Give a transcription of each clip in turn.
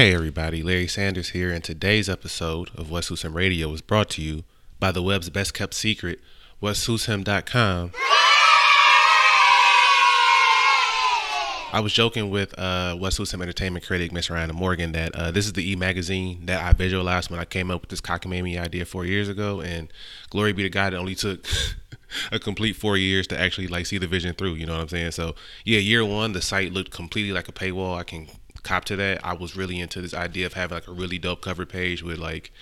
Hey everybody, Larry Sanders here, and today's episode of Who's Him Radio is brought to you by the web's best kept secret, whatsuitshim.com. I was joking with uh, Who's Him entertainment critic, Miss Ryan Morgan, that uh, this is the e magazine that I visualized when I came up with this cockamamie idea four years ago, and glory be to God, it only took a complete four years to actually like see the vision through. You know what I'm saying? So yeah, year one, the site looked completely like a paywall. I can cop to that. I was really into this idea of having like a really dope cover page with like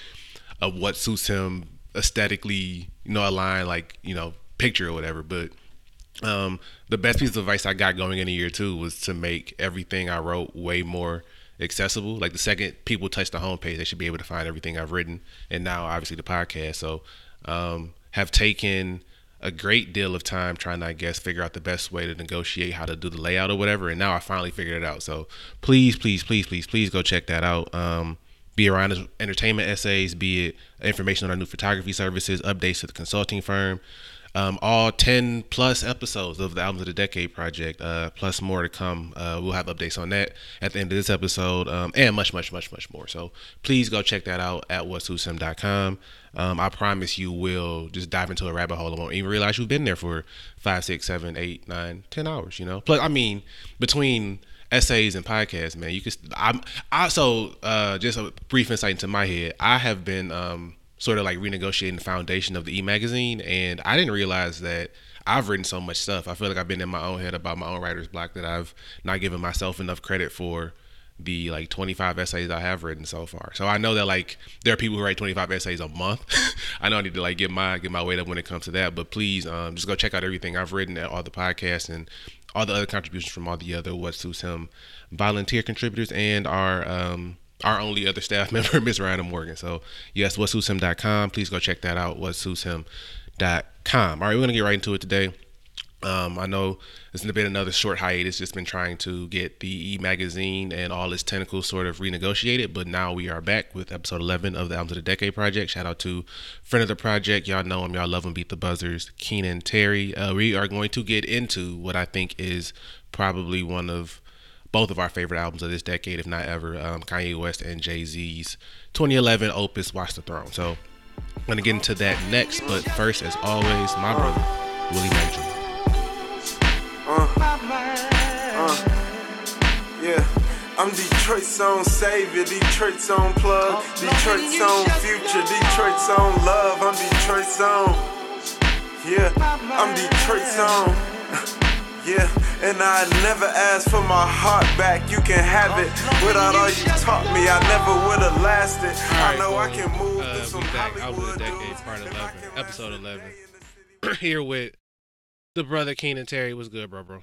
a what suits him aesthetically, you know, aligned like you know picture or whatever. But um, the best piece of advice I got going in a year two was to make everything I wrote way more accessible. Like the second people touch the homepage, they should be able to find everything I've written, and now obviously the podcast. So um, have taken a great deal of time trying to, I guess, figure out the best way to negotiate how to do the layout or whatever. And now I finally figured it out. So please, please, please, please, please go check that out. Um, be around entertainment essays, be it information on our new photography services, updates to the consulting firm, um, all 10 plus episodes of the Albums of the Decade project, uh, plus more to come. Uh, we'll have updates on that at the end of this episode um, and much, much, much, much more. So please go check that out at whatsuitshim.com. Um, I promise you will just dive into a rabbit hole and won't even realize you've been there for five, six, seven, eight, nine, ten hours, you know? Plus, I mean, between essays and podcasts, man, you could, I'm, I, so, uh, just a brief insight into my head. I have been, um, sort of like renegotiating the foundation of the e magazine, and I didn't realize that I've written so much stuff. I feel like I've been in my own head about my own writer's block that I've not given myself enough credit for the like 25 essays I have written so far. So I know that like there are people who write 25 essays a month. I know I need to like get my get my weight up when it comes to that. But please um, just go check out everything I've written at all the podcasts and all the other contributions from all the other What Suits Him volunteer contributors and our um, our only other staff member, Miss Ryan Morgan. So yes, whatsuitshim.com. Please go check that out. Whatsuitshim.com. All right, we're gonna get right into it today. Um, I know it's been another short hiatus. Just been trying to get the E magazine and all its tentacles sort of renegotiated, but now we are back with episode 11 of the Albums of the Decade project. Shout out to friend of the project. Y'all know him. Y'all love him. Beat the buzzers. Keenan Terry. Uh, we are going to get into what I think is probably one of both of our favorite albums of this decade, if not ever, um, Kanye West and Jay Z's 2011 opus, Watch the Throne. So I'm going to get into that next, but first, as always, my brother, Willie Major. Uh, uh, yeah. I'm Detroit's own savior, Detroit's own plug, Detroit's own future, Detroit's own love. I'm Detroit's own. Yeah, I'm Detroit's own. Yeah, and I never asked for my heart back. You can have it without all you taught me. I never would have lasted. I know I can move uh, through some Hollywood decade, part 11, episode 11. Here with the brother Keenan Terry. What's good, bro, bro?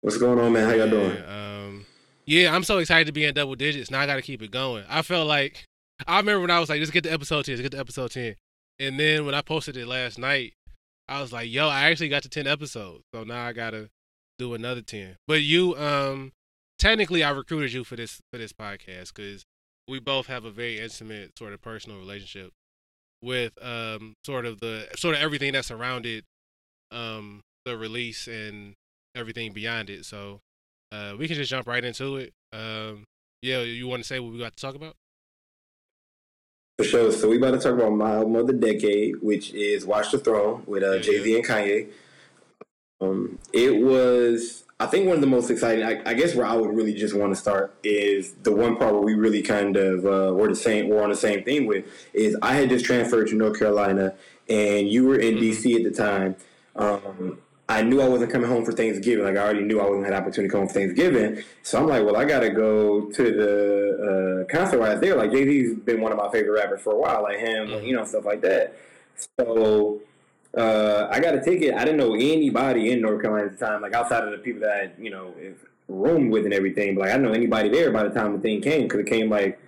What's going on, man? How y'all doing? Um, yeah, I'm so excited to be in double digits. Now I got to keep it going. I felt like I remember when I was like, "Just get the episode ten, just get the episode 10. And then when I posted it last night, I was like, yo, I actually got to 10 episodes. So now I got to do another 10. But you, um, technically I recruited you for this, for this podcast because we both have a very intimate sort of personal relationship with, um, sort of the, sort of everything that surrounded, um, the release and everything beyond it. So, uh, we can just jump right into it. Um, yeah, you want to say what we got to talk about? For sure. So we about to talk about my album of the decade, which is Watch the Throne with uh, Jay Z and Kanye. Um, it was, I think, one of the most exciting. I, I, guess where I would really just want to start is the one part where we really kind of uh, were the same, we're on the same thing with is I had just transferred to North Carolina, and you were in mm-hmm. DC at the time. Um, I knew I wasn't coming home for Thanksgiving. Like I already knew I wasn't had opportunity to come home for Thanksgiving. So I'm like, well, I gotta go to the uh, concert was there. Like Jay Z's been one of my favorite rappers for a while, like him, mm-hmm. you know, stuff like that. So uh, I got a ticket. I didn't know anybody in North Carolina at the time, like outside of the people that I, you know, roomed with and everything. But like I didn't know anybody there by the time the thing came because it came like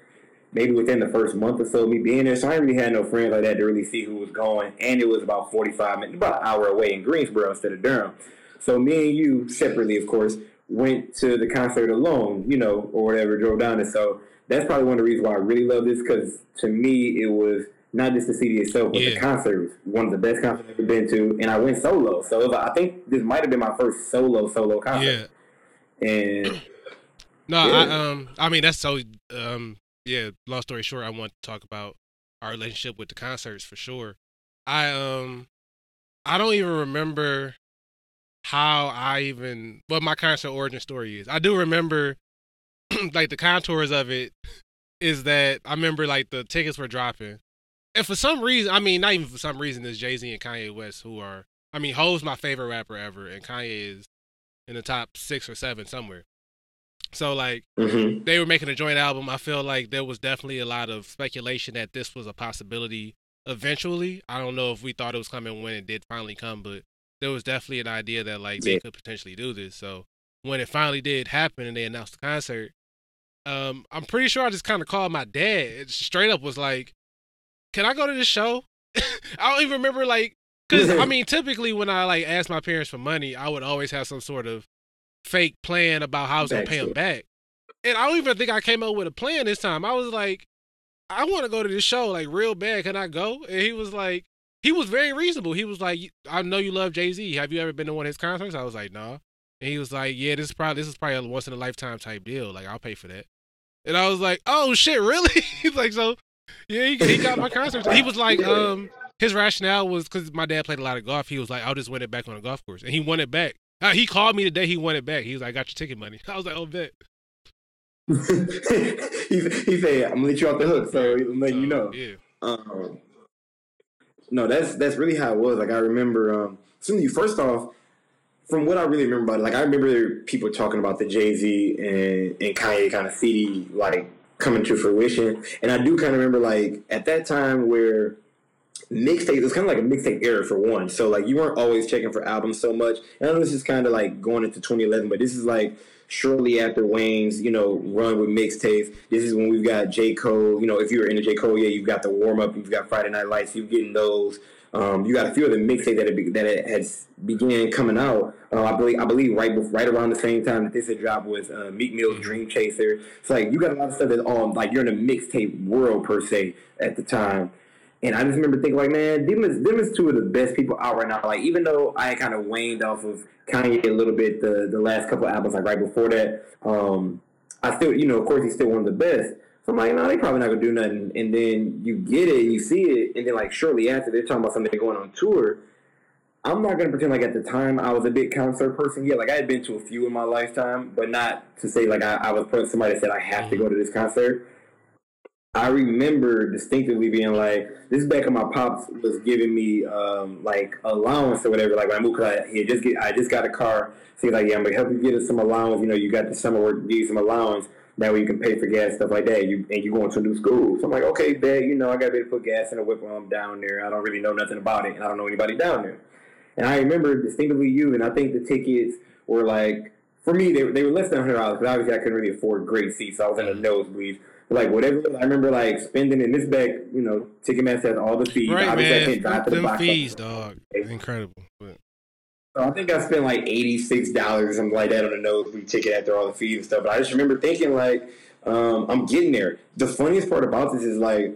maybe within the first month or so of me being there. So I really had no friends like that to really see who was going. And it was about 45 minutes, about an hour away in Greensboro instead of Durham. So me and you, separately, of course, went to the concert alone, you know, or whatever, drove down it. So that's probably one of the reasons why I really love this because to me, it was not just the CD itself, but yeah. the concert was one of the best concerts I've ever been to. And I went solo. So like, I think this might have been my first solo, solo concert. Yeah. And No, yeah. I um, I mean that's so um, yeah. Long story short, I want to talk about our relationship with the concerts for sure. I um, I don't even remember how I even what my concert origin story is. I do remember like the contours of it is that I remember like the tickets were dropping. And for some reason, I mean, not even for some reason, is Jay Z and Kanye West who are, I mean, Hov's my favorite rapper ever, and Kanye is in the top six or seven somewhere. So like mm-hmm. they were making a joint album. I feel like there was definitely a lot of speculation that this was a possibility eventually. I don't know if we thought it was coming when it did finally come, but there was definitely an idea that like yeah. they could potentially do this. So when it finally did happen and they announced the concert, um, I'm pretty sure I just kind of called my dad. It straight up was like, "Can I go to this show?" I don't even remember like, cause I mean, typically when I like ask my parents for money, I would always have some sort of fake plan about how I was gonna pay him back. And I don't even think I came up with a plan this time. I was like, I want to go to this show like real bad. Can I go? And he was like, he was very reasonable. He was like, I know you love Jay Z. Have you ever been to one of his concerts? I was like, no. Nah. And he was like, yeah, this is probably this is probably a once in a lifetime type deal. Like I'll pay for that. And I was like, oh shit, really? He's like, so yeah, he, he got my concert. He was like, um, his rationale was because my dad played a lot of golf. He was like, I'll just win it back on a golf course, and he won it back. Uh, he called me the day he won it back. He was like, I got your ticket money. I was like, oh bet. he, he said, I'm gonna let you off the hook, so I'm letting so, you know. Yeah. Um, no, that's that's really how it was. Like I remember, um, you first off, from what I really remember about it, like I remember people talking about the Jay Z and, and Kanye kind of CD like coming to fruition, and I do kind of remember like at that time where mixtape it was kind of like a mixtape era for one. So like you weren't always checking for albums so much. And I know this is kind of like going into 2011, but this is like shortly after Wayne's, you know, run with mixtapes. This is when we've got J. Cole. You know, if you were into J. Cole, yeah, you've got the warm up, you've got Friday Night Lights, you're getting those. Um, you got a few of the mixtapes that it, that it has began coming out. Uh, I believe I believe right right around the same time that this had dropped with uh, Meek Mill's Dream Chaser. It's like you got a lot of stuff that's on like you're in a mixtape world per se at the time. And I just remember thinking like, man, them is, them is two of the best people out right now. Like even though I kind of waned off of Kanye a little bit the the last couple albums, like right before that, um, I still you know of course he's still one of the best. So I'm like, no, they probably not gonna do nothing. And then you get it, and you see it, and then like shortly after they're talking about something going on tour. I'm not gonna pretend like at the time I was a big concert person. Yeah, like I had been to a few in my lifetime, but not to say like I, I was somebody that said I have to go to this concert. I remember distinctively being like, this back of my pops was giving me um, like allowance or whatever. Like when I moved, cause I, he just get, I just got a car. So he's like, yeah, I'm gonna help you get some allowance. You know, you got the summer work, give you some allowance. That way you can pay for gas, stuff like that. You and you're going to a new school. So I'm like, okay, dad, you know, I got to be able to put gas in a whip while I'm down there. I don't really know nothing about it, and I don't know anybody down there. And I remember distinctively you, and I think the tickets were like, for me, they, they were less than hundred dollars because obviously I couldn't really afford great seats, so I was in a nosebleed. Like whatever, I remember like spending in this back. You know, Ticketmaster has all the fees. Right, obviously, man. I can't drive to the box. fees, dog, It's incredible. But. So I think I spent like eighty six dollars or something like that on a nosebleed ticket after all the fees and stuff. But I just remember thinking like, um, I'm getting there. The funniest part about this is like,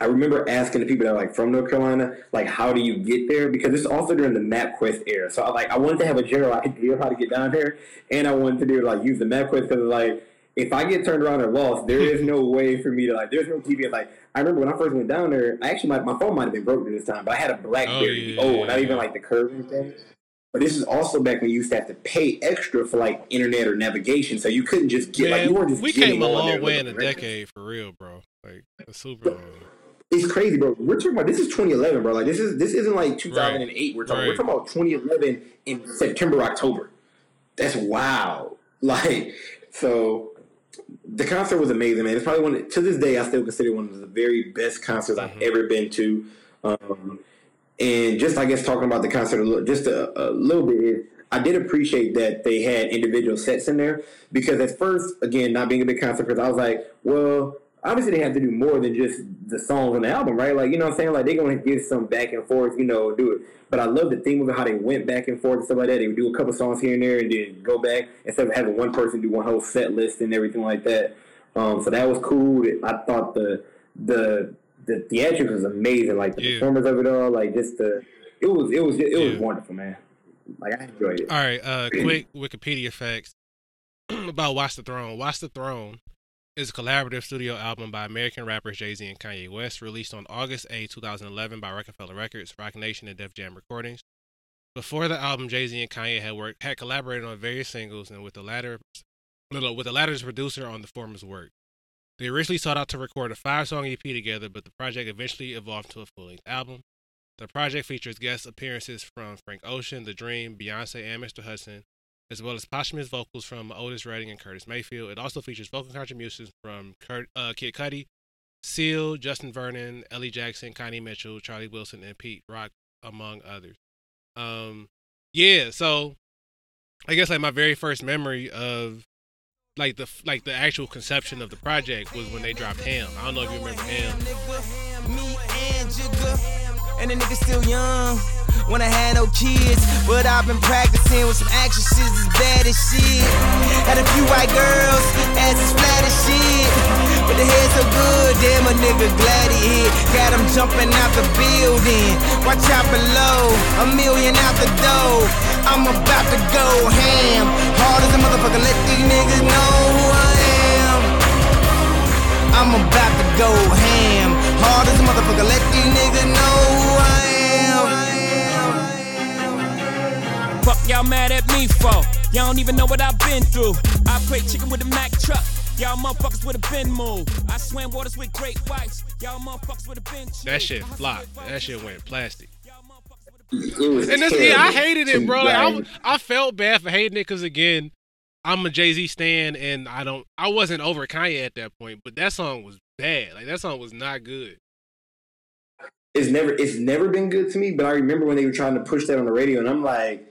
I remember asking the people that are like from North Carolina, like, how do you get there? Because this is also during the MapQuest era. So I like, I wanted to have a general idea of how to get down there, and I wanted to do like use the MapQuest because like. If I get turned around or lost, there is no way for me to like. There's no TV. Like I remember when I first went down there. I Actually, my, my phone might have been broken at this time, but I had a BlackBerry. Oh, yeah, oh not even like the curving thing. But this is also back when you used to have to pay extra for like internet or navigation, so you couldn't just get Man, like you weren't just. We came a long way in a decade for real, bro. Like super. Long. It's crazy, bro. We're talking about this is 2011, bro. Like this is this isn't like 2008. Right. We're talking right. we're talking about 2011 in September, October. That's wow. Like so, the concert was amazing, man. It's probably one to this day I still consider one of the very best concerts mm-hmm. I've ever been to. Um, and just I guess talking about the concert a little, just a, a little bit, I did appreciate that they had individual sets in there because at first, again, not being a big concert person, I was like, well, obviously they have to do more than just the songs on the album, right? Like, you know what I'm saying? Like, they're going to give some back and forth, you know, do it. But I love the theme of it, how they went back and forth and stuff like that. They would do a couple songs here and there and then go back instead of having one person do one whole set list and everything like that. Um, so that was cool. I thought the the the theatrics was amazing. Like the yeah. performance of it all, like just the it was it was it was wonderful, man. Like I enjoyed it. All right, uh, quick Wikipedia facts. about Watch the Throne. Watch the Throne is a collaborative studio album by American rappers Jay Z and Kanye West, released on August 8, 2011 by Roc-A-Fella Records, Roc Nation, and Def Jam Recordings. Before the album, Jay Z and Kanye had worked had collaborated on various singles, and with the latter, with the latter's producer on the former's work. They originally sought out to record a five-song EP together, but the project eventually evolved to a full-length album. The project features guest appearances from Frank Ocean, The Dream, Beyonce, and Mr. Hudson, as well as posthumous vocals from Otis Redding and Curtis Mayfield. It also features vocal contributions from Kurt, uh, Kid Cudi, Seal, Justin Vernon, Elly Jackson, Connie Mitchell, Charlie Wilson, and Pete Rock, among others. Um, yeah, so I guess like my very first memory of like the like the actual conception of the project was when they dropped Ham. I don't know if you remember Ham. And the nigga still young when I had no kids. But I've been practicing with some actresses as bad as shit. Had a few white girls, ass as flat as shit. But the head so good, damn a nigga glad he hit. Got him jumping out the building. Watch out below, a million out the door. I'm about to go ham. Hard as a motherfucker, let these niggas know who I am. I'm about to go ham. Hard as a motherfucker, let these niggas know who I am. Fuck y'all mad at me for? Y'all don't even know what I've been through. I play chicken with a Mack truck. Y'all motherfuckers would have been moved. I swam waters with great whites. Y'all motherfuckers would have been. That shit flopped. That shit went plastic. and this, yeah, I hated it, bro. Like, I, I felt bad for hating it because again, I'm a Jay Z stan, and I don't, I wasn't over Kanye at that point, but that song was bad. Like that song was not good. It's never, it's never been good to me. But I remember when they were trying to push that on the radio, and I'm like,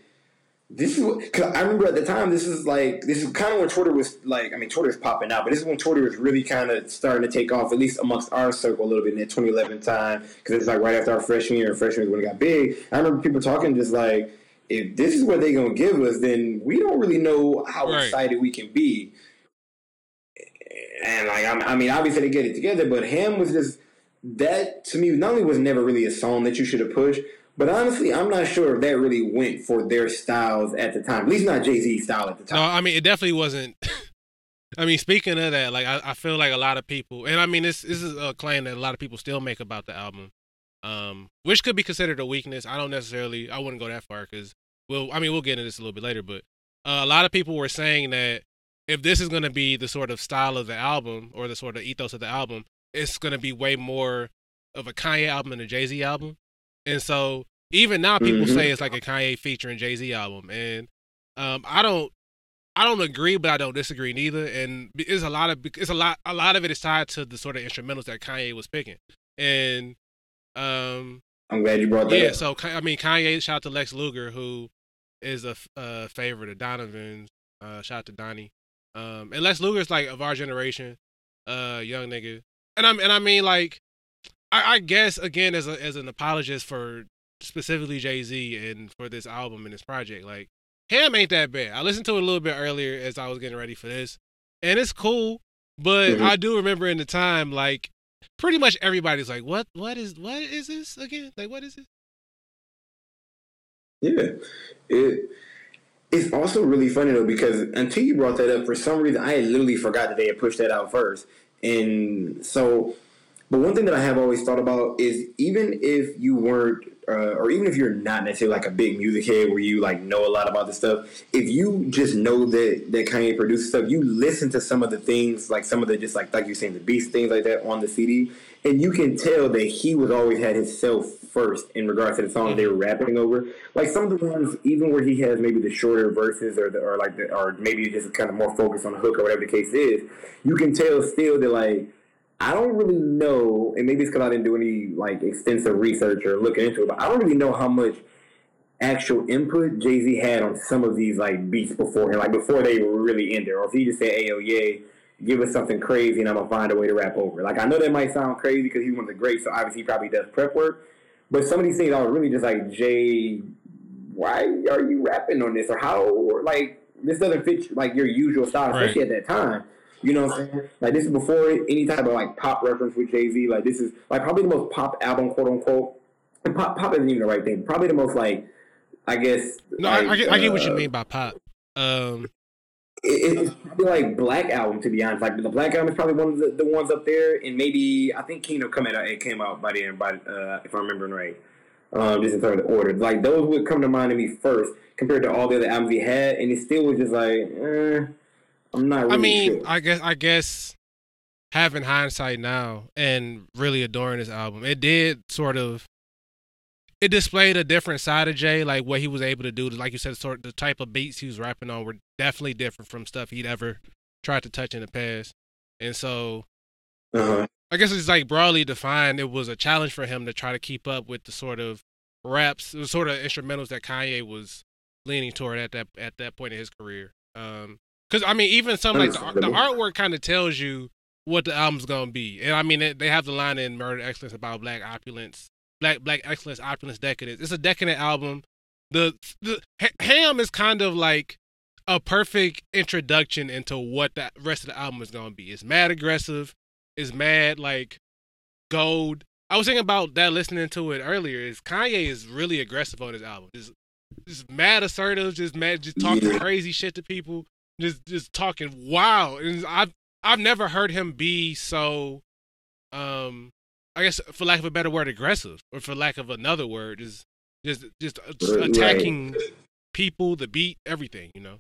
this is because I remember at the time this is like this is kind of when Twitter was like I mean Twitter popping out, but this is when Twitter was really kind of starting to take off at least amongst our circle a little bit in that 2011 time because it's like right after our freshman year freshman year when it got big. I remember people talking just like if this is what they're gonna give us, then we don't really know how right. excited we can be. And like I mean, obviously they get it together, but him was just that to me not only was never really a song that you should have pushed but honestly, I'm not sure if that really went for their styles at the time. At least not Jay Z style at the time. No, I mean it definitely wasn't. I mean, speaking of that, like I, I, feel like a lot of people, and I mean this this is a claim that a lot of people still make about the album, um, which could be considered a weakness. I don't necessarily, I wouldn't go that far because, well, I mean we'll get into this a little bit later, but uh, a lot of people were saying that if this is going to be the sort of style of the album or the sort of ethos of the album, it's going to be way more of a Kanye album than a Jay Z album. And so even now people mm-hmm. say it's like a Kanye featuring Jay Z album, and um, I don't I don't agree, but I don't disagree neither. And it's a lot of it's a lot a lot of it is tied to the sort of instrumentals that Kanye was picking, and um, I'm glad you brought that. Yeah, up. so I mean, Kanye shout out to Lex Luger, who is a, a favorite of Donovan's. Uh, shout out to Donnie. Um, and Lex Luger's like of our generation, uh, young nigga, and I'm and I mean like I, I guess again as a as an apologist for specifically Jay Z and for this album and this project, like Ham ain't that bad. I listened to it a little bit earlier as I was getting ready for this, and it's cool. But mm-hmm. I do remember in the time, like pretty much everybody's like, "What? What is? What is this again? Like, what is it?" Yeah, it. It's also really funny though because until you brought that up, for some reason I literally forgot that they had pushed that out first, and so but one thing that I have always thought about is even if you weren't, uh, or even if you're not necessarily like a big music head where you like know a lot about the stuff, if you just know that that Kanye produces stuff, you listen to some of the things, like some of the just like like you're saying the beats, things like that on the CD, and you can tell that he was always had himself first in regards to the song they mm-hmm. were rapping over. Like some of the ones, even where he has maybe the shorter verses or the, or like the, or maybe just kind of more focused on the hook or whatever the case is, you can tell still that like I don't really know, and maybe it's because I didn't do any like extensive research or looking into it, but I don't really know how much actual input Jay Z had on some of these like beats beforehand, like before they were really in there, or if he just said, "Hey, oh yeah, give us something crazy, and I'm gonna find a way to rap over." Like I know that might sound crazy because he's one of the greats, so obviously he probably does prep work. But some of these things I was really just like, Jay, why are you rapping on this, or how, or, like this doesn't fit like your usual style, especially right. at that time. You know what I'm saying? Like this is before any type of like pop reference with Jay Z. Like this is like probably the most pop album, quote unquote. And pop pop isn't even the right thing. Probably the most like I guess. No, like, I, I, get, uh, I, get, what you uh, mean by pop. Um, it, it's probably like Black Album to be honest. Like the Black Album is probably one of the, the ones up there, and maybe I think Kingdom Come out. It came out by then, by uh, if I'm remembering right. Um, just in terms of order, like those would come to mind to me first compared to all the other albums he had, and it still was just like, eh, I'm not. Really I mean, sure. I guess I guess having hindsight now and really adoring this album, it did sort of it displayed a different side of Jay, like what he was able to do. Like you said, sort of the type of beats he was rapping on were definitely different from stuff he'd ever tried to touch in the past. And so, uh-huh. I guess it's like broadly defined. It was a challenge for him to try to keep up with the sort of raps, the sort of instrumentals that Kanye was leaning toward at that at that point in his career. Um, because I mean, even some like the, the artwork kind of tells you what the album's gonna be, and I mean, they, they have the line in Murder Excellence about black opulence, black black excellence, opulence, decadence. It's a decadent album. The the Ham is kind of like a perfect introduction into what the rest of the album is gonna be. It's mad aggressive is mad like gold. I was thinking about that listening to it earlier. Is Kanye is really aggressive on his album. Just just mad assertive, just mad, just talking yeah. crazy shit to people, just just talking wow. And I've I've never heard him be so, um, I guess for lack of a better word, aggressive, or for lack of another word, is just just, just attacking right. people, the beat, everything. You know.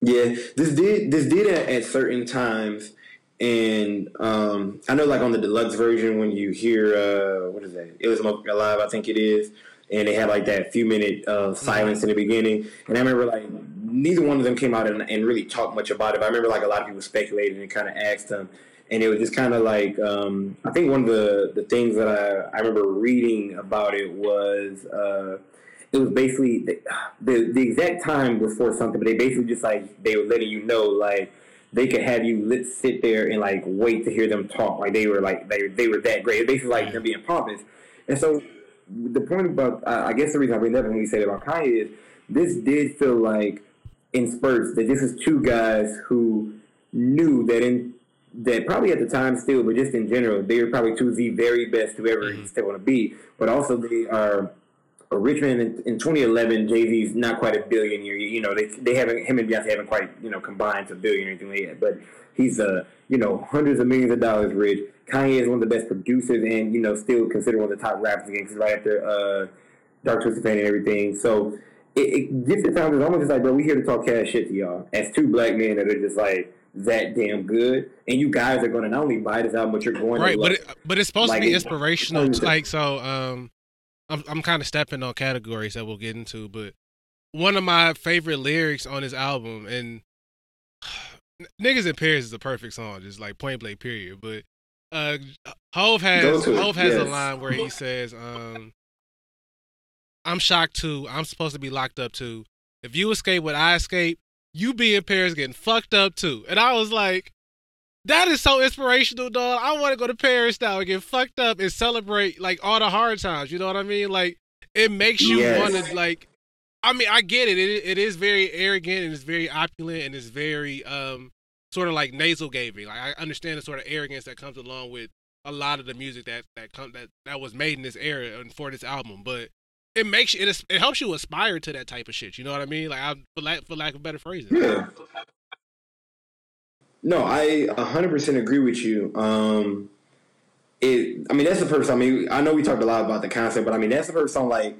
Yeah, this did this did at, at certain times and um, I know, like on the deluxe version, when you hear uh, what is that? It was alive, I think it is, and they had like that few minute uh, silence in the beginning. And I remember like neither one of them came out and, and, really talked much about it. But I remember like a lot of people speculated and kind of asked them, and it was just kind of like um, I think one of the the things that I I remember reading about it was. Uh, it was basically the, the, the exact time before something, but they basically just like they were letting you know like they could have you lit, sit there and like wait to hear them talk. Like they were like they they were that great. Basically, like them being pompous. And so the point about uh, I guess the reason I bring up when we say about Kanye is this did feel like in spurts that this is two guys who knew that in that probably at the time still, but just in general, they were probably two of the very best to ever mm-hmm. step on a beat. But also they are Richmond in, in 2011, Jay Z's not quite a billionaire. You know, they they haven't him and Beyonce haven't quite you know combined to a billion or anything like that. But he's uh you know hundreds of millions of dollars rich. Kanye is one of the best producers, and you know still considered one of the top rappers again. Cause right after uh, Dark Twisted Fan and everything. So it, it gets it sounds almost just like, bro, we here to talk cash shit to y'all as two black men that are just like that damn good, and you guys are going to not only buy this album, but you're going right. To but it, but it's supposed like, to be inspirational. Like so, um, I'm I'm kind of stepping on categories that we'll get into, but one of my favorite lyrics on this album, and "Niggas in Paris" is a perfect song, just like point blank, period. But uh, Hov has Hov has yes. a line where he says, um, "I'm shocked too. I'm supposed to be locked up too. If you escape what I escape, you be in Paris getting fucked up too." And I was like, that is so inspirational, dog. I want to go to Paris now and get fucked up and celebrate like all the hard times. You know what I mean? Like it makes you yes. want to like. I mean, I get it. it. It is very arrogant and it's very opulent and it's very um sort of like nasal gazing. Like I understand the sort of arrogance that comes along with a lot of the music that that come that that was made in this era and for this album, but it makes you it, it helps you aspire to that type of shit. You know what I mean? Like I for lack for lack of better phrasing. Yeah. No, I 100% agree with you. Um, it, I mean, that's the first. I mean, I know we talked a lot about the concept, but I mean, that's the first song. Like,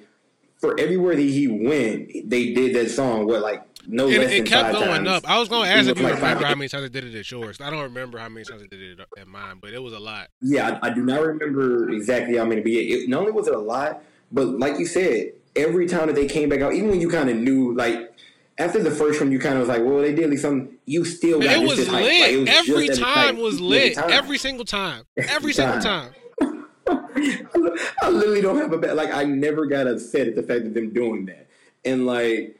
for everywhere that he went, they did that song. What like no and less it than kept five going times. up. I was going to ask if you like remember how many times I did it at yours. I don't remember how many times I did it at mine, but it was a lot. Yeah, I, I do not remember exactly how many. But it, not only was it a lot, but like you said, every time that they came back out, even when you kind of knew, like after the first one, you kind of was like, well, they did like something. You still got it was lit. Like, it was every time was lit. Time. Every single time. Every, single time. I literally don't have a bad. Like I never got upset at the fact of them doing that, and like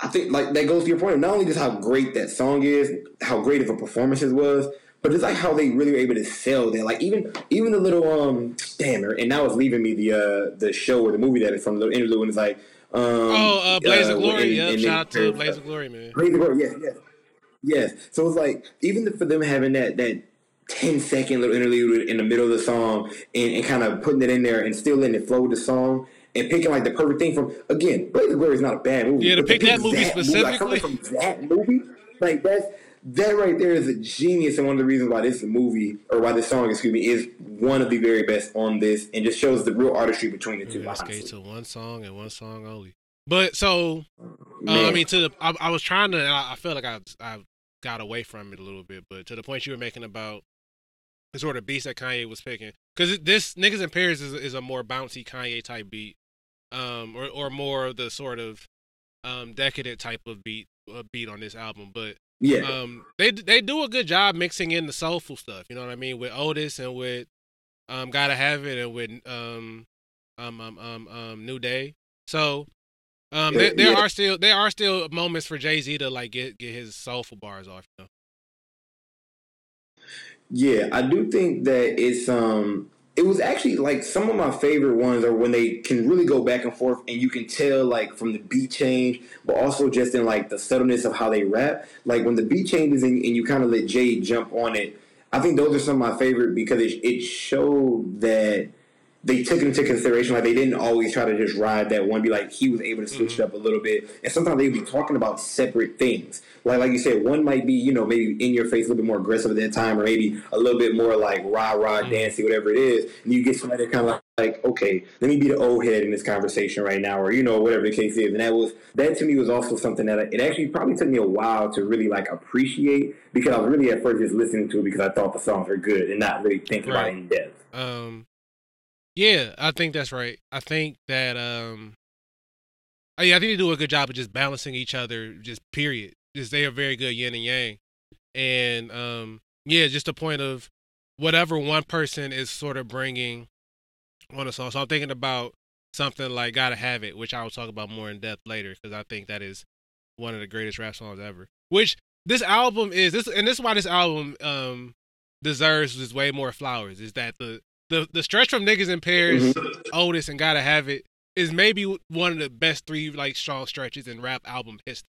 I think like that goes to your point. of Not only just how great that song is, how great of a performance it was, but it's like how they really were able to sell that. Like even even the little um damn, and now it's leaving me the uh the show or the movie that is from the little interlude and it's like um, oh, uh, Blades uh, of Glory. yep, shout out to Blades of Glory, man. Blades of Glory, yes, yes. Yes. So it's like, even for them having that, that 10 second little interlude in the middle of the song and, and kind of putting it in there and still letting it flow with the song and picking like the perfect thing from again, Blades of Glory is not a bad movie. Yeah, to but pick that movie like, specifically. coming from that movie, like that's that right there is a genius and one of the reasons why this movie or why this song, excuse me, is one of the very best on this and just shows the real artistry between the two. Yeah, skate to one song and one song only. But so uh, I mean, to the I, I was trying to. I, I feel like I I got away from it a little bit, but to the point you were making about the sort of beats that Kanye was picking, because this niggas in Paris is is a more bouncy Kanye type beat, um, or or more of the sort of um decadent type of beat uh, beat on this album, but yeah, um they they do a good job mixing in the soulful stuff you know what i mean with otis and with um gotta have it and with um um um um, um new day. So um there, there Yeah. are still there are still moments for jay-z to like get get his soulful bars off you know? Yeah, I do think that it's um it was actually like some of my favorite ones are when they can really go back and forth and you can tell like from the beat change, but also just in like the subtleness of how they rap. Like when the beat changes and, and you kind of let Jay jump on it, I think those are some of my favorite because it, it showed that they took into consideration. Like they didn't always try to just ride that one. Be like he was able to switch it up a little bit, and sometimes they'd be talking about separate things. Like like you said, one might be you know maybe in your face a little bit more aggressive at that time, or maybe a little bit more like rah rah dancey, whatever it is. And you get somebody kind of like, okay, let me be the old head in this conversation right now, or you know whatever the case is. And that was that to me was also something that I, it actually probably took me a while to really like appreciate because I was really at first just listening to it because I thought the songs were good and not really thinking about it in depth. um yeah i think that's right. I think that um I, yeah, I think they do a good job of just balancing each other just period just they are very good yin and yang. And um yeah just a point of whatever one person is sort of bringing on a song. So i'm thinking about something like gotta have it which i will talk about more in depth later because i think that is one of the greatest rap songs ever. Which this album is this and this is why this album um deserves way more flowers is that the the the stretch from niggas in Paris, mm-hmm. Otis, and Gotta Have It is maybe one of the best three like strong stretches in rap album history.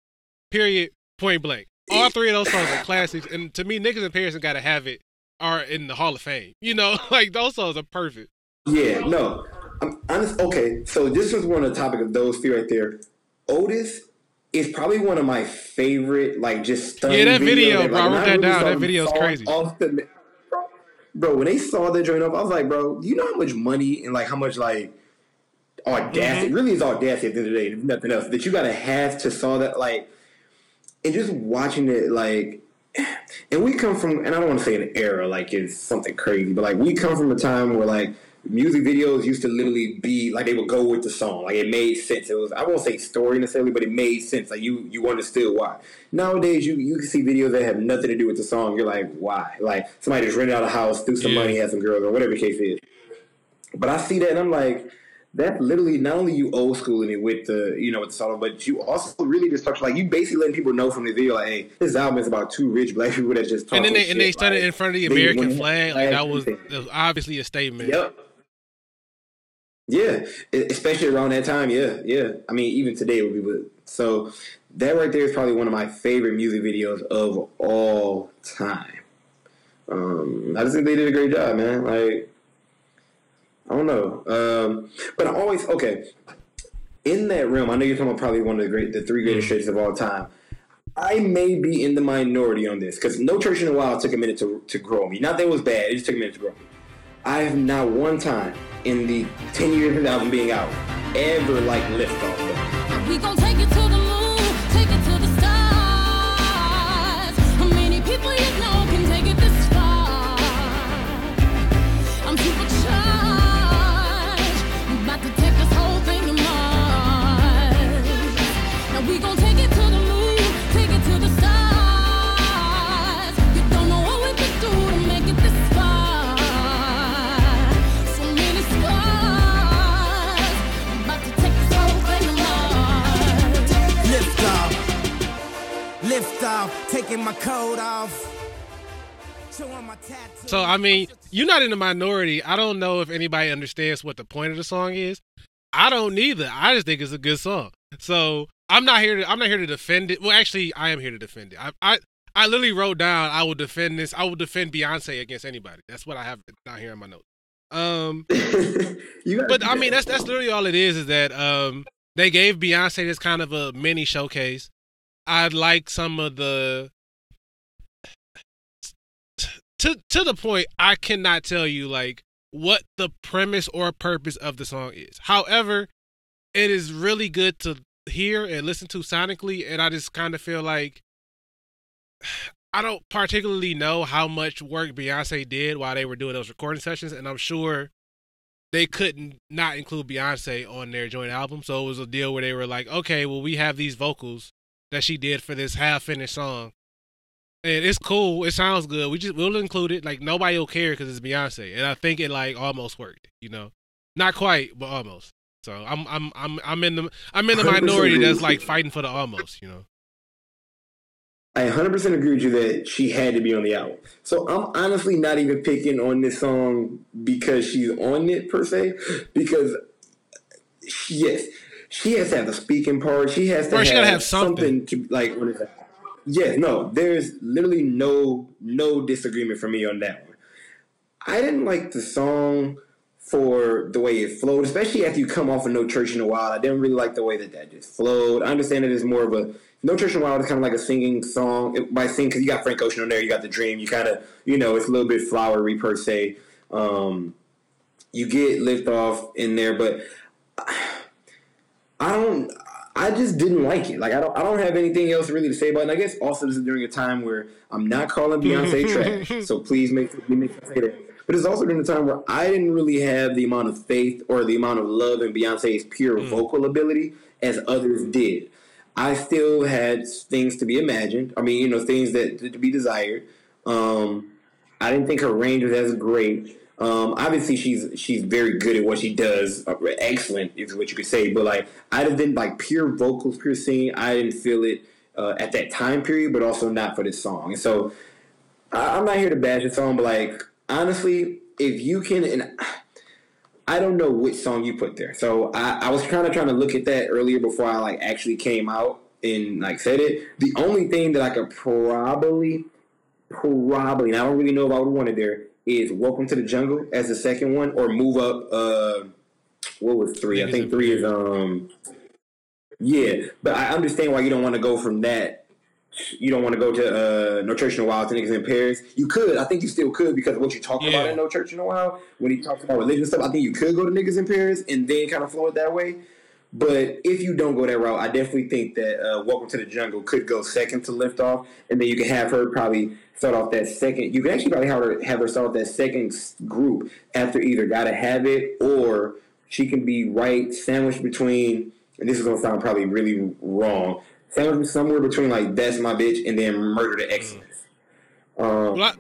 Period. Point blank. All three of those songs are classics, and to me, niggas in Paris and Gotta Have It are in the Hall of Fame. You know, like those songs are perfect. Yeah, no. I'm honest. Okay, so this was one of the topic of those three right there. Otis is probably one of my favorite, like just stunning Yeah, that video, videos. bro, I wrote that really down. That video's fall crazy. off the- bro, when they saw that joint up, I was like, bro, you know how much money and like how much like audacity? Mm-hmm. Really is audacity at the end of the day. If nothing else that you gotta have to saw that like, and just watching it like. And we come from, and I don't want to say an era like it's something crazy, but like we come from a time where like music videos used to literally be like they would go with the song, like it made sense. It was I won't say story necessarily, but it made sense. Like you you understood why. Nowadays you you can see videos that have nothing to do with the song. You're like why? Like somebody just rented out a house, threw some Yeah. money at some girls or whatever the case is. But I see that and I'm like. that literally not only you old schooling it with the you know with the song, but you also really just talk like you basically letting people know from the video like, hey, this album is about two rich black people that just talk And then they shit, and they stood like, in front of the American flag. Like that was, that was obviously a statement. Yep. Yeah, especially around that time. Yeah, yeah. I mean, even today it would be. But so that right there is probably one of my favorite music videos of all time. Um, I just think they did a great job, man. Like, I don't know, um, but I always okay. In that realm, I know you're talking about probably one of the great, the three greatest stretches of all time. I may be in the minority on this because No Church in a While took a minute to to grow me. Not that it was bad; it just took a minute to grow me. I have not one time in the ten years of the album being out ever like lift off. Though. We gon' take it to taking my coat off. Showing my tattoo. So I mean, you're not in the minority. I don't know if anybody understands what the point of the song is. I don't either. I just think it's a good song. So I'm not here to I'm not here to defend it. Well, actually, I am here to defend it. I I, I literally wrote down I will defend this. I will defend Beyonce against anybody. That's what I have down here in my notes. Um, you but I mean, that's that's literally all it is. Is that um, they gave Beyonce this kind of a mini showcase. I like some of the to to the point I cannot tell you like what the premise or purpose of the song is. However, it is really good to hear and listen to sonically, and I just kind of feel like I don't particularly know how much work Beyonce did while they were doing those recording sessions, and I'm sure they couldn't not include Beyonce on their joint album. So it was a deal where they were like, okay, well, we have these vocals that she did for this half finished song. And it's cool. It sounds good. We just we'll include it. Like nobody will care because it's Beyonce, and I think it like almost worked. You know, not quite, but almost. So I'm I'm I'm I'm in the I'm in the minority that's like fighting for the almost. You know. I 100% agree with you that she had to be on the album. So I'm honestly not even picking on this song because she's on it per se. Because she, yes, she has to have the speaking part. She has to have, she gotta have something. to like. What is that? Yeah, no, there's literally no no disagreement for me on that one. I didn't like the song for the way it flowed, especially after you come off of No Church in a While. I didn't really like the way that that just flowed. I understand it is more of a No Church in a While is kind of like a singing song It- by sing because you got Frank Ocean on there, you got the Dream, you kind of you know it's a little bit flowery per se. Um, you get lift off in there, but I don't. I just didn't like it. Like I don't. I don't have anything else really to say about it. And I guess also this is during a time where I'm not calling Beyonce trash. So please make me make say that. But it's also during a time where I didn't really have the amount of faith or the amount of love in Beyonce's pure vocal ability as others did. I still had things to be imagined. I mean, you know, things that to be desired. Um, I didn't think her range was as great. Um, obviously, she's she's very good at what she does. Uh, excellent is what you could say. But like, I just didn't like pure vocals, pure singing. I didn't feel it uh, at that time period, but also not for this song. And so, I, I'm not here to bash the song, but like, honestly, if you can, and I don't know which song you put there. So I, I was kind of trying to look at that earlier before I like actually came out and like said it. The only thing that I could probably, probably, and I don't really know if I would want it there, is "Welcome to the Jungle" as the second one, or move up. Uh, what was three? I think in three is um. Yeah, but I understand why you don't want to go from that. You don't want to go to uh, No Church in a While to Niggas in Paris. You could, I think you still could because of what you talked about in No Church in a While. When he talks about religion stuff, I think you could go to Niggas in Paris and then kind of flow it that way. But if you don't go that route, I definitely think that uh, Welcome to the Jungle could go second to Lift Off, and then you can have her probably start off that second. You can actually probably have her have her start off that second group after either Gotta Have It or she can be right sandwiched between. And this is gonna sound probably really wrong. Sandwiched somewhere between like That's My Bitch and then Murder to Excellence. Um, Well, I,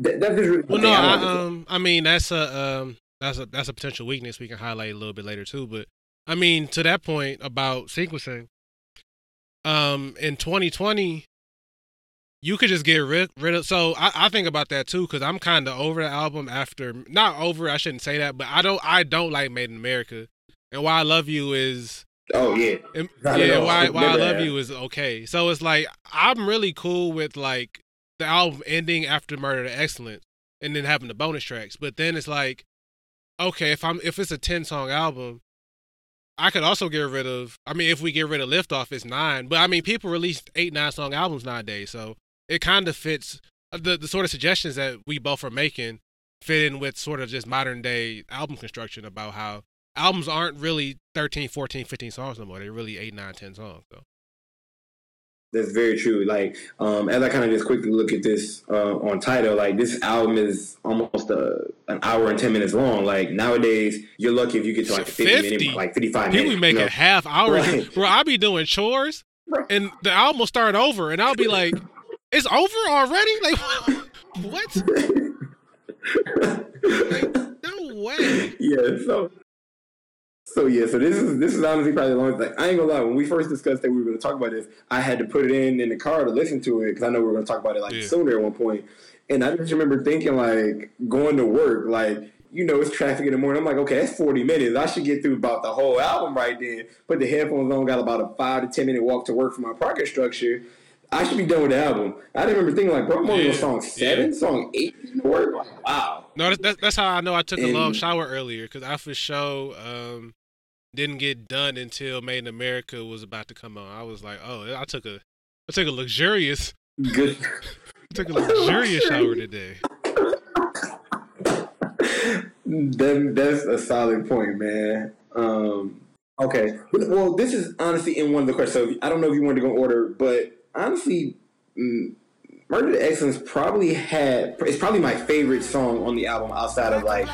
that, that's just really well, no, I I, um, I mean that's a um, that's a that's a potential weakness we can highlight a little bit later too. But I mean, to that point about sequencing, um, in 2020, you could just get rid rid of. So I, I think about that too because I'm kind of over the album after not over. I shouldn't say that, but I don't I don't like Made in America, and Why I Love You is Oh yeah, and- yeah, why why I love have. you is okay. So it's like I'm really cool with like the album ending after Murder to Excellence and then having the bonus tracks. But then it's like, okay, if I'm if it's a ten song album, I could also get rid of. I mean, if we get rid of Liftoff, it's nine. But I mean, people release eight nine song albums nowadays, so it kind of fits uh, the the sort of suggestions that we both are making fit in with sort of just modern day album construction about how albums aren't really 13 14 15 songs no more they're really 8 9 10 songs so That's very true. Like, um, as I kind of just quickly look at this uh, on Tidal, like this album is almost a, an hour and ten minutes long. Like nowadays, you're lucky if you get to like fifty, 50? minute, like fifty five people minutes. be making you know? half hour Right. bro i'll be doing chores and the album will start over and i'll be like it's over already like what like, no way yeah. So, so yeah. So this is this is honestly probably the longest. Like, I ain't gonna lie. When we first discussed that we were gonna talk about this, I had to put it in in the car to listen to it because I know we were gonna talk about it like Yeah. sooner at one point. And I just remember thinking like going to work, like you know, it's traffic in the morning. I'm like, okay, that's 40 minutes. I should get through about the whole album right then. Put the headphones on, got about a five to 10 minute walk to work for my parking structure. I should be done with the album. I didn't remember thinking like, bro, I'm only Yeah, on song seven, yeah. song eight work. Like, wow. No, that's, that's how I know I took a long shower earlier because I for sure um, didn't get done until Made in America was about to come on. I was like, oh, I took a I took a luxurious Good. I took a luxurious shower today. That, that's a solid point, man. Um, okay. Well, this is honestly in one of the questions. So I don't know if you wanted to go order, but honestly, mm, Murder to Excellence probably had, it's probably my favorite song on the album outside of like,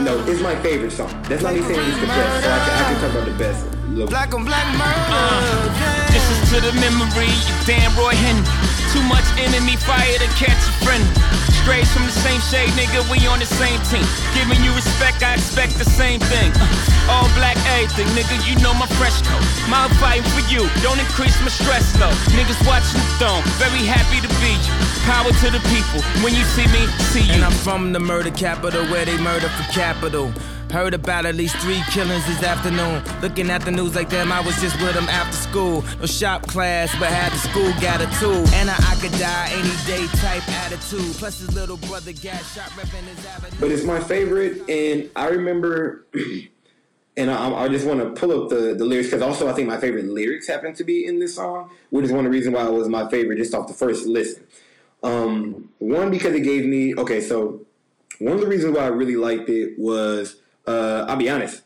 no, it's my favorite song. That's not me saying it's the best. So I can, I can talk about the best. a little bit. Black on black murder. This is to the memory of Dan Roy Henry. Too much enemy fire to catch a friend. Strays from the same shade, nigga, we on the same team. Giving you respect, I expect the same thing. Uh, all black everything, nigga, you know my fresh coat. My fighting for you, don't increase my stress though. Niggas watching the throne, very happy to be you. Power to the people, when you see me, see you. And I'm from the murder capital where they murder for capital. Heard about at least three killings this afternoon. Looking at the news like them, I was just with them after school. No shop class, but had the school got a tool. And a I could die any day type attitude. Plus his little brother got shot repping his avenue. but it's my favorite, and I remember, and I, I just want to pull up the, the lyrics because also I think my favorite lyrics happen to be in this song, which is one of the reasons why it was my favorite just off the first listen. Um, one because it gave me okay, so one of the reasons why I really liked it was uh, I'll be honest.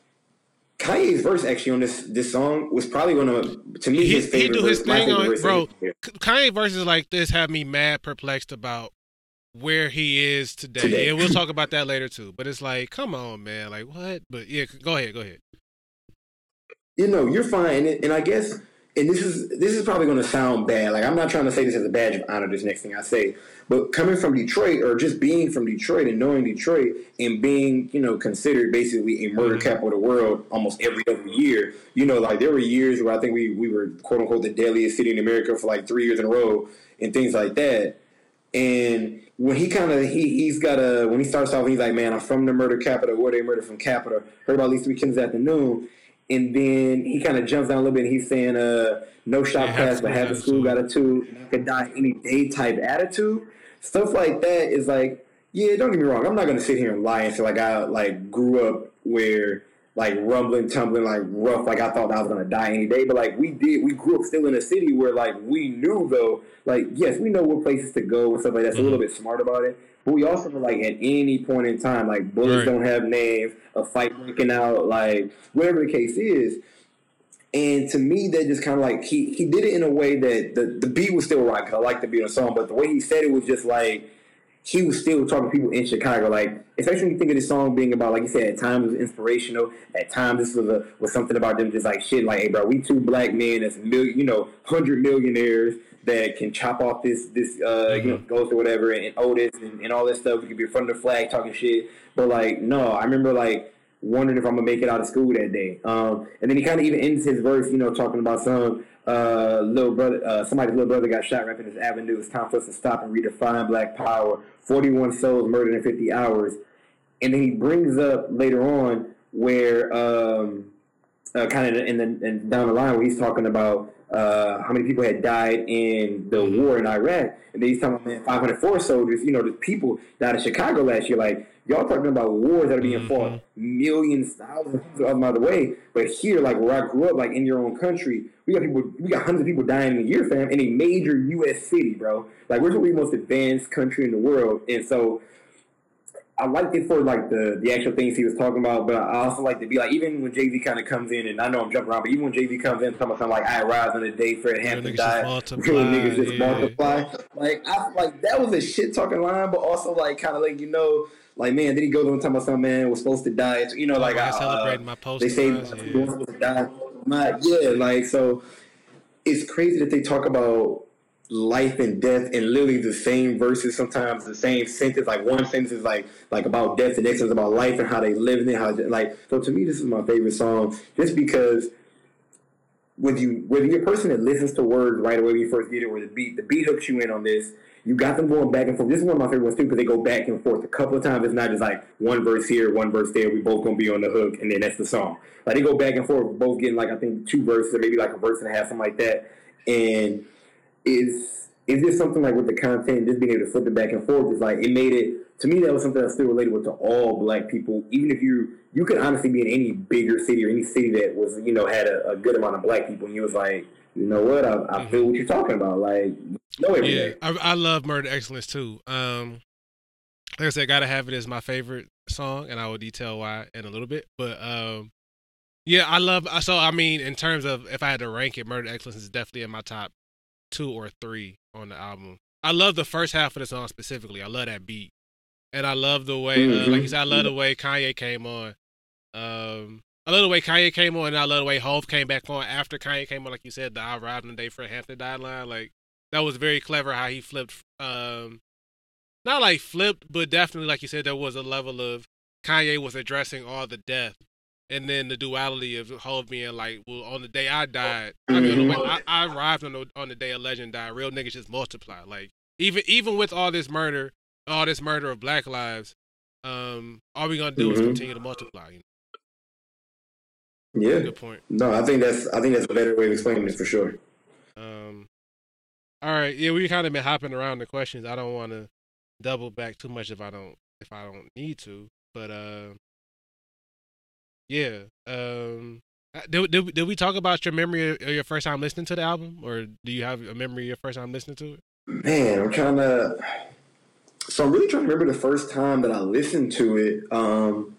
Kanye's verse actually on this this song was probably one of to me He, his he do his verse, thing on verse bro. Kanye verses like this have me mad perplexed about where he is today. Today. And we'll talk about that later too. But it's like, come on, man. Like what? But yeah, go ahead, go ahead. you know, you're fine. And I guess, and this is this is probably going to sound bad. Like I'm not trying to say this as a badge of honor. This next thing I say, but coming from Detroit or just being from Detroit and knowing Detroit and being, you know, considered basically a murder mm-hmm. capital of the world almost every other year. You know, like there were years where I think we we were quote unquote the deadliest city in America for like three years in a row and things like that. And when he kind of he he's got a when he starts off, he's like, "Man, I'm from the murder capital. Where they murder from capital. Heard about these three killings this afternoon." And then he kind of jumps down a little bit. and He's saying, "Uh, no shop Yeah, pass, but school half the a school got a two. Could die any day type attitude. Stuff like that is like, yeah. Don't get me wrong. I'm not gonna sit here and lie and say like I like grew up where like rumbling, tumbling, like rough. Like I thought I was gonna die any day, but like we did. We grew up still in a city where like we knew though, like yes, we know what places to go and stuff like that. So a little bit smart about it. But we also know, like at any point in time, like bullets Right. don't have names, a fight breaking out, like whatever the case is. And to me, that just kind of like he he did it in a way that the, the beat was still right. 'cause I like the beat on the song, but the way he said it was just like he was still talking to people in Chicago. Like, especially when you think of this song being about, like you said, at times it was inspirational. At times this was a was something about them just like shit. Like, hey, bro, we two black men that's million, you know, hundred millionaires that can chop off this this uh you know ghost or whatever and, Otis and, and all this stuff. We could be in front of the flag talking shit. But like, no, I remember like wondering if I'm gonna make it out of school that day. Um, and then he kind of even ends his verse, you know, talking about some uh, little brother, uh, somebody's little brother got shot right in his avenue. It's time for us to stop and redefine black power. 41 souls murdered in 50 hours. And then he brings up later on where um, uh, kind of in the in, down the line where he's talking about uh, how many people had died in the war in Iraq, and then he's talking about 504 soldiers. You know, the people died in Chicago last year. Like y'all talking about wars that are being fought millions, thousands of them out of the way, but here, like where I grew up, like in your own country, we got people, we got hundreds of people dying in a year, fam, in a major U.S. city, bro. Like we're the most advanced country in the world, and so. I liked it for like the the actual things he was talking about, but I also like to be like even when Jay Z kind of comes in, and I know I'm jumping around, but even when Jay Z comes in talking about something like I rise on the day Fred Hampton died, real niggas just yeah. multiply. Like I like that was a shit talking line, but also like kind of like you know. Like man, then he goes on talking about some man was supposed to die. You know, like I uh, my post They say yeah. supposed to die. My, yeah, like so. It's crazy that they talk about life and death and literally the same verses. Sometimes the same sentence. Like one sentence is like like about death, the next is about life and how they live in it. How like so to me, this is my favorite song just because whether you whether you're a person that listens to words right away when you first get it, or the beat the beat hooks you in on this. You got them going back and forth. This is one of my favorite ones too because they go back and forth a couple of times. It's not just like one verse here, one verse there. We both gonna be on the hook, and then that's the song. Like they go back and forth, both getting like I think two verses or maybe like a verse and a half, something like that. And is is this something like with the content, just being able to flip it back and forth? Is like it made it to me that was something that's still relatable to all black people. Even if you you could honestly be in any bigger city or any city that was you know had a, a good amount of black people, and you was like, you know what, I, I feel what you're talking about. Like, know every Yeah. I, I love Murder Excellence too. Um, like I said, gotta have it as my favorite song, and I will detail why in a little bit. But um, yeah, I love. So I mean, in terms of if I had to rank it, Murder Excellence is definitely in my top two or three on the album. I love the first half of the song specifically. I love that beat, and I love the way, uh, like you said, I love the way Kanye came on. Um, I love the way Kanye came on, and I love the way Hove came back on after Kanye came on. Like you said, the "I arrived on the day Fred Hampton died" line, like that was very clever how he flipped. Um, not like flipped, but definitely like you said, there was a level of Kanye was addressing all the death, and then the duality of Hove being like, "Well, on the day I died, I mean, the I, I arrived on the on the day a legend died. Real niggas just multiply. Like even even with all this murder, all this murder of Black lives, um, all we gonna do is Mhm. continue to multiply. You Yeah. Good point. No, I think that's I think that's a better way of explaining it for sure. Um, all right, yeah, we kind of been hopping around the questions. I don't want to double back too much if I don't if I don't need to, but uh, yeah. Um, did, did did we talk about your memory of your first time listening to the album, or do you have a memory of your first time listening to it? Man, I'm trying to. So I'm really trying to remember the first time that I listened to it. Um,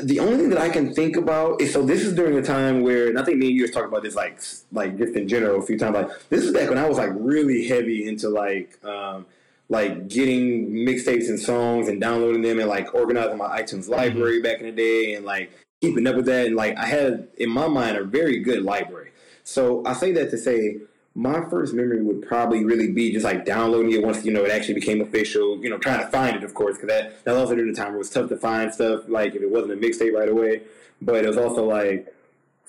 the only thing that I can think about is so this is during a time where and I think me and you was talking about this like like just in general a few times. Like this is back when I was like really heavy into like um, like getting mixtapes and songs and downloading them and like organizing my iTunes mm-hmm. library back in the day and like keeping up with that and like I had in my mind a very good library. So I say that to say my first memory would probably really be just like downloading it once you know it actually became official. You know, trying to find it, of course, because that that was also during the time where it was tough to find stuff. Like if it wasn't a mixtape right away, but it was also like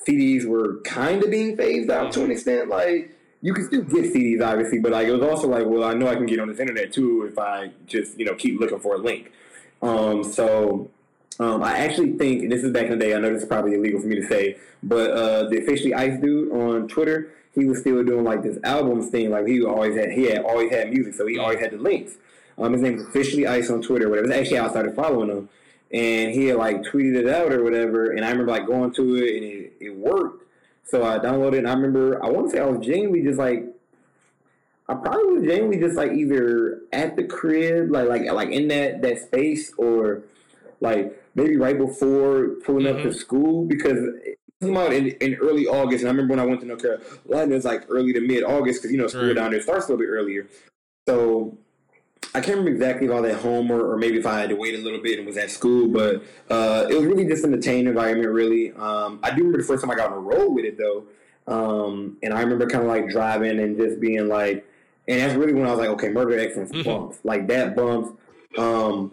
CDs were kind of being phased out to an mm-hmm. extent. Like you can still get CDs, obviously, but like it was also like, well, I know I can get on this internet too if I just you know keep looking for a link. Um, so um, I actually think, this is back in the day, I know this is probably illegal for me to say, but uh, the officially Ice dude on Twitter, he was still doing like this albums thing. Like he always had, he had always had music, so he always had the links. Um, his name is officially Ice on Twitter, whatever. Actually how I started following him, and he had like tweeted it out or whatever. And I remember like going to it, and it, it worked. So I downloaded, and I remember I want to say I was genuinely just like I probably was genuinely just like either at the crib, like like like in that that space, or like maybe right before pulling up to mm-hmm. school because it came out in, in early August. And I remember when I went to North Carolina, it was like early to mid August because you know school Right. down there starts a little bit earlier. So I can't remember exactly if I was at home or, or maybe if I had to wait a little bit and was at school, but uh, it was really just an entertaining environment, really. Um, I do remember the first time I got on a road with it, though. Um, and I remember kind of like driving and just being like, and that's really when I was like, okay, Murder Excellence Mhm. bumps. Like that bumps. Um,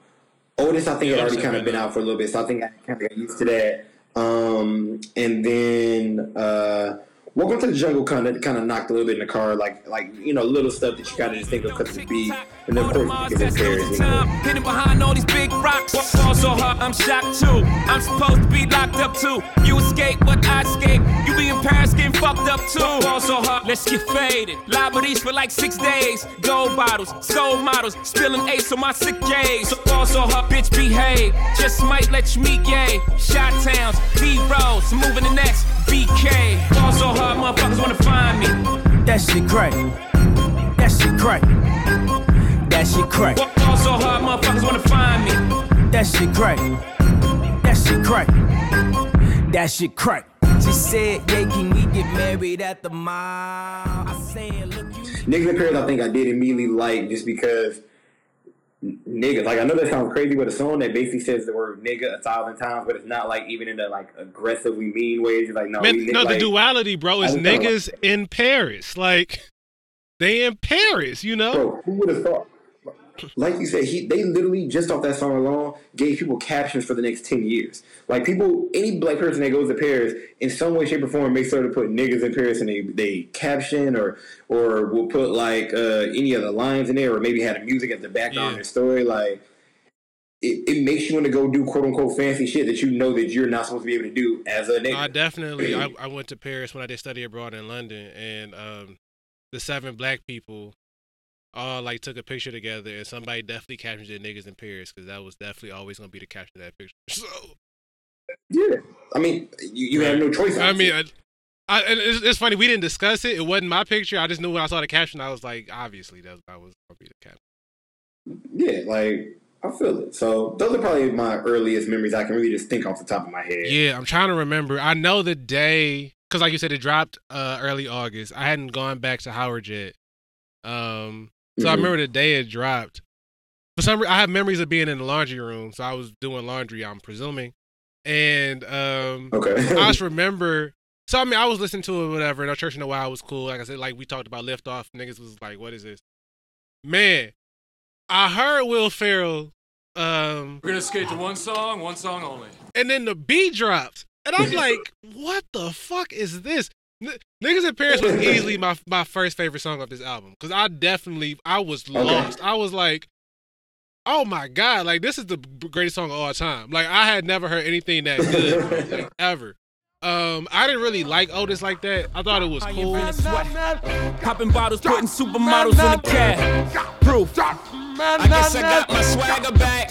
Otis, I think, Yeah, had already kind of been been out for a little bit, so I think I kind of got used to that. Um, and then uh, Welcome to the Jungle kind of kind of knocked a little bit in the car, like like you know little stuff that you of just think of of the beat, and then of course. You know. Hidden behind all these big rocks. Fall so hard, I'm shocked too. I'm supposed to be locked up too. You escape, but I escape. You be in Paris getting fucked up too. Fall so hard, let's get faded. Liberties for like six days. Gold bottles, soul models, spilling ace on my sick days. So fall so hard, bitch, behave. Just might let you meet gay. Shot towns, B rolls, moving the next BK. Fall so hard, motherfuckers wanna find me. That shit crack. That shit crack. That shit crack. Fall so hard, motherfuckers wanna find me. That shit crack. That shit crack. That shit crack. She said, yeah, can we get married at the mall? I said, look, you Niggas in Paris, I think I did immediately like just because n- niggas. Like I know that sounds crazy, but a song that basically says the word nigga a thousand times, but it's not like even in a like aggressively mean way. It's like no, Man, no, like, the duality, bro, is I was talking niggas in Paris. Like they in Paris, you know. Bro, who would have thought? Like you said, he they literally just off that song alone gave people captions for the next ten years. Like people, any black person that goes to Paris in some way, shape, or form makes sure to put niggas in Paris and they they caption or or will put like uh, any the lines in there or maybe had a music at the background Yeah. of the story. Like it, it makes you want to go do quote unquote fancy shit that you know that you're not supposed to be able to do as a nigga. I definitely. I, I went to Paris when I did study abroad in London, and um, the seven black people all like took a picture together, and somebody definitely captured the niggas in Paris because that was definitely always gonna be the caption of that picture. So Yeah, I mean, you, you have no choice. I mean, I, I, and it's, it's funny we didn't discuss it. It wasn't my picture. I just knew when I saw the caption, I was like, obviously that, that was gonna be the caption. yeah, like I feel it. So those are probably my earliest memories. I can really just think off the top of my head. Yeah, I'm trying to remember. I know the day because, like you said, it dropped uh, early August. I hadn't gone back to Howard yet, um, so I Mhm. remember the day it dropped. For some, re- I have memories of being in the laundry room, so I was doing laundry. I'm presuming, and um, Okay. I just remember. So I mean, I was listening to it, whatever. And our church in a while was cool. Like I said, like we talked about lift off. Niggas was like, "What is this?" Man, I heard Will Ferrell. Um, We're gonna skate to one song, one song only. and then the beat drops, and I'm like, "What the fuck is this?" N- Niggas in Paris was easily my my first favorite song of this album because I definitely I was lost. I was like, "Oh my god!" Like this is the greatest song of all time. Like I had never heard anything that good like, ever. Um, I didn't really like Otis like that. I thought it was I cool. invented sweat. Popping bottles, putting supermodels in the cab. Proof. I guess I got my swagger back.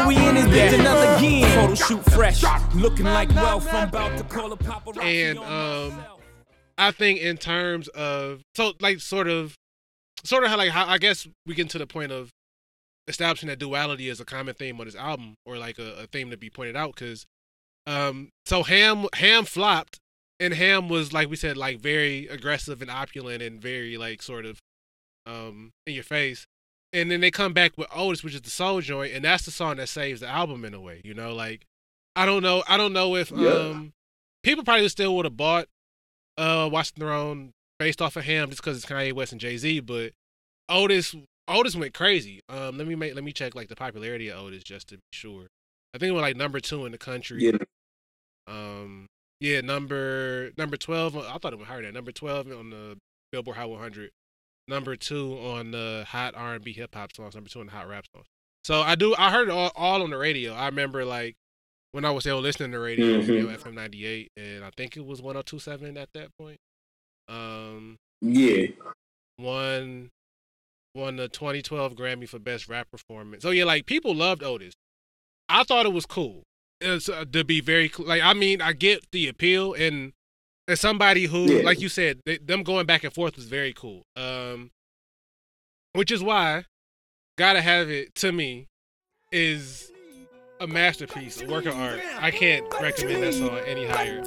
cause we in this bitch another again. Photo shoot fresh, looking like wealth. I'm about to call a paparazzi And, um. I think in terms of so like sort of sort of how like how I guess we get to the point of establishing that duality is a common theme on this album or like a, a theme to be pointed out because um so Ham Ham flopped and Ham was like we said like very aggressive and opulent and very like sort of um in your face and then they come back with Otis which is the soul joint and that's the song that saves the album in a way you know like I don't know I don't know if Yeah. um people probably still would have bought uh Watch the Throne based off of him just because it's Kanye West and Jay Z, but Otis Otis went crazy. Um, let me make let me check like the popularity of Otis just to be sure. I think it was like number two in the country. Yeah. Um, yeah, number number twelve. I thought it was higher than number twelve on the Billboard Hot 100. Number two on the Hot R&B Hip Hop songs. Number two on the Hot Rap songs. So I do. I heard it all, all on the radio. I remember like when I was still listening to radio, Mhm. you FM 98, and I think it was 102.7 at that point. Um, Yeah. won won the 2012 Grammy for Best Rap Performance. So yeah, like people loved Otis. I thought it was cool. It's, uh, to be very like I mean I get the appeal and as somebody who Yeah. like you said they, them going back and forth was very cool. Um, which is why gotta have it to me is a masterpiece, a work of art. I can't recommend that song any higher.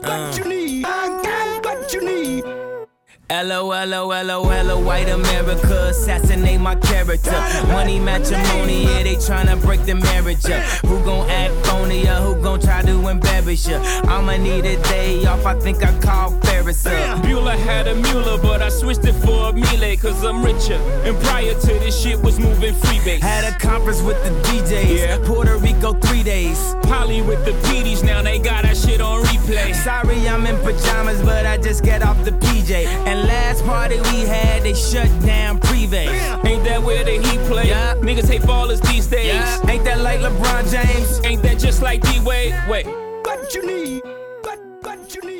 L-O-L-O-L-O-L-O, white America, assassinate my character. Money matrimony, yeah, they tryna break the marriage up. Who gon' act phony or who gon' try to embarrass ya? I'ma need a day off, I think I call Ferris up. Bueller had a Mueller, but I switched it for a Miele, cause I'm richer. And prior to this shit was moving freebase. Had a conference with the DJs, Yeah. Puerto Rico three days. Polly with the PDs, now they got that shit on replay. Sorry, I'm in pajamas, but I just get off the PJ. And last party we had, they shut down Privé. Ain't that where the heat play? Yeah. Niggas hate ballers these days. Yeah, ain't that like LeBron James? Ain't that just like D Wade? Wait.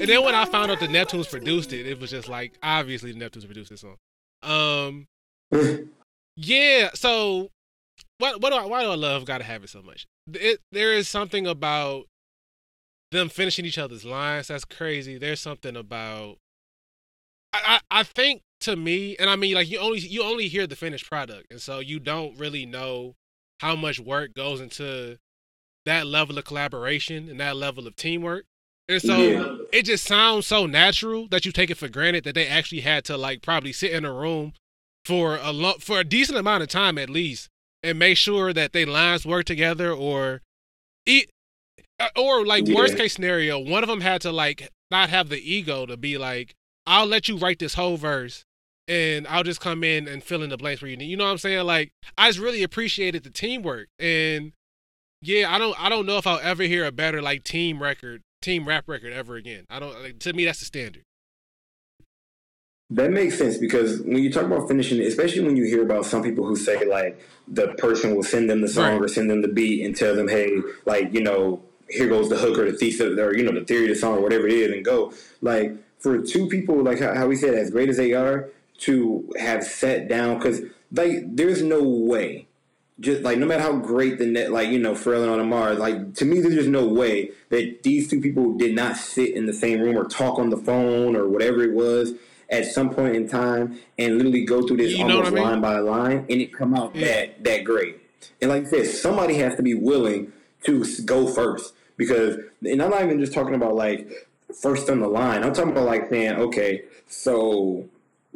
And then when I found out the Neptunes produced it, it was just like obviously the Neptunes produced this song. Um, yeah. So what? What do I? Why do I love "Gotta Have It" so much? It there is something about them finishing each other's lines that's crazy. There's something about I, I I think to me, and I mean like you only you only hear the finished product, and so you don't really know how much work goes into that level of collaboration and that level of teamwork. And so Yeah. it just sounds so natural that you take it for granted that they actually had to like probably sit in a room for a lo- for a decent amount of time at least and make sure that they lines work together or eat uh, or like Yeah. worst case scenario one of them had to like not have the ego to be like I'll let you write this whole verse and I'll just come in and fill in the blanks for you. You know what I'm saying? Like I just really appreciated the teamwork, and yeah, I don't I don't know if I'll ever hear a better like team record, team rap record ever again. I don't. Like, to me, that's the standard. That makes sense because when you talk about finishing, especially when you hear about some people who say like the person will send them the song Right. or send them the beat and tell them, hey, like you know, here goes the hook or the thesis or you know the theory of the song or whatever it is, and go. Like for two people, like how, how we said, as great as they are, to have sat down because like there's no way just like no matter how great the net, like you know, Pharrell and Mars, like to me, there's just no way that these two people did not sit in the same room or talk on the phone or whatever it was at some point in time and literally go through this You almost I mean? line by line and it come out Yeah. that that great. And like I said, somebody has to be willing to go first because, and I'm not even just talking about like first on the line. I'm talking about like saying, okay, so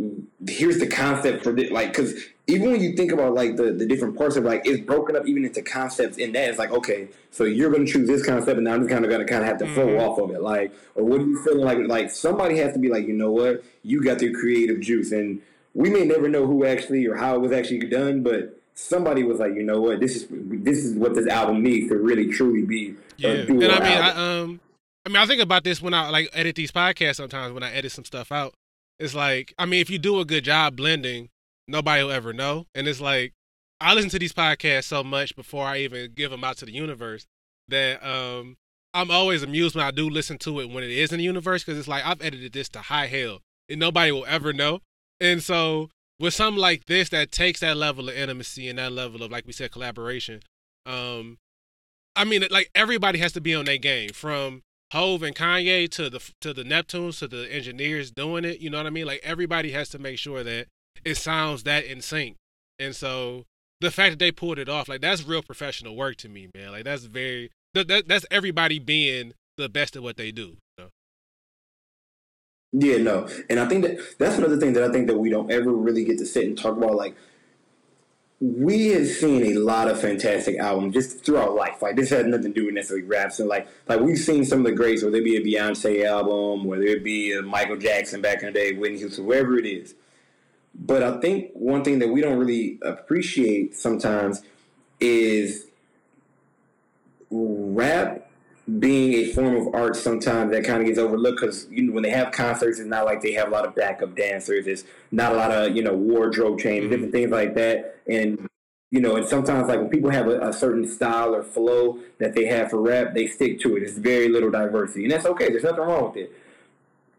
mm, here's the concept for this, like, because even when you think about like the, the different parts of like it's broken up even into concepts in that it's like okay so you're going to choose this concept and now I'm just kind of going to kind of have to flow off of it. Like or what are you feeling like like somebody has to be like you know what? You got the creative juice. And we may never know who actually or how it was actually done but somebody was like you know what? This is this is what this album needs to really truly be Yeah, a and I mean, I um, I mean, I think about this when I like edit these podcasts. Sometimes when I edit some stuff out, it's like, I mean, if you do a good job blending, nobody will ever know. And it's like, I listen to these podcasts so much before I even give them out to the universe that um, I'm always amused when I do listen to it when it is in the universe because it's like I've edited this to high hell and nobody will ever know. And so with something like this that takes that level of intimacy and that level of, like we said, collaboration, um, I mean, like everybody has to be on their game, from Hove and Kanye to the to the Neptunes to the engineers doing it. You know what I mean? Like everybody has to make sure that it sounds that in sync. And so the fact that they pulled it off, like that's real professional work to me, man. Like that's very that, that that's everybody being the best at what they do. Yeah, no, and I think that that's another thing that I think that we don't ever really get to sit and talk about. Like, we have seen a lot of fantastic albums just throughout life. Like, this has nothing to do with necessarily raps. And like, like we've seen some of the greats, whether it be a Beyonce album, whether it be a Michael Jackson back in the day, Whitney Houston, wherever it is. But I think one thing that we don't really appreciate sometimes is rap being a form of art sometimes that kind of gets overlooked because you know when they have concerts it's not like they have a lot of backup dancers. It's not a lot of you know wardrobe changes mm-hmm. different things like that. And you know and sometimes like when people have a, a certain style or flow that they have for rap they stick to it. It's very little diversity and that's okay. There's nothing wrong with it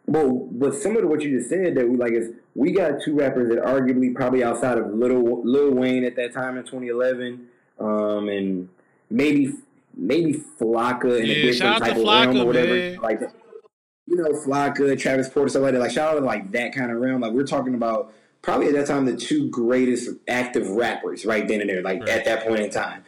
well, but similar to what you just said, that we like is we got two rappers that arguably probably outside of Little Lil Wayne at that time in 2011, um, and maybe maybe Flocka in Yeah, a different type of realm or whatever, man. like. You know, Flocka, Travis Porter, stuff like that. Like shout out to like that kind of realm. Like we're talking about probably at that time the two greatest active rappers right then and there, like Right. at that point in time.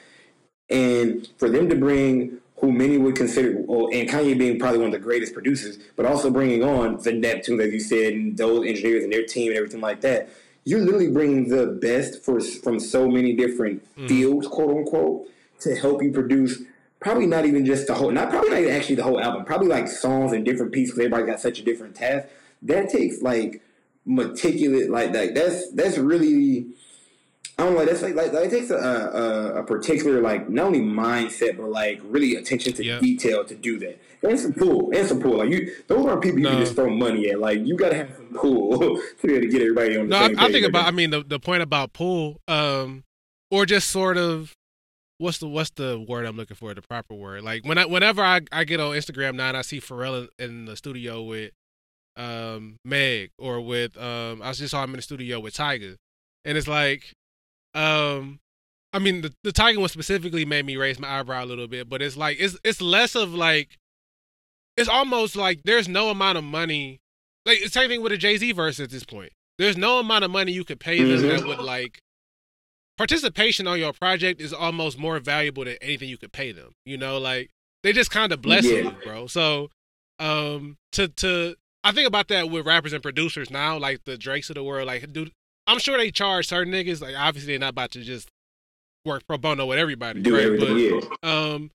And for them to bring who many would consider, well, and Kanye being probably one of the greatest producers, but also bringing on the Neptunes, as you said, and those engineers and their team and everything like that, you're literally bringing the best for from so many different mm. fields, quote unquote, to help you produce. Probably not even just the whole, not probably not even actually the whole album. Probably like songs and different pieces. Everybody got such a different task. That takes like meticulous, like that. That's that's really I don't know. That's like like, like it takes a, a a particular like not only mindset but like really attention to Yep. detail to do that. And some pull, and some pull. Like you, those aren't people you No. can just throw money at. Like you got to have some pull to be able to get everybody on the No, I, I think about. I mean, the the point about pool, um, or just sort of, what's the what's the word I'm looking for? The proper word. Like when I whenever I, I get on Instagram now and I see Pharrell in, in the studio with, um, Meg or with um, I just saw him in the studio with Tiger, and it's like, um. I mean, the, the Tiger one specifically made me raise my eyebrow a little bit, but it's like it's it's less of like, it's almost like there's no amount of money, like it's same thing with a Jay Z verse at this point. There's no amount of money you could pay them Mhm. that would like participation on your project is almost more valuable than anything you could pay them. You know, like they just kind of bless Yeah. you, bro. So, um, to to I think about that with rappers and producers now, like the Drakes of the world. Like, dude, I'm sure they charge certain niggas. Like, obviously they're not about to just work pro bono with everybody. do right? everything. But, yeah, um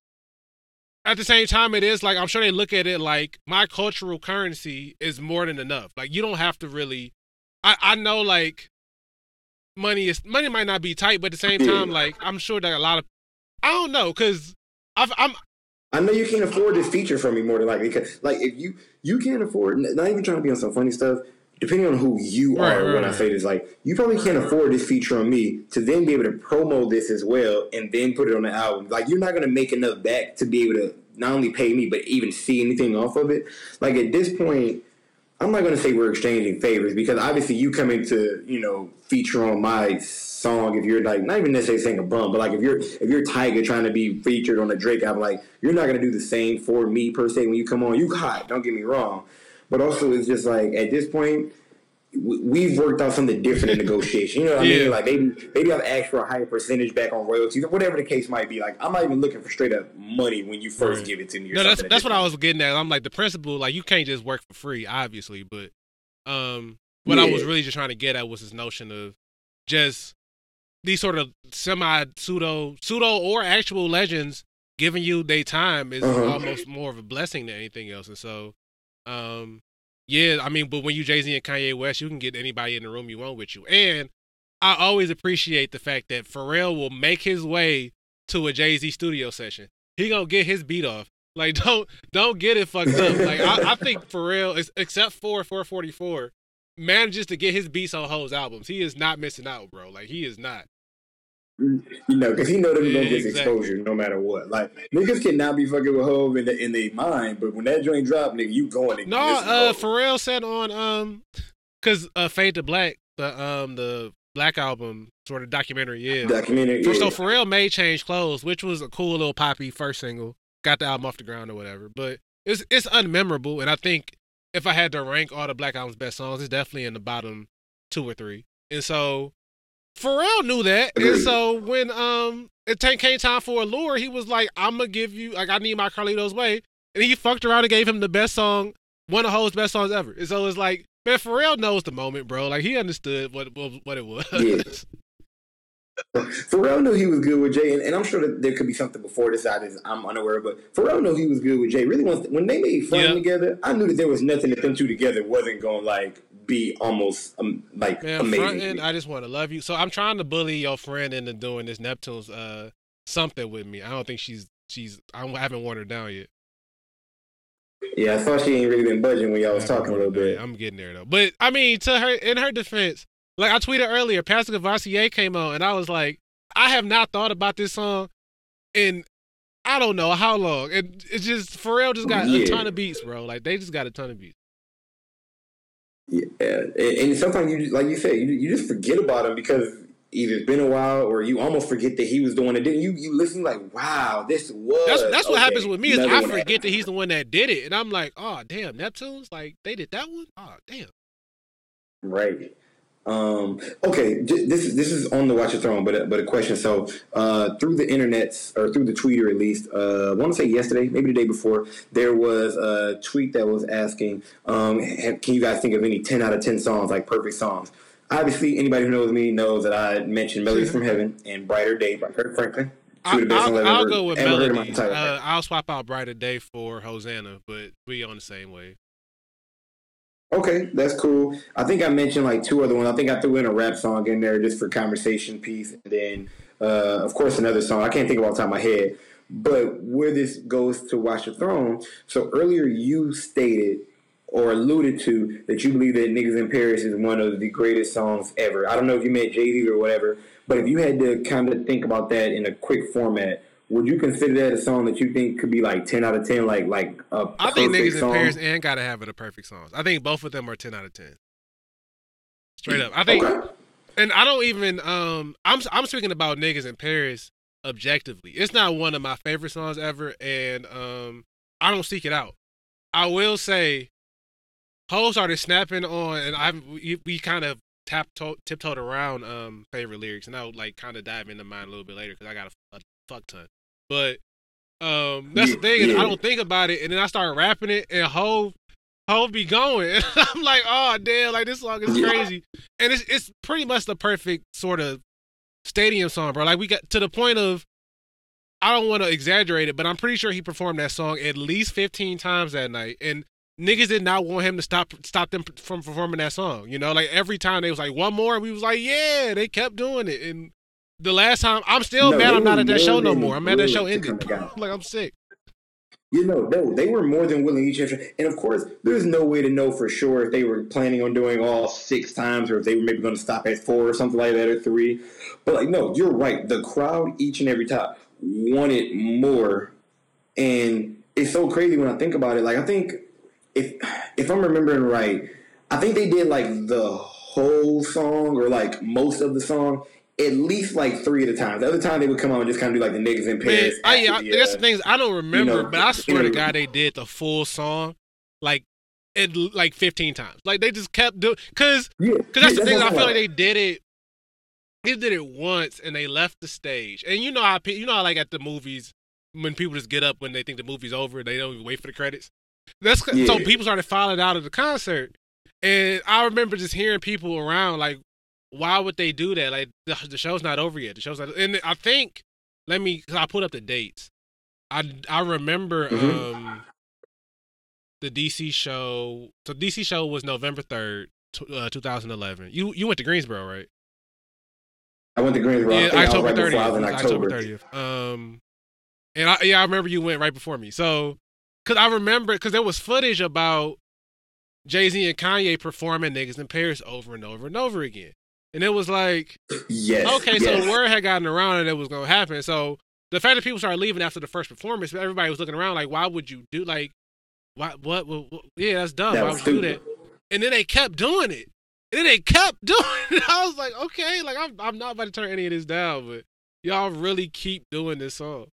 at the same time it is like i'm sure they look at it like my cultural currency is more than enough like you don't have to really I I know like money is money might not be tight, but at the same time, like I'm sure that a lot of I don't know because I've, I'm I know you can't afford this feature from me more than likely because, like, if you you can't afford, not even trying to be on some funny stuff. Depending on who you Right, are, right, when I say this, like, you probably can't afford this feature on me to then be able to promo this as well and then put it on the album. Like, you're not gonna make enough back to be able to not only pay me but even see anything off of it. Like at this point, I'm not gonna say we're exchanging favors because obviously you come into you know feature on my song if you're like not even necessarily saying a bum, but like if you're if you're Tiger trying to be featured on a Drake album, like you're not gonna do the same for me per se when you come on. You hot, don't get me wrong, but also it's just like at this point. we- We've worked out something different in negotiation. You know what I Yeah. mean? Like maybe maybe I've asked for a higher percentage back on royalties or whatever the case might be. Like I'm not even looking for straight up money when you first Right. give it to me. Or No, that's that's what I was getting at. I'm like the principle, like you can't just work for free, obviously, but um, what I was really just trying to get at was this notion of just these sort of semi pseudo pseudo or actual legends giving you their time is Uh-huh. almost more of a blessing than anything else. And so, um, yeah, I mean, but when you Jay Z and Kanye West, you can get anybody in the room you want with you, and I always appreciate the fact that Pharrell will make his way to a Jay Z studio session. He gonna get his beat off. Like don't don't get it fucked up. Like I, I think Pharrell, is, except for 444, manages to get his beats on Ho's albums. He is not missing out, bro. Like he is not. You know, because he know he's gonna get exposure no matter what. Like niggas cannot be fucking with Hove in, the, in their mind, but when that joint drop, nigga, you going to No, uh. Pharrell said on um, cause uh, Fade to Black, the um the Black album sort of documentary, yeah. documentary. For, yeah. So Pharrell made Change Clothes, which was a cool little poppy first single. Got the album off the ground or whatever. But it's it's unmemorable. And I think if I had to rank all the Black Album's best songs, it's definitely in the bottom two or three. And so Pharrell knew that. And so when um it came time for Allure, he was like, I'm gonna give you like I need my Carlito's way. And he fucked around and gave him the best song, one of Ho's best songs ever. And so it's like, man, Pharrell knows the moment, bro. Like he understood what what, what it was. Yeah. Pharrell knew he was good with Jay, and, and I'm sure that there could be something before this out is I'm unaware, but Pharrell knew he was good with Jay. Really, once when they made fun Yeah. together, I knew that there was nothing that them two together wasn't going like be almost um, like Man, amazing. end, I just want to love you. So I'm trying to bully your friend into doing this Neptune's uh something with me. I don't think she's she's I haven't worn her down yet. yeah, I thought she ain't really been budging when y'all was talking a little bit. I'm getting there though. But I mean, to her in her defense, like I tweeted earlier, Pastor Cavassier came on, and I was like, I have not thought about this song in I don't know how long. And it's just Pharrell just got a ton of beats, bro. Like they just got a ton of beats. Yeah, and, and sometimes you just- like you said, you, you just forget about him because either it's been a while or you almost forget that he was the one that did. it. You you listen like, wow, this was. That's that's what happens with me is another I forget that he's the one that did it, and I'm like, oh damn, Neptune's like they did that one. Oh damn. Right. Um, okay, this is this is on the Watch the Throne, but a, but a question. So uh, through the internet or through the Twitter at least, uh, I want to say yesterday, maybe the day before, there was a tweet that was asking, um, "Can you guys think of any ten out of ten songs like perfect songs?" Obviously, anybody who knows me knows that I mentioned "Melodies from Heaven" and "Brighter Day" by Kirk Franklin. I'll, I've I'll go with ever heard in melodies. Uh. I'll swap out Brighter Day for Hosanna, but we on the same wave. Okay, that's cool. I think I mentioned like two other ones. I think I threw in a rap song in there just for conversation piece, and then uh, of course another song. I can't think of off the top of my head. But where this goes to Watch the Throne. So earlier you stated or alluded to that you believe that Niggas in Paris is one of the greatest songs ever. I don't know if you meant Jay Z or whatever, but if you had to kind of think about that in a quick format, would you consider that a song that you think could be like ten out of ten, like like a I think niggas song? in Paris and gotta have it a perfect songs. I think both of them are ten out of ten. Straight up, I think, Okay. and I don't even. Um, I'm I'm speaking about niggas in Paris objectively. It's not one of my favorite songs ever, and um, I don't seek it out. I will say, Ho started snapping on, and I we, we kind of tap tiptoed around um favorite lyrics, and I'll like kind of dive into mine a little bit later because I got a, a fuck ton. But um, that's the Yeah, thing is yeah. I don't think about it, and then I start rapping it, and Ho Ho be going, and I'm like, oh damn, like this song is Yeah. crazy, and it's it's pretty much the perfect sort of stadium song, bro. Like we got to the point of. I don't want to exaggerate it, but I'm pretty sure he performed that song at least 15 times that night. And niggas did not want him to stop stop them from performing that song. You know, like every time they was like one more, we was like, yeah, they kept doing it. And the last time, I'm still No, mad. I'm not at that show no more. I'm mad that show ended. like I'm sick. You know, no, they were more than willing each other. And of course, there's no way to know for sure if they were planning on doing all six times or if they were maybe going to stop at four or something like that or three. But like, no, you're right. The crowd each and every time wanted more, and it's so crazy when I think about it. Like, I think if if I'm remembering right, I think they did like the whole song or like most of the song. At least like three at a time. The other time they would come out and just kind of do like the niggas in Man, Paris. I, yeah, the, that's uh, the things I don't remember, know, but I swear to. God, they did the full song like it like 15 times. Like they just kept doing because Yeah, because that's yeah, the thing. I feel like they did it. They did it once and they left the stage. And you know how you know how like at the movies when people just get up when they think the movie's over, they don't even wait for the credits. That's so people started filing out of the concert, and I remember just hearing people around like, why would they do that? Like the, the show's not over yet. The show's not, and I think let me cause I put up the dates. I I remember Mhm. um the DC show. So DC show was November third, uh, 2011. You you went to Greensboro, right? I went to Greensboro. I Yeah, October right 30th. was in It was October October. 30th. Um, and I, yeah, I remember you went right before me. So, cause I remember, cause there was footage about Jay Z and Kanye performing "Niggas in Paris" over and over and over again, and it was like, Yes. okay, so yes. the word had gotten around and it was gonna happen. So the fact that people started leaving after the first performance, everybody was looking around like, why would you do like, why, what, what, what yeah, that's dumb. That why would you do that? And then they kept doing it. And then they kept doing it. I was like, okay, like I'm I'm not about to turn any of this down, but y'all really keep doing this song.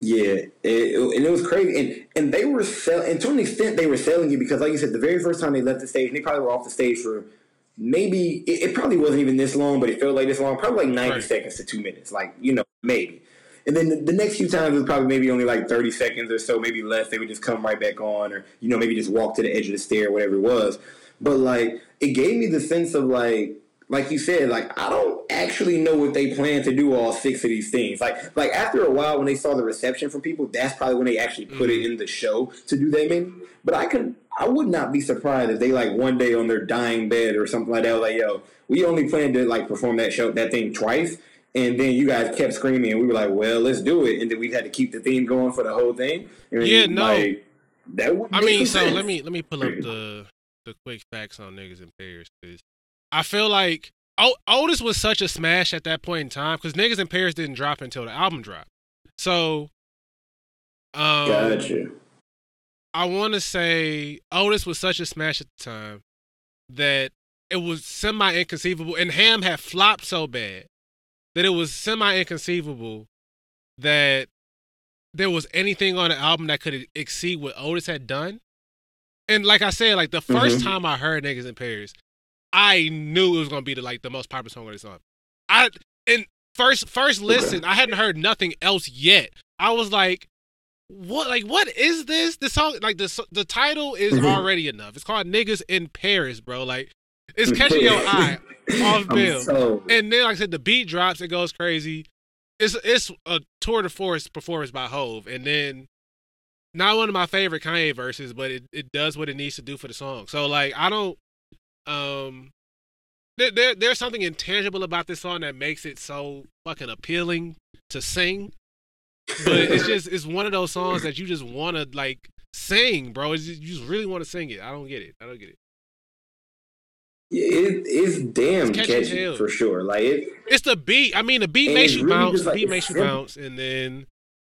Yeah, it, it- and it was crazy, and and they were selling, and to an extent, they were selling you because, like you said, the very first time they left the stage, and they probably were off the stage for maybe it, it probably wasn't even this long, but it felt like this long, probably like ninety Right. seconds to two minutes, like you know, maybe. And then the, the next few times it was probably maybe only like thirty seconds or so, maybe less. They would just come right back on, or you know, maybe just walk to the edge of the stair, whatever it was. But like, it gave me the sense of like, like you said, like I don't actually know what they plan to do all six of these things. Like, like after a while, when they saw the reception from people, that's probably when they actually put it mm-hmm. in the show to do that many. But I could, I would not be surprised if they like one day on their dying bed or something like that, like, yo, we only planned to like perform that show, that thing twice. And then you guys kept screaming, and we were like, "Well, let's do it." And then we had to keep the theme going for the whole thing. And Yeah, no. like, that would. I mean, so sense. let me let me pull up the the quick facts on niggas in Paris because I feel like Otis was such a smash at that point in time because niggas in Paris didn't drop until the album dropped. So, um, Gotcha. I want to say Otis was such a smash at the time that it was semi inconceivable, and Ham had flopped so bad that it was semi inconceivable that there was anything on the album that could exceed what Otis had done. And like I said, like the 1st Mhm. time I heard "Niggas in Paris," I knew it was gonna be the like the most popular song on this song. I and first first listen, I hadn't heard nothing else yet. I was like, what like what is this? The song like the the title is Mhm. already enough. It's called "Niggas in Paris," bro. Like it's catching your eye off bill. so- And then, like I said, the beat drops, it goes crazy. It's it's a tour de force performance by Hove, and then not one of my favorite Kanye verses, but it, it does what it needs to do for the song. So like I don't um there, there there's something intangible about this song that makes it so fucking appealing to sing. But it's just it's one of those songs that you just want to like sing, bro. It's just, you just really want to sing it. I don't get it. I don't get it. Yeah, it, it's damn It's catchy catchy for sure. Like it, It's the beat. I mean, the beat makes you really bounce. The beat makes you simple. bounce, and then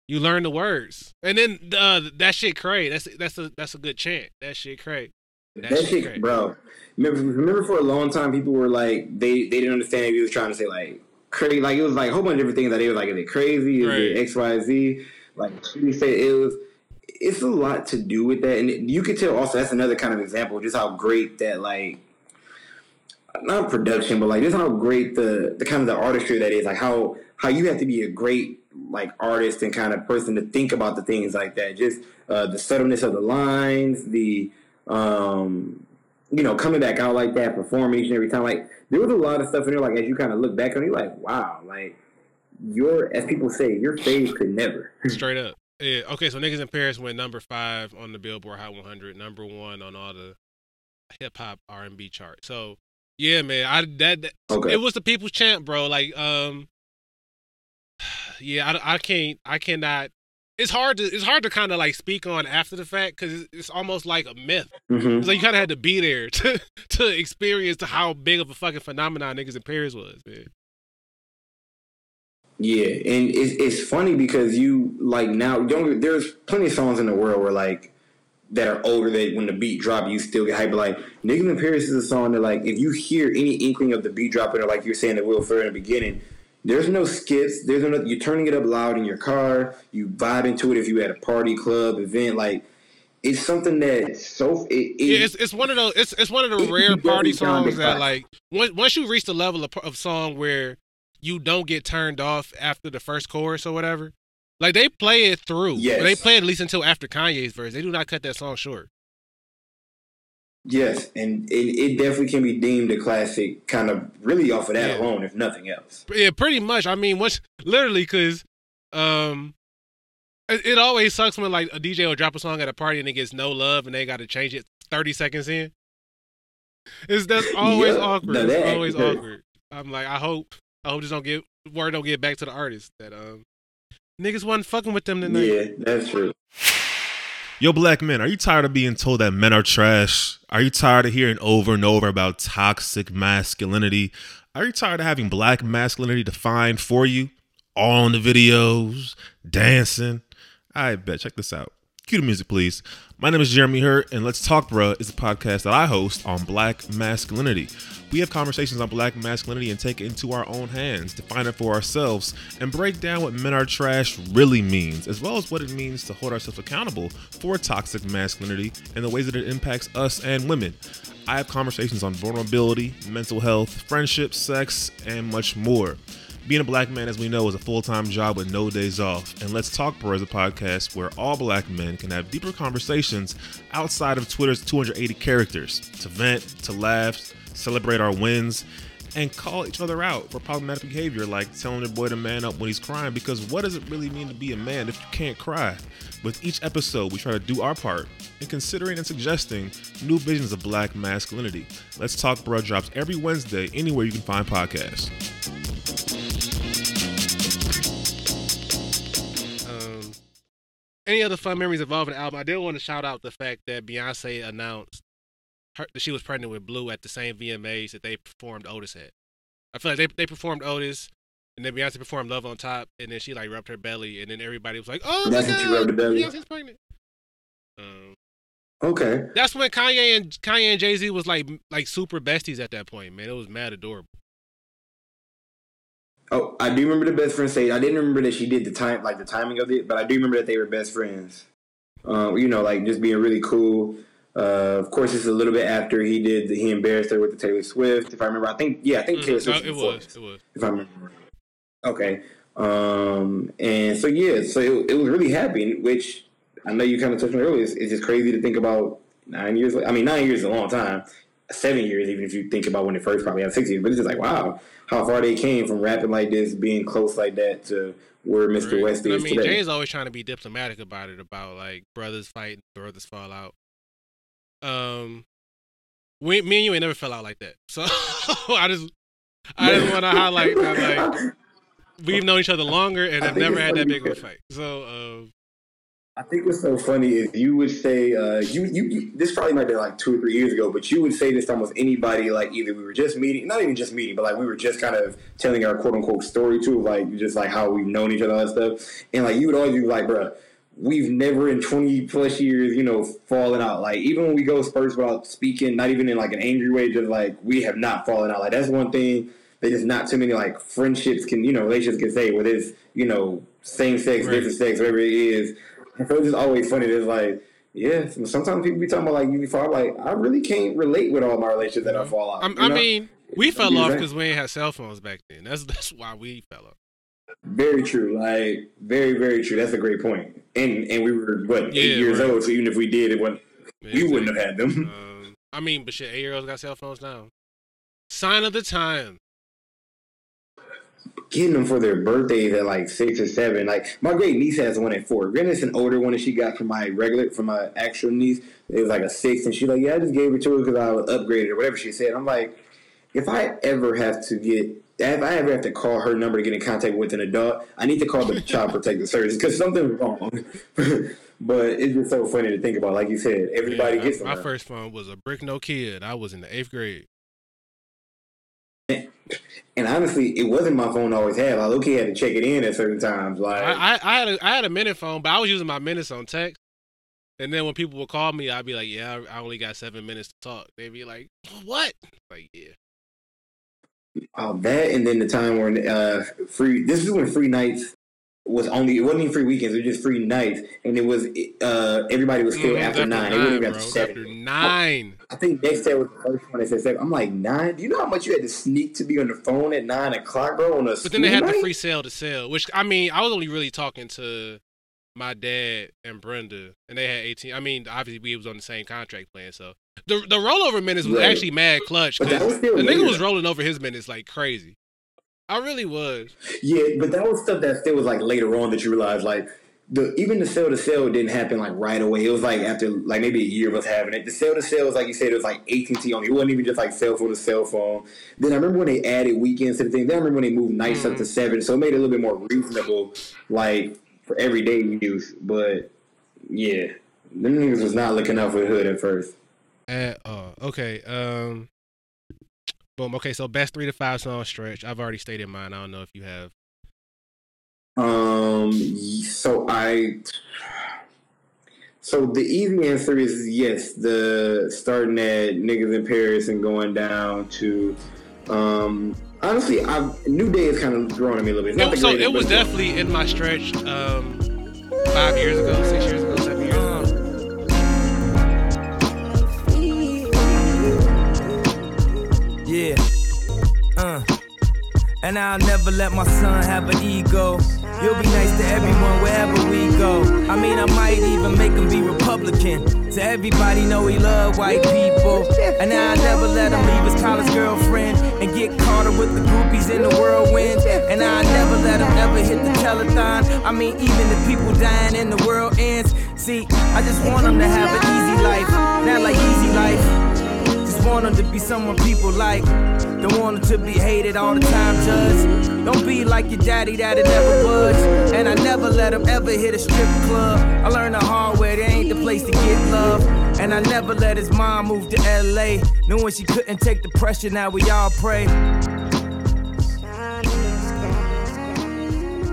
you learn the words. And then uh, that shit cray. That's that's a that's a good chant. That shit cray. That, that, shit, shit, bro. Remember, remember for a long time, people were like, they they didn't understand if he was trying to say like crazy. Like it was like a whole bunch of different things that they were like, is it crazy? Is Right. it X Y Z? Like he said, it was. It's a lot to do with that, and you could tell. Also, that's another kind of example just how great that like not production, but like just how great the the kind of the artistry that is. Like how how you have to be a great like artist and kind of person to think about the things like that. Just uh, the subtleness of the lines, the um, you know coming back out like that, performing each and every time. Like there was a lot of stuff in there. Like as you kind of look back on, you're like, wow, like your as people say, your phase could never. Straight up. Yeah. Okay. So niggas in Paris went number five on the Billboard Hot 100, number one on all the hip hop R and B chart. So yeah, man, I that, that Okay. it was the people's champ, bro. Like, um, yeah, I, I can't, I cannot. It's hard to, it's hard to kind of like speak on after the fact because it's, almost like a myth. hmm It's like you kind of had to be there to to experience to how big of a fucking phenomenon niggas in Paris was, man. Yeah, and it's it's funny because you like now don't there's plenty of songs in the world where like that are older that when the beat drop you still get hype. But like Niggas in Paris is a song that like if you hear any inkling of the beat dropping or like you're saying that Will Ferrell in the beginning, there's no skips. There's no you're turning it up loud in your car. You vibe into it if you at a party, club, event. Like it's something that so it, it Yeah, it's it's one of those. It's it's one of the rare party songs that like once once you reach the level of, of song where you don't get turned off after the first chorus or whatever. Like they play it through. Yes. They play it at least until after Kanye's verse. They do not cut that song short. Yes, and it, it definitely can be deemed a classic, kind of really off of that Yeah. alone, if nothing else. Yeah, pretty much. I mean, what's literally because um, it, it always sucks when like a DJ will drop a song at a party and it gets no love and they got to change it thirty seconds in. It's that's always Yeah. awkward. No, it's always actually- awkward. I'm like, I hope, I hope this don't get word don't get back to the artist that um niggas wasn't fucking with them tonight. Yeah, that's true. Yo, black men, are you tired of being told that men are trash? Are you tired of hearing over and over about toxic masculinity? Are you tired of having black masculinity defined for you? All in the videos, dancing. I bet. Check this out. Cue the music, please. My name is Jeremy Hurt, and Let's Talk Bruh is a podcast that I host on black masculinity. We have conversations on black masculinity and take it into our own hands, define it for ourselves, and break down what men are trash really means, as well as what it means to hold ourselves accountable for toxic masculinity and the ways that it impacts us and women. I have conversations on vulnerability, mental health, friendship, sex, and much more. Being a black man, as we know, is a full time job with no days off. And Let's Talk Bro is a podcast where all black men can have deeper conversations outside of Twitter's 280 characters to vent, to laugh, celebrate our wins, and call each other out for problematic behavior like telling your boy to man up when he's crying. Because what does it really mean to be a man if you can't cry? With each episode, we try to do our part in considering and suggesting new visions of black masculinity. Let's Talk Bro drops every Wednesday anywhere you can find podcasts. Any other fun memories involving the album? I did want to shout out the fact that Beyonce announced her, that she was pregnant with Blue at the same VMAs that they performed Otis at. I feel like they they performed Otis, and then Beyonce performed Love on Top, and then she like rubbed her belly, and then everybody was like, "Oh my god, she rubbed the belly? Beyonce's pregnant." Um, Okay. that's when Kanye and Kanye and Jay Z was like like super besties at that point. Man, it was mad adorable. Oh, I do remember the best friend say. I didn't remember that she did the time, like the timing of it, but I do remember that they were best friends. Um, you know, like just being really cool. Uh, of course, it's a little bit after he did. He embarrassed her with the Taylor Swift. If I remember, I think yeah, I think Taylor Mhm. Swift. Uh, it was, it was. If I remember. Okay. Um, and so yeah, so it, it was really happy, which I know you kind of touched on earlier. It's, it's just crazy to think about nine years. I mean, nine years is a long time. Seven years, even if you think about when it first probably had six years. But it's just like wow, how far they came from rapping like this, being close like that to where Mr. Right. West And is I mean, today. Jay's always trying to be diplomatic about it, about like brothers fighting, brothers fall out. Um, we, me and you ain't never fell out like that. So I just, I just want to highlight that like we've known each other longer and have never had that big of a fight. So, um, I think what's so funny is you would say uh, you, you this probably might be like two or three years ago, but you would say this to almost anybody like either we were just meeting, not even just meeting, but like we were just kind of telling our quote unquote story too, like just like how we've known each other and stuff, and like you would always be like, bruh, we've never in twenty plus years, you know, fallen out. Like even when we go spurts without speaking, not even in like an angry way, just like we have not fallen out. Like that's one thing that is not too many like friendships can you know relationships can say whether it's you know same sex, Right. different sex, whatever it is. And so it's always funny. It's like, yeah, sometimes people be talking about like you fall. Like I really can't relate with all my relationships that I fall out. I'm, you I mean, we It's fell off because we ain't had cell phones back then. That's that's why we fell off. very true. Like very, very true. That's a great point. And and we were what Yeah, eight years right. old, so even if we did, it wouldn't. We wouldn't have had them. Um, I mean, but shit, eight year olds got cell phones now. Sign of the time. Getting them for their birthdays at like six or seven. Like my great niece has one at four. Granted, it's an older one that she got from my regular, from my actual niece. It was like a six, and she's like, "Yeah, I just gave it to her because I was upgraded or whatever she said." I'm like, if I ever have to get, if I ever have to call her number to get in contact with an adult, I need to call the child protective service because something's wrong. but it's just so funny to think about. Like you said, everybody Yeah, gets my them. first phone was a brick no kid. I was in the eighth grade. And honestly, it wasn't my phone I always had. I low key had to check it in at certain times. Like, I, I, I had a I had a minute phone, but I was using my minutes on text. And then when people would call me, I'd be like, "Yeah, I only got seven minutes to talk." They'd be like, "What?" Like, yeah. Oh, that and then the time when uh free. This is when free nights was only. It wasn't even free weekends. It was just free nights, and it was uh everybody was still Mhm, after nine. They wouldn't even after seven. After nine. I think Nextel was the first one that said seven. I'm like nine. Do you know how much you had to sneak to be on the phone at nine o'clock, bro? On a But then they had school the free sale to sell, which I mean, I was only really talking to my dad and Brenda, and they had 18. I mean, obviously we was on the same contract plan, so the the rollover minutes was Right. actually mad clutch But that because was still the nigga was rolling over his minutes like crazy. I really was. Yeah, but that was stuff that still was like later on that you realized like the even the sale to sale didn't happen like right away. It was like after like maybe a year of us having it. The sale to sale was like you said, it was like AT and T only. It wasn't even just like cell phone to cell phone. Then I remember when they added weekends to the thing. Then I remember when they moved nights up to seven, so it made it a little bit more reasonable, like for everyday use. But yeah, them niggas was not looking out for the hood at first. At all. Okay. Um. Boom. Okay. So best three to five song stretch. I've already stated mine. I don't know if you have. Um. So I. So the easy answer is yes. The starting at niggas in Paris and going down to, um. Honestly, I New Day is kind of growing on me a little bit. It, so it was but it's- definitely in my stretch. Um, five years ago, six years ago, seven years ago. Yeah. And I'll never let my son have an ego. You'll be nice to everyone wherever we go. I mean, I might even make him be Republican. To everybody know he love white people. And I'll never let him leave his college girlfriend and get caught up with the groupies in the whirlwind. And I'll never let him ever hit the telethon. I mean, even the people dying in the world ends. See, I just want him to have an easy life, not like easy life. Just want him to be someone people like. Don't want to be hated all the time, judge. Don't be like your daddy that it never was. And I never let him ever hit a strip club. I learned the hard way, there ain't the place to get love. And I never let his mom move to LA. Knowing she couldn't take the pressure, now we all pray.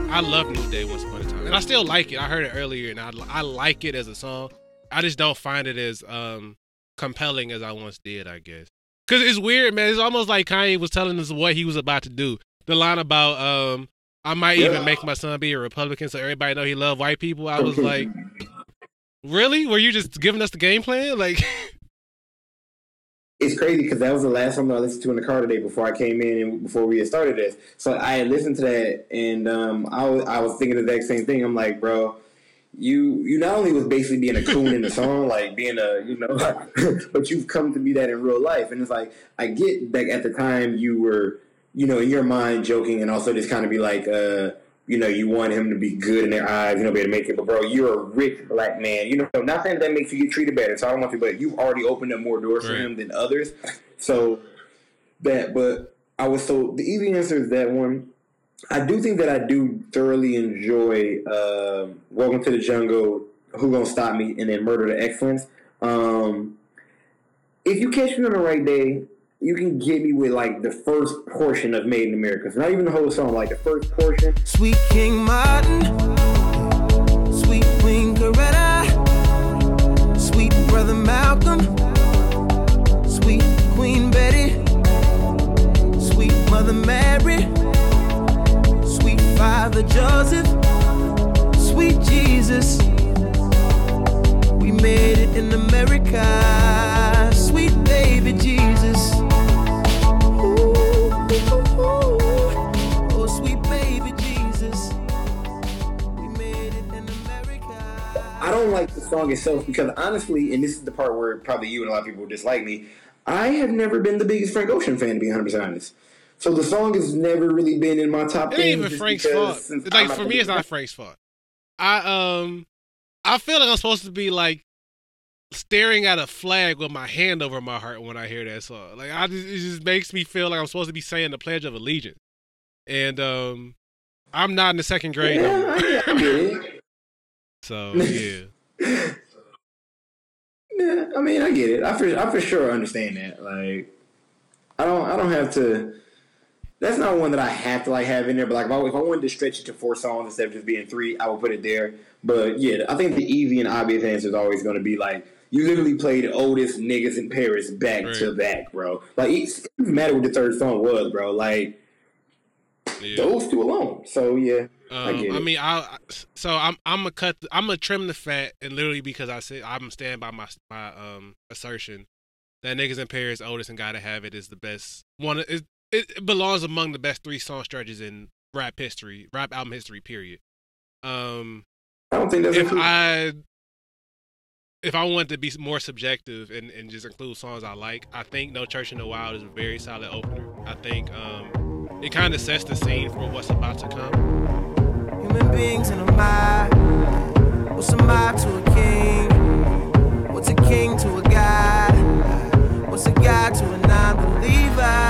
I love New Day once upon a time, and I still like it. I heard it earlier, and I I like it as a song. I just don't find it as um compelling as I once did. I guess because it's weird, man. It's almost like Kanye was telling us what he was about to do. The line about um I might Yeah. even make my son be a Republican so everybody know he love white people. I was like, really? Were you just giving us the game plan? Like, It's crazy because that was the last song that I listened to in the car today before I came in and before we had started this. So I had listened to that and um, I was I was thinking the exact same thing. I'm like, bro, you you not only was basically being a coon in the song, like being a you know, but you've come to be that in real life. And it's like I get that at the time you were you know in your mind joking and also just kind of be like, uh, you know, you want him to be good in their eyes, you know, be able to make it. But bro, you're a rich black man. You know, not saying that makes you get treated better. So I don't want to, but you've already opened up more doors for him than others. So that, but I was so the easy answer is that one. I do think that I do thoroughly enjoy uh, Welcome to the Jungle, Who Gonna Stop Me, and then Murder to Excellence. Um, if you catch me on the right day, you can get me with like the first portion of Made in America. So not even the whole song, like the first portion. Sweet King Martin, sweet Queen Coretta, sweet Brother Malcolm, sweet Queen Betty, sweet Mother Mary, Father Joseph, sweet Jesus. We made it in America, sweet baby Jesus. Oh, sweet baby Jesus. I don't like the song itself because honestly, and this is the part where probably you and a lot of people dislike me. I have never been the biggest Frank Ocean fan, to be 100 percent honest. So the song has never really been in my top It 10. ain't even Frank's fault. It's like for me, it's not Frank's fault. I um, I feel like I'm supposed to be like staring at a flag with my hand over my heart when I hear that song. Like I just, it just makes me feel like I'm supposed to be saying the Pledge of Allegiance, and um, I'm not in the second grade. Yeah, I get it. So yeah, Yeah, I mean, I get it. I for I for sure understand that. Like, I don't I don't have to. That's not one that I have to like have in there. But like, if I, if I wanted to stretch it to four songs instead of just being three, I would put it there. But yeah, I think the easy and obvious answer is always going to be like. You literally played Otis niggas in Paris back to back, bro. Like, it doesn't matter what the third song was, bro. Like, yeah. those two alone. So, yeah. I Um, get I mean, I so I'm I'm gonna cut. I'm gonna trim the fat, and literally because I said I'm standing by my my um assertion that niggas in Paris, Otis and gotta have it is the best one. It, it belongs among the best three song stretches in rap history, rap album history. Period. Um, I don't think that's if a I if I wanted to be more subjective and, and just include songs I like, I think No Church in the Wild is a very solid opener. I think um, it kind of sets the scene for what's about to come. Human beings in a mob. What's a mob to a king? What's a king to a god? What's a god to a non-believer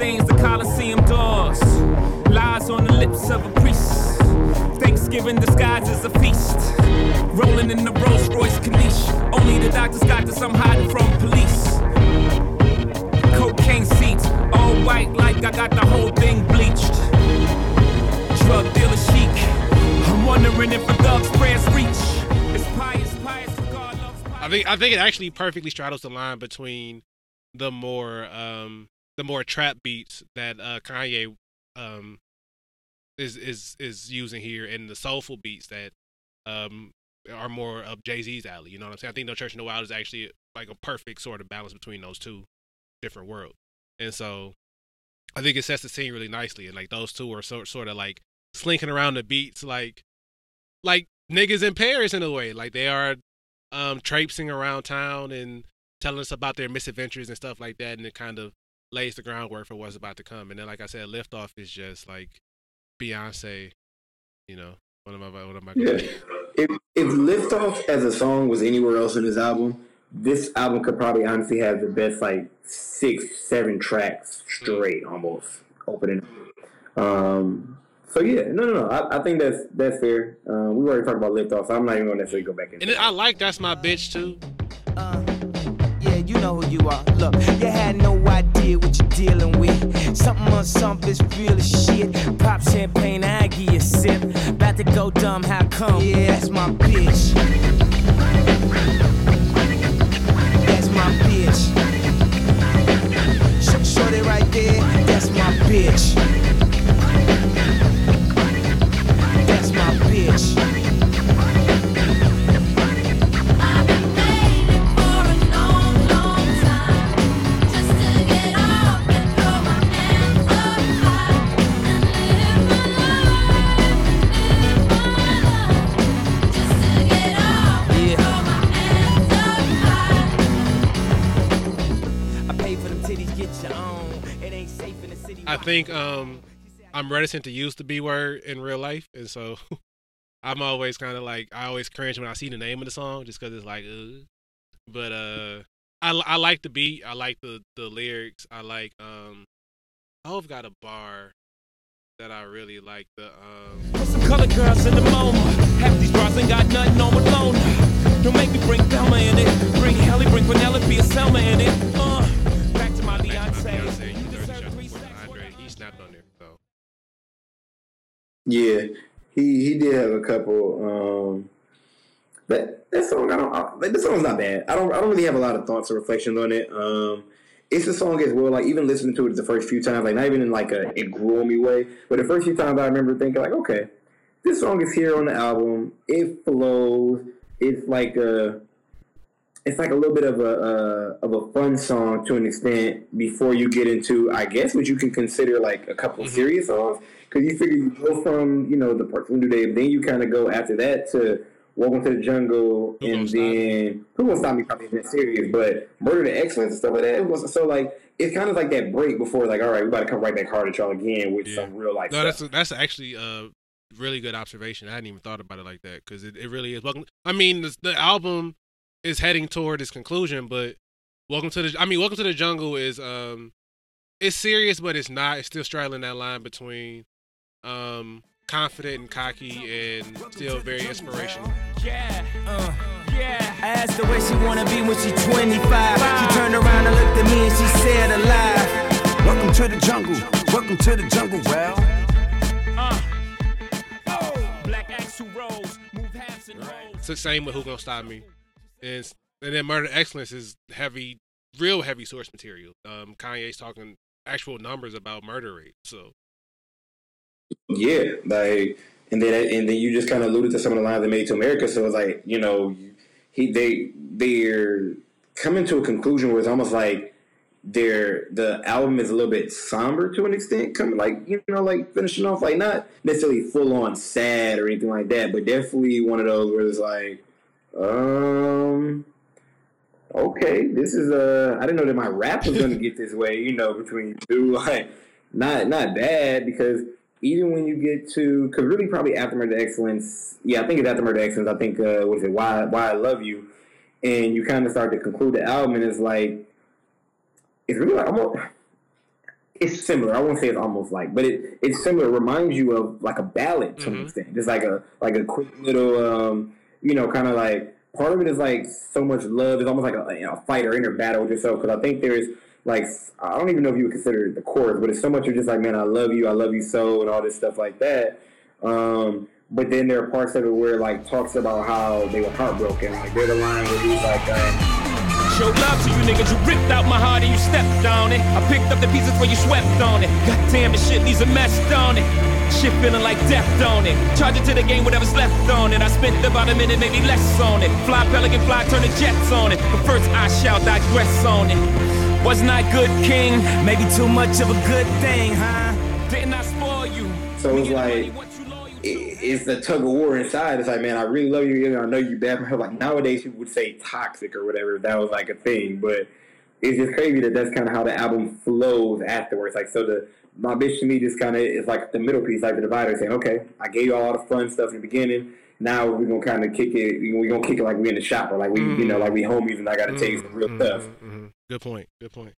stains the Colosseum doors. Lies on the lips of a priest. Thanksgiving disguised as a feast. Rolling in the Rolls Royce. Only the doctors I'm hiding from police. Cocaine seats, all white like I got the whole thing bleached. Drug dealer chic. Wondering if a thug's prayers reach. It's pious, pious, God loves pious. I think I think it actually perfectly straddles the line between the more um the more trap beats that uh Kanye um is is is using here and the soulful beats that um are more of Jay Z's alley. You know what I'm saying? I think No Church in the Wild is actually like a perfect sort of balance between those two different worlds. And so I think it sets the scene really nicely. And like those two are sort sort of like slinking around the beats like like niggas in Paris in a way. Like they are um traipsing around town and telling us about their misadventures and stuff like that and it kind of lays the groundwork for what's about to come. And then like I said, Liftoff is just like Beyonce, you know, one of my one of my Yeah. If if Liftoff as a song was anywhere else in this album, this album could probably honestly have the best like six, seven tracks straight almost opening. Um so yeah, no no no. I, I think that's that's fair. Um, we already talked about Liftoff, so I'm not even gonna necessarily go back into And. I like that's my bitch too. Uh, yeah, you know who you are. Look, you had no idea what you're dealing with. Something on something is real as shit. Pop champagne, I give you a sip. About to go dumb, how come? Yeah, that's my bitch. That's my bitch. Shorty right there, that's my bitch. Think um I'm reticent to use the B word in real life, and so I'm always kind of like I always cringe when I see the name of the song, just because it's like, Ugh. but uh, I I like the beat, I like the the lyrics, I like um, I've got a bar that I really like. The um, Put some colored girls in the. Half these bras ain't got nothing on. Don't make me bring Thelma in it. Bring Halle, bring Penelope Salma in it. Snapped on there. So Yeah, he he did have a couple. Um, that that song I don't. I, like, this song's not bad. I don't I don't really have a lot of thoughts or reflections on it. Um, it's a song as well. Like even listening to it the first few times, like not even in like a it grew me way, but the first few times I remember thinking like, okay, this song is here on the album. It flows. It's like a it's like a little bit of a uh, of a fun song to an extent before you get into, I guess, what you can consider like a couple Mm-hmm. serious songs. Because you figure you go from you know the parts New Day, then you kind of go after that to Welcome to the Jungle, Who and Gonna Stop Me? then Who Won't Stop Me probably isn't serious, but Murder to Excellence and stuff like that. It was so like it's kind of like that break before like all right, we about to come right back hard at y'all again with Yeah. some real life. No, stuff. that's that's actually a really good observation. I hadn't even thought about it like that because it, it really is. Welcome. I mean, the, the album is heading toward its conclusion, but Welcome to the. I mean, Welcome to the Jungle is um, it's serious, but it's not. It's still straddling that line between um confident and cocky and still very inspirational. Yeah, Uh. yeah. I asked her where she wanna be when she 25. She turned around and looked at me and she said alive. Welcome to the jungle. Welcome to the jungle. Well, Uh. Oh, black axe who rolls, move halves and rolls. It's the same with Who Gonna Stop Me, and and then Murder Excellence is heavy, real heavy source material. Um, Kanye's talking actual numbers about murder rate. So Yeah, like, and then and then you just kind of alluded to some of the lines they made to America. So it's like you know, he they they're coming to a conclusion where it's almost like their the album is a little bit somber to an extent. Coming like you know, like finishing off like not necessarily full on sad or anything like that, but definitely one of those where it's like, um. Okay, this is uh I didn't know that my rap was gonna get this way, you know, between you two. Like not not bad because even when you get to because really probably after murder excellence yeah i think it's after murder excellence i think uh what is it why why i love you and you kind of start to conclude the album and it's like it's really like almost it's similar i won't say it's almost like but it it's similar it reminds you of like a ballad to an Mhm. extent just like a like a quick little um you know kind of like part of it is like so much love it's almost like a, you know, a fight or inner battle with yourself because i think there's like I don't even know if you would consider it the chorus, but it's so much of just like, man, I love you, I love you so, and all this stuff like that. Um, but then there are parts of it where like talks about how they were heartbroken. Like there's a line where he's like, um, Show love to you niggas, you ripped out my heart and you stepped on it. I picked up the pieces where you swept on it. God damn, this shit needs a mess on it. Shit feeling like death on it. Charge it to the game, whatever's left on it. I spent about a minute, maybe less on it. Fly pelican, fly, turn the jets on it. But first I shall digress on it. Wasn't I good, king? Maybe too much of a good thing, huh? Didn't I spoil you? So it's get like- money, what you loyal to? it- it's the tug of war inside. It's like, man, I really love you, and I know you bad for her. Like nowadays, people would say toxic or whatever if that was like a thing, but it's just crazy that that's kind of how the album flows afterwards. Like, so the my bitch to me just kind of is like the middle piece, like the divider, saying, okay, I gave you all the fun stuff in the beginning. Now we're gonna kind of kick it. We're gonna kick it like we in the shop, or like we, you know, like we homies, and I got to tell you some real Mhm, stuff. mhm, mhm. Good point. Good point.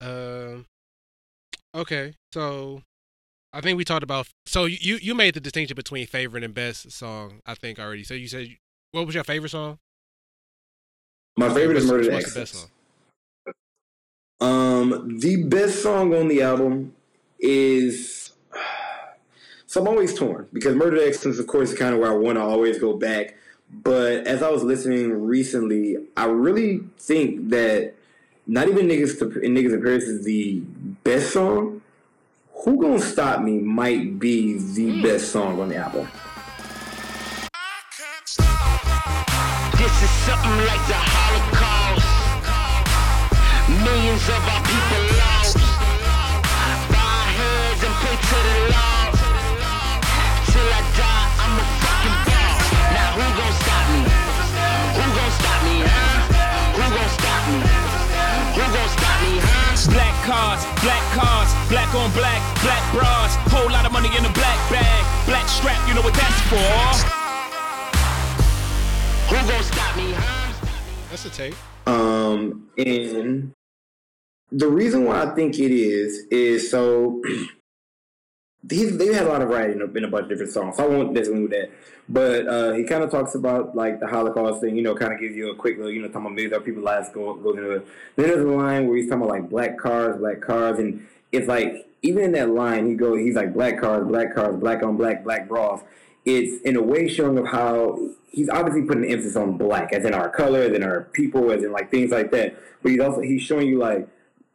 Um. okay, so I think we talked about. So you you made the distinction between favorite and best song. I think already. So you said what was your favorite song? My favorite is Murder to what's the best song? Um, the best song on the album is. So I'm always torn because Murder Excellence, of course, is kind of where I want to always go back. But as I was listening recently, I really think that not even niggas in niggas in Paris is the best song. Who gonna stop me might be the hmm. best song on the album. This is something like the Holocaust. Millions of our people cars, black cars, black on black, black bras. Whole lot of money in a black bag, black strap, you know what that's for. Who gon' stop me, huh? That's a tape. Um, and the reason why I think it is is so he's they had a lot of writing in a, bunch of different songs. So I won't necessarily do that, but uh, he kind of talks about like the Holocaust thing. You know, kind of gives you a quick little, you know, talking about millions of people's lives go goes into it. Then there's a line where he's talking about like black cars, black cars, and it's like even in that line he goes, he's like black cars, black cars, black on black, black bras. It's in a way showing of how he's obviously putting emphasis on black, as in our color, as in our people, as in like things like that. But he's also he's showing you like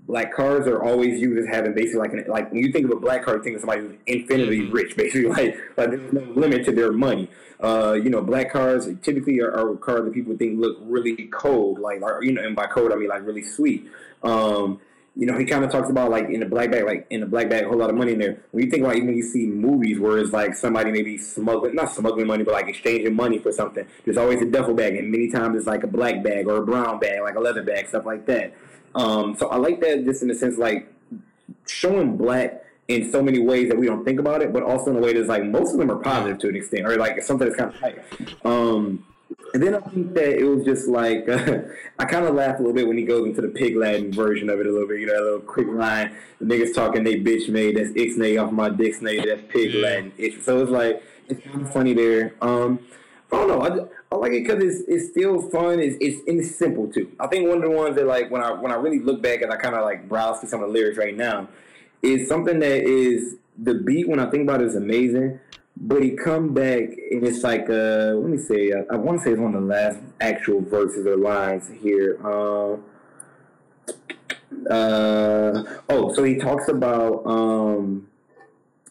black cars are always used as having basically like an, like when you think of a black car, you think of somebody who's infinitely Mm-hmm. rich, basically like like there's no limit to their money. Uh, you know, black cars typically are, are cars that people think look really cold, like or, you know, and by cold I mean like really sweet. Um, you know, he kind of talks about like in the black bag, like in the black bag, a whole lot of money in there. When you think about even you see movies where it's like somebody maybe smuggling, not smuggling money, but like exchanging money for something, there's always a duffel bag, and many times it's like a black bag or a brown bag, like a leather bag, stuff like that. Um, so I like that just in the sense like showing black in so many ways that we don't think about it, but also in a way that's like most of them are positive to an extent, or like something that's kind of like. Um, and then I think that it was just like I kind of laugh a little bit when he goes into the pig Latin version of it a little bit. You know, a little quick line. The niggas talking they bitch made. That's ixnay off my dixnay. That's pig Latin. It's, so it's like it's kind of funny there. Um, I don't know. I, like it because it's it's still fun. It's, it's and it's simple too. I think one of the ones that like when I when I really look back and I kind of like browse through some of the lyrics right now, is something that is the beat when I think about it is amazing. But he come back and it's like uh let me say I, I want to say it's one of the last actual verses or lines here. Um, uh oh, so he talks about um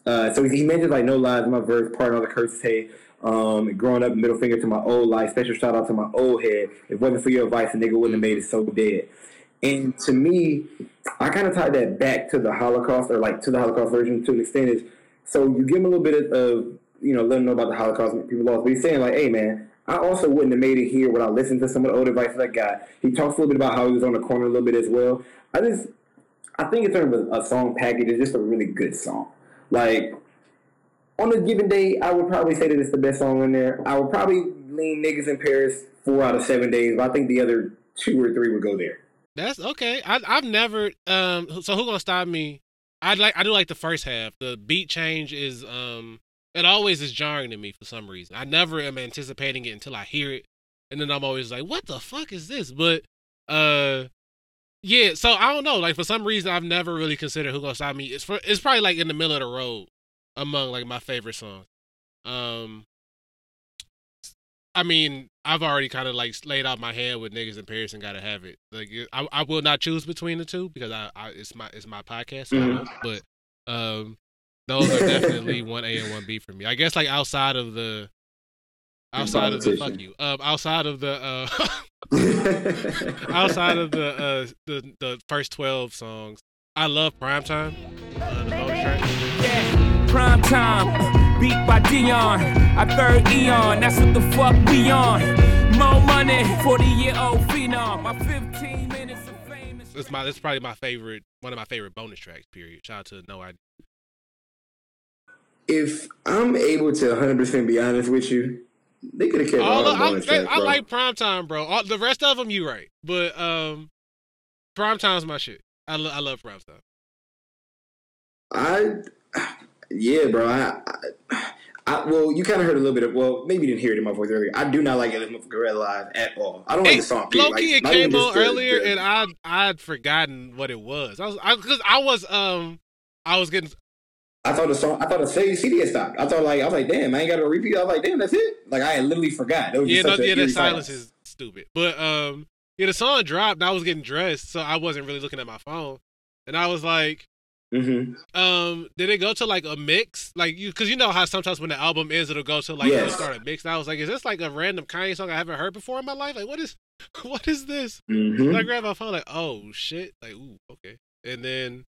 uh so he mentions like no lies in my verse, part of the curses hey. Um, growing up, middle finger to my old life. Special shout out to my old head. If it wasn't for your advice, a nigga wouldn't have made it so dead. And to me, I kind of tie that back to the Holocaust, or like to the Holocaust version to an extent. Is so you give him a little bit of, you know, let them know about the Holocaust and people lost. But he's saying like, hey man, I also wouldn't have made it here without listening to some of the old advice that I got. He talks a little bit about how he was on the corner a little bit as well. I just, I think in terms of a song package, it's just a really good song. Like on a given day, I would probably say that it's the best song in there. I would probably lean niggas in Paris four out of seven days, but I think the other two or three would go there. That's okay. I, I've never. Um. So who gonna stop me? I like. I do like the first half. The beat change is. Um. It always is jarring to me for some reason. I never am anticipating it until I hear it, and then I'm always like, "What the fuck is this?" But, uh, yeah. So I don't know. Like for some reason, I've never really considered who gonna stop me. It's for. It's probably like in the middle of the road among like my favorite songs. Um. I mean, I've already kind of like laid out my hand with niggas in Paris and gotta have it. Like, I, I will not choose between the two because I, I it's my it's my podcast. So I Mhm. won't. But um, those are definitely one A and one B for me. I guess like outside of the outside of the fuck you um outside of the uh outside of the uh the the first twelve songs. I love Primetime. Uh, the bonus track. Yeah, prime time, beat by Dion. I third Eon, that's what the fuck we on. More money, 40 year old phenom. My 15 minutes of fame. is- It's my it's probably my favorite one of my favorite bonus tracks. Period. Shout out to No Idea. if I'm able to 100% be honest with you, they could have kept all, All the the, I, bonus they- tracks, I bro. like primetime, bro. All, the rest of them, you right, but um, primetime's my shit. I, lo- I love primetime. I, yeah, bro. I, I, I well, you kind of heard a little bit of. Well, maybe you didn't hear it in my voice earlier. I do not like Elizabeth Gorilla live at all. I don't like the song. period. Low key, Like, it came on earlier, and I I'd forgotten what it was. I was because I, was um I was getting I thought the song. I thought the CD CD had stopped. I thought like I was like, damn, I ain't got a repeat. I was like, damn, that's it. Like I had literally forgot. That was yeah no, yeah that eerie silence is stupid. But um yeah the song dropped. and I was getting dressed, so I wasn't really looking at my phone, and I was like. Mm-hmm. Um, did it go to like a mix? Like you, cause you know how sometimes when the album ends, it'll go to like it'll Yes. start a mix. And I was like, is this like a random Kanye song I haven't heard before in my life? Like, what is, what is this? Mm-hmm. And I grabbed my phone, like, oh shit, like, ooh, okay. And then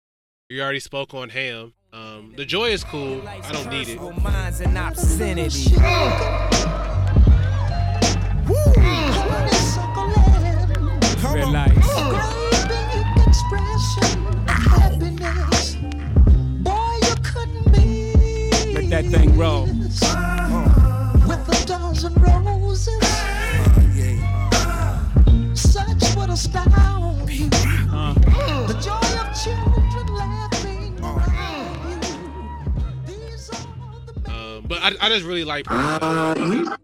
you already spoke on Ham. Um, the joy is cool. I don't need it. Minds and obscenity. Red lights. Let that thing roll. With a dozen roses, such would astound you. The joy of children laughing around. These are the Um, but I, I just really like. Uh, you-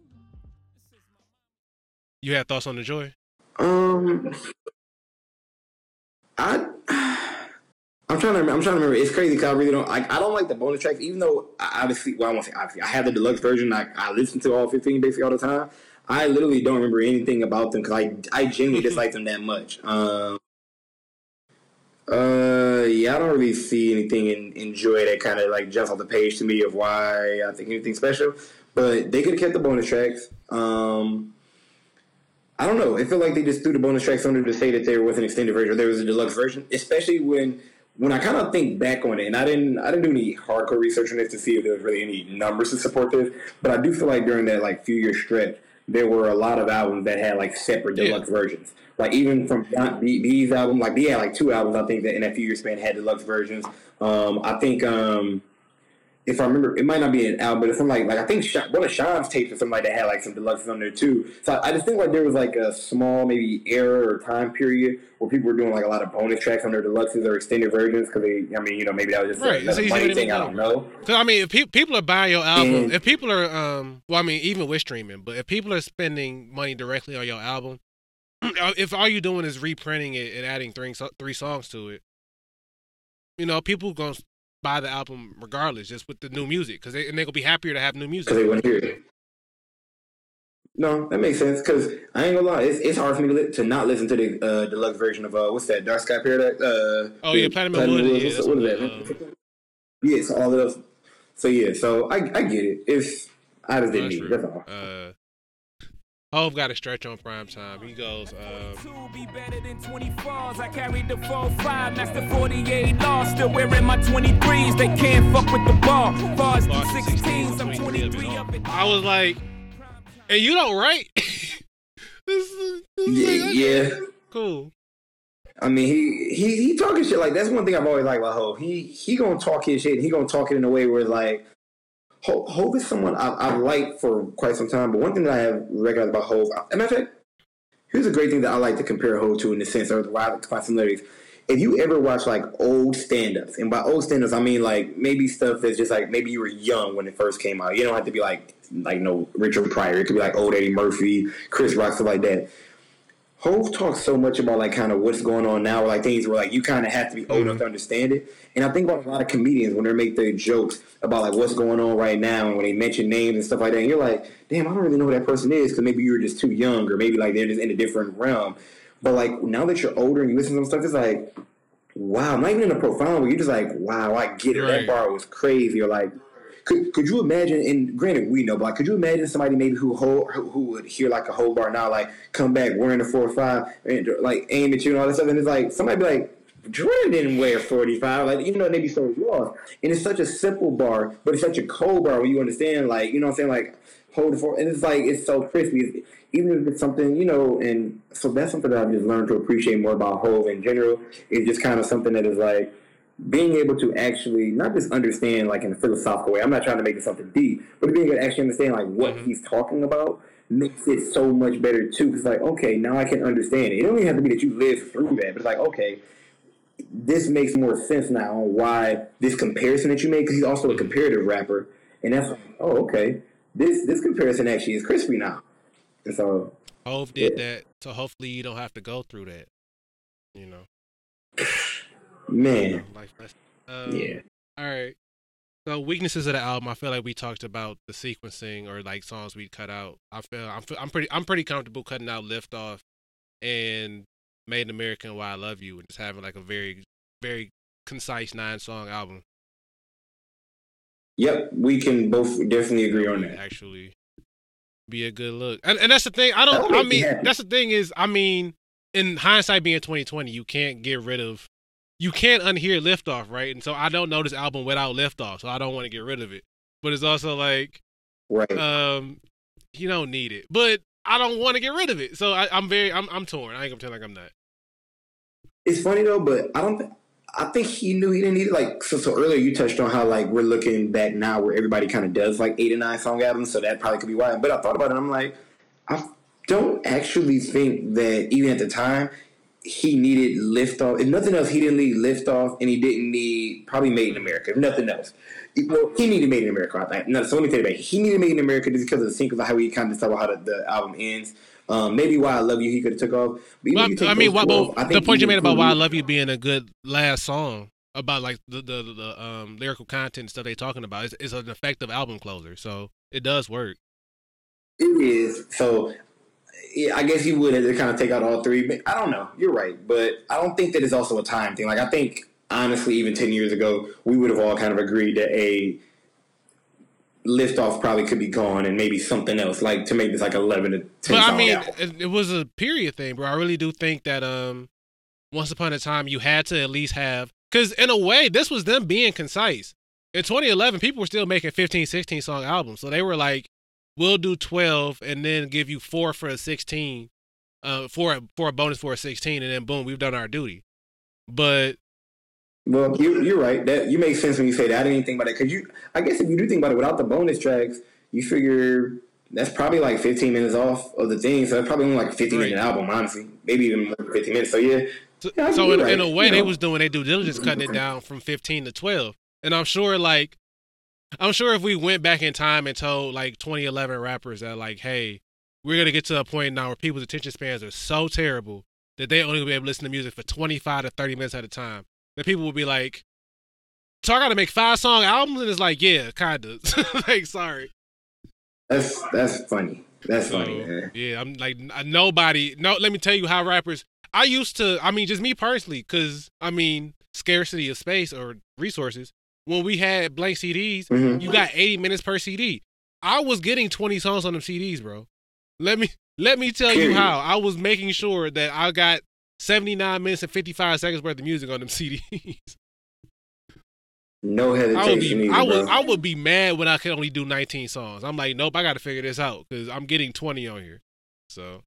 You had thoughts on the joy? Um, I. I'm trying to. Remember, I'm trying to remember. It's crazy because I really don't. Like, I don't like the bonus tracks, even though I obviously. Well, I won't say obviously. I have the deluxe version. I I listen to all 15 basically all the time. I literally don't remember anything about them because I I genuinely dislike them that much. Um, Uh, yeah, I don't really see anything in enjoy that kind of like jumps off the page to me of why I think anything special. But they could have kept the bonus tracks. Um, I don't know. It felt like they just threw the bonus tracks under to say that there was an extended version or there was a deluxe version, especially when when I kind of think back on it, and I didn't I didn't do any hardcore research on this to see if there was really any numbers to support this, but I do feel like during that like few year stretch, there were a lot of albums that had like separate deluxe versions. Like even from B's album, like he had like two albums I think that in that few year span had deluxe versions. Um, I think um, if I remember, it might not be an album, but it's something like like I think one of Sean's tapes or something like that had like some deluxes on there too. So I, I just think like there was like a small maybe era or time period where people were doing like a lot of bonus tracks on their deluxes or extended versions because they, I mean, you know, maybe that was just Right, it's another easy money thing. I don't know. Cause I mean, if pe- people are buying your album, And- if people are, um, well, I mean, even with streaming, but if people are spending money directly on your album, if all you're doing is reprinting it and adding three three songs to it, you know, people gonna buy the album regardless, just with the new music, because they and they gonna be happier to have new music. because they wouldn't hear it. No, that makes sense. Because I ain't gonna lie, it's, it's hard for me to, li- to not listen to the uh, deluxe version of uh, what's that Dark Sky Paradise? Uh, Oh, yeah, Platinum Wood, Woods. yeah, what is that? yeah, so all of those. So yeah, so I I get it. It's I just didn't need it. That's all. Uh, Hov got a stretch on prime time. He goes, um, Be better than 24s. I carried the 4-5, master 48 laws. Still wearing my 23s. They can't fuck with the ball. Bars 16s. I'm 23 of. I was like, and you don't write. this is, this is Yeah, like, yeah. cool. I mean, he he he talking shit like that's one thing I've always liked about Hov. He he gonna talk his shit. and He gonna talk it in a way where like Hov, Hov is someone I've, I've liked for quite some time. But one thing that I have recognized about Hov, and matter of fact, here's a great thing that I like to compare Hov to in the sense why I find similarities. If you ever watch like old stand-ups, and by old stand-ups I mean like maybe stuff that's just like maybe you were young when it first came out. You don't have to be like like no Richard Pryor. It could be like old Eddie Murphy, Chris Rock, stuff like that. Hov talks so much about like kind of what's going on now, like things where like you kind of have to be old enough mm-hmm. to understand it. And I think about a lot of comedians when they make their jokes about like what's going on right now, and when they mention names and stuff like that, and you're like, damn, I don't really know who that person is because maybe you were just too young, or maybe like they're just in a different realm. But like now that you're older and you listen to some stuff, it's like, wow, not even in a profound way. You're just like, wow, I get it. That Right. bar was crazy. Or like, could could you imagine? And granted, we know, but like, could you imagine somebody maybe who hold, who would hear like a whole bar now, like come back wearing a four five and like aim at you and all that stuff, and it's like somebody be like. Jordan didn't wear 45. Like, you know, they be so lost. And it's such a simple bar, but it's such a cold bar where you understand, like, you know what I'm saying? Like, hold it for, and it's like, it's so crispy. Even if it's something, you know, and so that's something that I've just learned to appreciate more about Hov in general. It's just kind of something that is like, being able to actually not just understand like in a philosophical way. I'm not trying to make it something deep, but being able to actually understand like what mm-hmm. he's talking about makes it so much better too. Because like, okay, now I can understand it. It don't even have to be that you live through that, but it's like, okay, this makes more sense now on why this comparison that you made. Because he's also a mm-hmm. comparative rapper, and that's like, oh, okay, this this comparison actually is crispy now. And so, Hov did that, so hopefully you don't have to go through that. You know, man. Um, yeah. All right. So weaknesses of the album, I feel like we talked about the sequencing or like songs we cut out. I feel I'm I'm pretty I'm pretty comfortable cutting out "Lift Off" and "Made in America" and "Why I Love You" and just having like a very very concise nine song album. Yep, we can both definitely agree on that. Actually, be a good look, and and that's the thing. I don't. I mean, that's the thing is, I mean, in hindsight, being 2020, you can't get rid of, you can't unhear liftoff, right? And so I don't know this album without liftoff, so I don't want to get rid of it. But it's also like, right? Um, you don't need it, but I don't want to get rid of it. So I, I'm very, I'm, I'm torn. I ain't gonna pretend like I'm not. It's funny though, but I don't. Th- I think he knew he didn't need it. Like so, so earlier, you touched on how like we're looking back now, where everybody kind of does like eight or nine song albums. So that probably could be why. But I thought about it. I'm like, I don't actually think that even at the time he needed lift off. If nothing else, he didn't need lift off, and he didn't need probably Made in America. If nothing else, well, he needed Made in America. I think. No, so let me tell you about it. He needed Made in America just because of the sync of how he kind of talk about how the, the album ends. Um, maybe why I love you, he could have took off. But Well, I mean, those why, two but off, I the point you made about "Why I. Love You" being a good last song about like the the, the, um lyrical content and stuff they're talking about is is an effective album closer. So it does work. It is. So I guess you would have to kind of take out all three. But I don't know. You're right, but I don't think that it's also a time thing. Like I think honestly, even ten years ago, we would have all kind of agreed that a liftoff probably could be gone and maybe something else like to make this like eleven to ten. But I mean, it, it was a period thing, bro. I really do think that um, once upon a time you had to at least have because in a way this was them being concise. In 2011, people were still making 15, 16 song albums, so they were like, "We'll do 12 and then give you four for a 16, uh, for a, for a bonus for a 16, and then boom, we've done our duty." But Well, you, you're right. That you make sense when you say that. I didn't even think about it because you. I guess if you do think about it, without the bonus tracks, you figure that's probably like 15 minutes off of the thing. So that's probably only like a 15 minute album, honestly. Maybe even more than 15 minutes. So yeah. So, Yeah, so in, you're in a way, you they know. was doing their due diligence, cutting it down from 15 to 12. And I'm sure, like, I'm sure if we went back in time and told like 2011 rappers that, like, hey, we're gonna get to a point now where people's attention spans are so terrible that they only gonna be able to listen to music for 25 to 30 minutes at a time, then people will be like, so I gotta make five song albums, and it's like, yeah, kinda. like, sorry. That's that's funny. That's funny, man. Yeah, I'm like nobody. No, let me tell you how rappers. I used to. I mean, just me personally, because I mean, scarcity of space or resources. When we had blank CDs, Mhm. you got 80 minutes per CD. I was getting 20 songs on them CDs, bro. Let me let me tell you how. I was making sure that I got 79 minutes and 55 seconds worth of music on them CDs. No I would hesitation be, either, I would. I would be mad when I could only do 19 songs. I'm like, nope, I got to figure this out because I'm getting 20 on here. So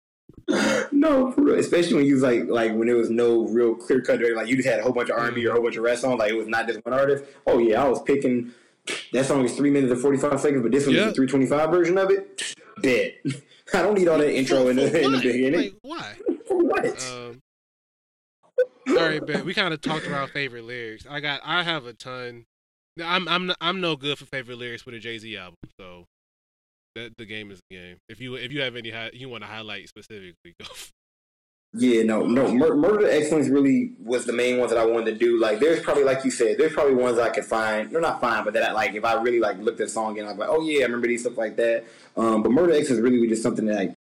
No, for real. Especially when you was like like when there was no real clear cut like you just had a whole bunch of B or a whole bunch of rap songs, like it was not just one artist. Oh yeah, I was picking that song is three minutes and forty five seconds, but this one is Yeah. the three twenty five version of it. Bet. I don't need all that intro in the, in the beginning. Like, why? For what? Um, all right, Ben. We kind of talked about favorite lyrics. I got. I have a ton. I'm. I'm. I'm no good for favorite lyrics with a Jay Z album. So that the game is the game. If you if you have any hi- you want to highlight specifically, go. Yeah, no, no. Mur- Murder Excellence really was the main ones that I wanted to do. Like, there's probably, like you said, there's probably ones I could find. They're not fine, but that I, like if I really like looked at the song and I'm like, oh yeah, I remember these stuff like that. Um, but Murder Excellence really was just something that, like,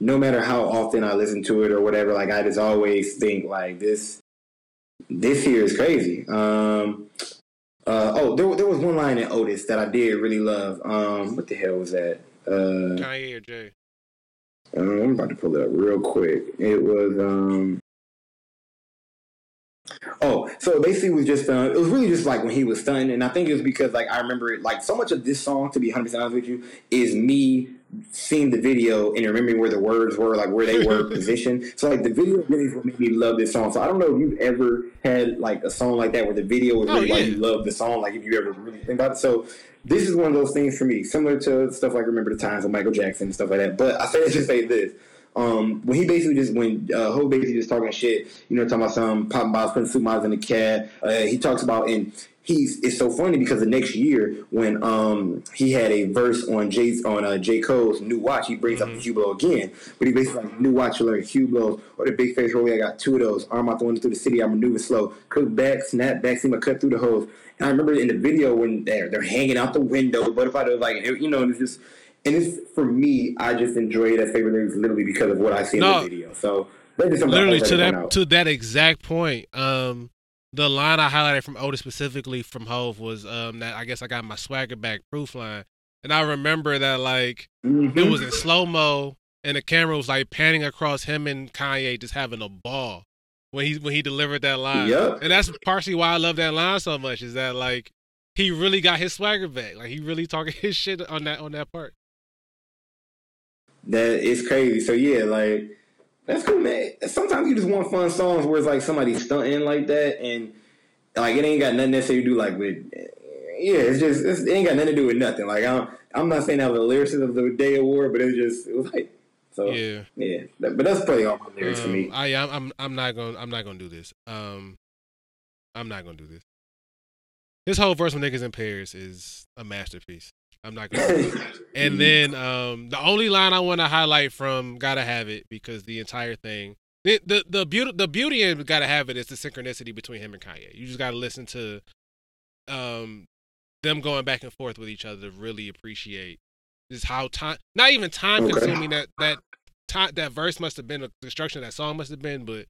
no matter how often I listen to it or whatever, like I just always think like this. This here is crazy. Um, uh, oh, there, there was one line in Otis that I did really love. Um, what the hell was that? Uh, Kanye or Jay? um, I'm about to pull it up real quick. It was um Oh, so basically it was just uh, it was really just like when he was stunned, and I think it was because like I remember it like so much of this song to be 100 percent honest with you is me seeing the video and remembering where the words were, like where they were positioned. So like the video really is what made me love this song. So I don't know if you've ever had like a song like that where the video was Oh, really why yeah. you love the song. Like if you ever really think about it. So this is one of those things for me, similar to stuff like Remember the Times with Michael Jackson and stuff like that. But I say to say this. Um, when he basically just when uh, Hov basically just talking shit, you know, talking about some popping bottles, putting soup miles in the cat. Uh, he talks about and he's it's so funny because the next year when um he had a verse on Jay's on uh, J Cole's new watch, he brings up the Hublot again, but he basically like new watch like Hublot or the big face rollie. I got two of those. Arm out the window through the city. I maneuver slow. Cook back, snap back, seem I cut through the hose. And I remember in the video when they're they're hanging out the window, the butterfly was like you know, and it's just and it's for me, I just enjoy it as favorite lyrics literally because of what I see No. in the video. So that's just something I Literally to that to that exact point. Um, the line I highlighted from Otis specifically from Hov was um that I guess I got my swagger back proof line, and I remember that like Mhm. it was in slow mo and the camera was like panning across him and Kanye just having a ball when he when he delivered that line. Yep. And that's partially why I love that line so much is that like he really got his swagger back. Like he really talking his shit on that on that part. That is crazy. So yeah, like that's cool, man. Sometimes you just want fun songs where it's like somebody stunting like that, and like it ain't got nothing necessarily to do like with. Yeah, it's just it's, it ain't got nothing to do with nothing. Like I'm I'm not saying that was the lyricist of the day award, but it was just it was like so Yeah. yeah. That- But that's probably all my lyrics for me. Um, I I'm I'm I'm not gonna I'm not going to do this. Um I'm not going to do this. This whole verse with niggas in Paris is a masterpiece. I'm not going to do it. And then um the only line I want to highlight from Gotta Have It because the entire thing the the, the beauty the beauty in Gotta Have It is the synchronicity between him and Kanye. You just got to listen to um them going back and forth with each other to really appreciate just how time not even time Okay. consuming that that time that verse must have been the construction of that song must have been, but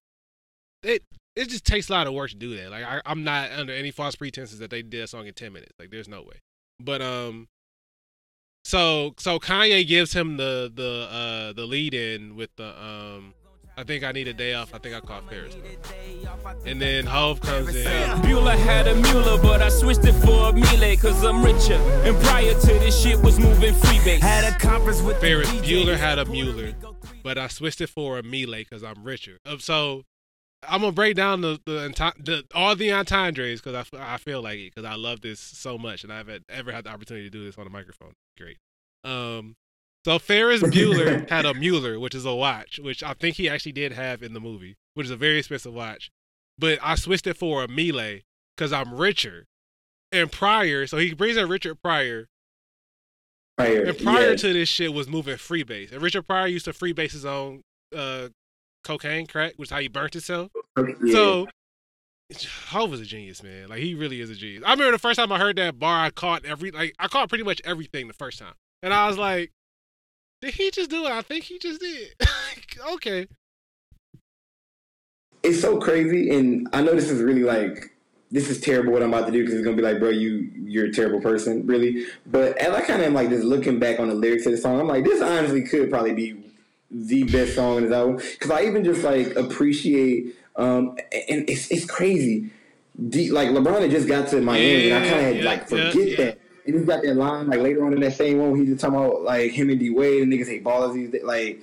it it just takes a lot of work to do that. Like I, I'm not under any false pretenses that they did a song in ten minutes. Like there's no way. But um, so so Kanye gives him the the uh the lead in with the um. I think I need a day off. I think I caught Paris. And then Hov comes in. Bueller had a Muller, but I switched it for a Mille, cause I'm richer. And prior to this shit was moving freebase. Had a conference with Ferris Bueller had a Muller, but I switched it for a Mille because I'm richer. Um, So I'm gonna break down the the, the all the entendres because I, I feel like it because I love this so much and I haven't ever had the opportunity to do this on a microphone. Great. Um, so Ferris Bueller had a Muller, which is a watch, which I think he actually did have in the movie, which is a very expensive watch. But I switched it for a Mille because I'm richer. And prior, so he brings in Richard Pryor, Prior, and prior yeah. to this shit was moving freebase. And Richard Pryor used to freebase his own uh, cocaine crack, which is how he burnt himself. Oh, yeah. So Hov was a genius, man. Like he really is a genius. I remember the first time I heard that bar, I caught every like I caught pretty much everything the first time, and I was like, "Did he just do it? I think he just did." okay, it's so crazy, and I know this is really like this is terrible what I'm about to do because it's gonna be like, bro, you you're a terrible person, really. But as I kind of am like just looking back on the lyrics of the song, I'm like, this honestly could probably be the best song in this album because I even just like appreciate, um, and it's it's crazy. D, like LeBron had just got to Miami, and I kind of had Yeah, like forget yeah. that. And he's got that line like later on in that same one, he's just talking about like him and D Wade and niggas hate ballers. These days, like,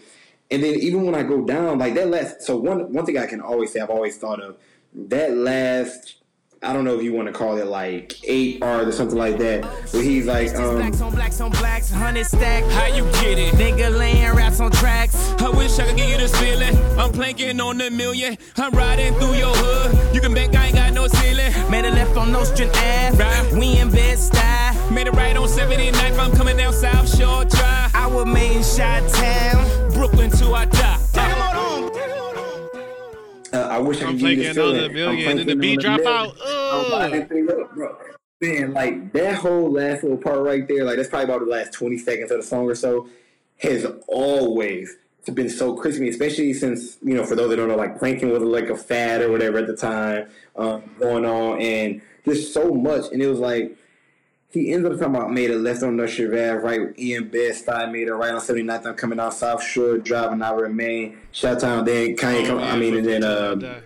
and then even when I go down, like that last. So one one thing I can always say, I've always thought of that last. I don't know if you want to call it like eight bars or something like that, where he's like, um, Blacks on blacks on blacks, hundred stack. How you get it? Nigga laying raps on tracks. I wish I could give you this feeling. I'm planking on the million. I'm riding through your hood. You can bet I ain't got no ceiling. Made a left on Nostrand Ave. Right. We in Bed-Stuy. Made it right on 79th. I'm coming down South Shore Drive. I was made in Shot Town. Brooklyn till I die. Uh, I wish I I'm could give you this another feeling. Million, and the beat drop out. I'm Ugh. up, bro. Man, like that whole last little part right there, like that's probably about the last 20 seconds of the song or so, has always been so crispy, especially since, you know, for those that don't know, like planking was like a fad or whatever at the time um, going on, and just so much. And it was like, he ends up talking about made a left on Nusher Ave, right with Ian Best, I made a right on 79th. I'm coming out South Shore, driving, I remain. Shout out, then Kanye, come, I mean, and then, uh,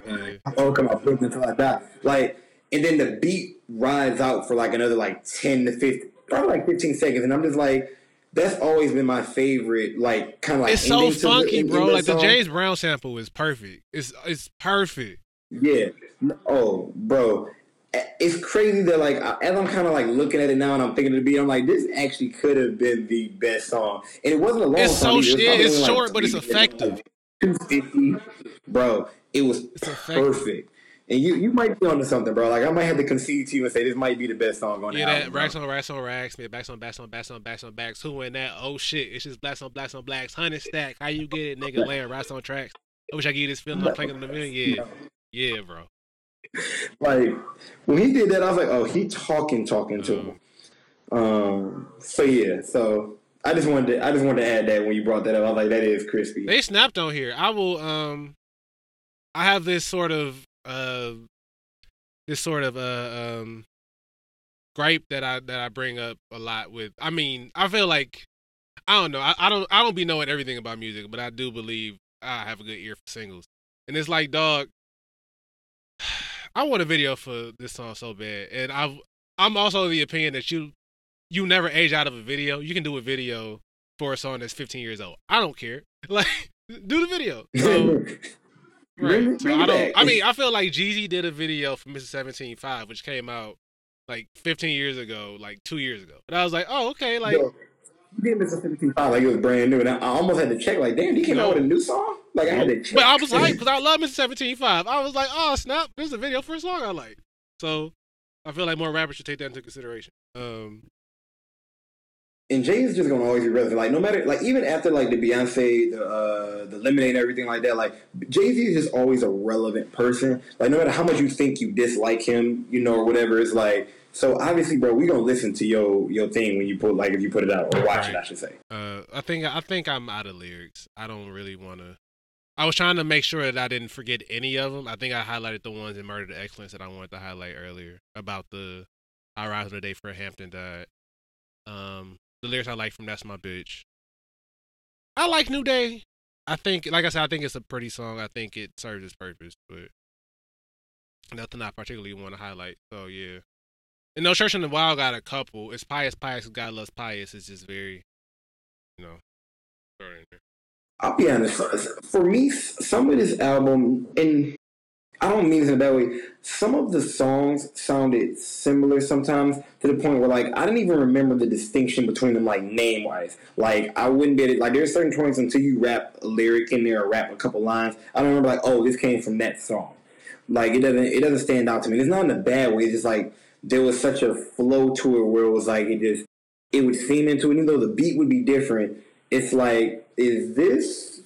oh, come on, Brooklyn until I die. Like, and then the beat rides out for like another like 10 to 15, probably like 15 seconds. And I'm just like, that's always been my favorite, like, kind of like, it's so the- funky, in bro. Like the. James Brown sample is perfect. It's it's perfect. Yeah. Oh, bro. It's crazy that like as I'm kind of like looking at it now and I'm thinking of the beat, I'm like, this actually could have been the best song, and it wasn't a long It's song. so. It sh- yeah, probably it's like, short, but it's effective. Two fifty, bro. It was perfect, and you you might be onto something, bro. Like I might have to concede to you and say this might be the best song on the Yeah, that album. bro. racks on racks on racks, man. Backs on backs on backs on backs on backs. Who in that? Oh shit! It's just blacks on blacks on blacks. Hundred stack. How you get it, nigga? Laying racks on tracks. I wish I could get this feeling. I'm playing on the million. Yeah, yeah, bro. Like when he did that, I was like, oh, he talking, talking to him. Um. So yeah. So I just wanted to, I just wanted to add that when you brought that up. I was like, that is crispy. They snapped on here. I will. Um, I have this sort of uh, this sort of uh um gripe that I that I bring up a lot with. I mean, I feel like I don't know. I, I don't I don't be knowing everything about music, but I do believe I have a good ear for singles. And it's like, dog, I want a video for this song so bad, and I I'm also of the opinion that you you never age out of a video. You can do a video for a song that's 15 years old. I don't care. Like, do the video. So, right. So I don't. I mean, I feel like Jeezy did a video for Mr. 17.5, which came out like 15 years ago, like two years ago. And I was like, oh, okay, like. Yo, you did Mr. 15 like it was brand new, and I, I almost had to check. Like, damn, he came out with a new song. Like, I had to check. But I was like, because I love Mr. 17.5. I was like, oh snap, there's a video for a song I like. So I feel like more rappers should take that into consideration. Um, and Jay is just gonna always be relevant. Like no matter, like even after like the Beyonce, the uh, the Lemonade, and everything like that. Like Jay Z is just always a relevant person. Like no matter how much you think you dislike him, you know, or whatever, it's like. So obviously, bro, we gonna listen to your your thing when you put like if you put it out or watch it, I should say. uh, I think I think I'm out of lyrics. I don't really want to. I was trying to make sure that I didn't forget any of them. I think I highlighted the ones in Murder to Excellence that I wanted to highlight earlier about the I rise on the day Fred Hampton died. Um, the lyrics I like from That's My Bitch. I like New Day. I think, like I said, I think it's a pretty song. I think it serves its purpose, but nothing I particularly want to highlight. So yeah. And No Church in the Wild got a couple. It's Pious Pious God Loves Pious. It's just very, you know, it. I'll be honest. For me, some of this album, and I don't mean it in that way. Some of the songs sounded similar sometimes to the point where, like, I didn't even remember the distinction between them, like name wise. Like, I wouldn't be able, like. There's certain points until you rap a lyric in there or rap a couple lines. I don't remember like, oh, this came from that song. Like, it doesn't. It doesn't stand out to me. It's not in a bad way. It's just like there was such a flow to it where it was like it just it would seem into it, even though the beat would be different. It's like, is this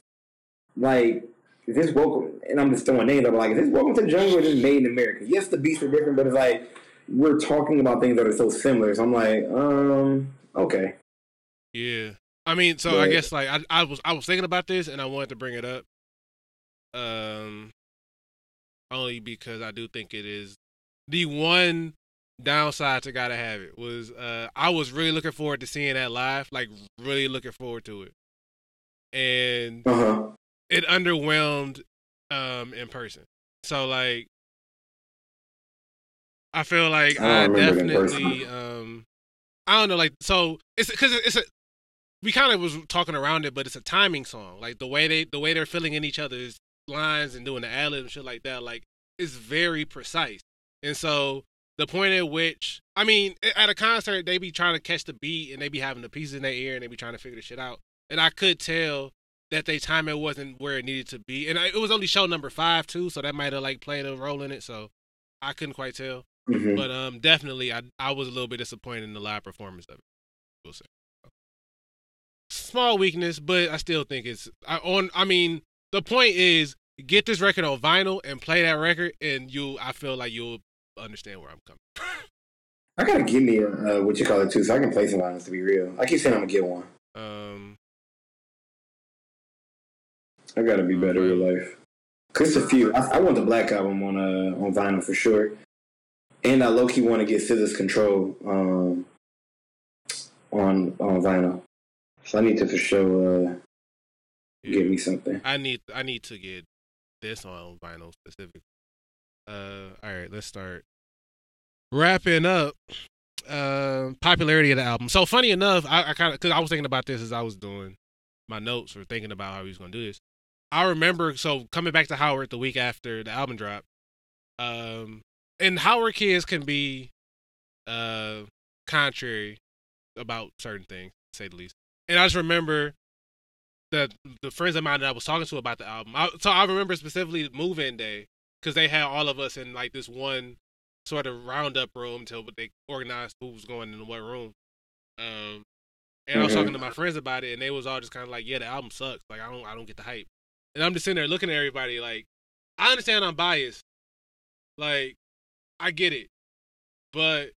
like is this welcome? And I'm just throwing names up. Like, is this welcome to the jungle or just made in America? Yes, the beats are different, but it's like we're talking about things that are so similar. So I'm like, um, okay. Yeah. I mean, so I guess like I, I was I was thinking about this and I wanted to bring it up. Um only because I do think it is the one downside to gotta have it was uh I was really looking forward to seeing that live, like really looking forward to it. And Uh huh. it underwhelmed um in person. So like I feel like I I, definitely um I don't know like so it's cuz it's a we kind of was talking around it but it's a timing song. Like the way they the way they're filling in each other's lines and doing the ad lib and shit like that like it's very precise. And so the point at which I mean at a concert they be trying to catch the beat and they be having the pieces in their ear and they be trying to figure the shit out. And I could tell that they time it wasn't where it needed to be, and I, it was only show number five too, so that might have like played a role in it. So I couldn't quite tell, Mhm. but um, definitely I I was a little bit disappointed in the live performance of it. We'll say small weakness, but I still think it's I on. I mean, the point is get this record on vinyl and play that record, and you I feel like you'll understand where I'm coming. I gotta give me a uh, what you call it too, so I can play some lines to be real. I keep saying I'm gonna get one. Um, I gotta be better with life. Cause it's a few. I, I want the Black album on uh on vinyl for sure, and I low key want to get SZA's Control um on on vinyl. So I need to for sure uh, get me something. I need I need to get this on vinyl specifically. Uh, all right, let's start wrapping up. Uh, popularity of the album. So funny enough, I, I kind of because I was thinking about this as I was doing my notes or thinking about how he was gonna do this. I remember so coming back to Howard the week after the album drop. Um, and Howard kids can be uh contrary about certain things, to say the least. And I just remember the the friends of mine that I was talking to about the album. I, so I remember specifically move-in day because they had all of us in like this one sort of roundup room until they organized who was going in what room. Um, and I was Mhm. talking to my friends about it, and they was all just kind of like, "Yeah, the album sucks. Like I don't I don't get the hype." And I'm just sitting there looking at everybody like, I understand I'm biased. Like, I get it, but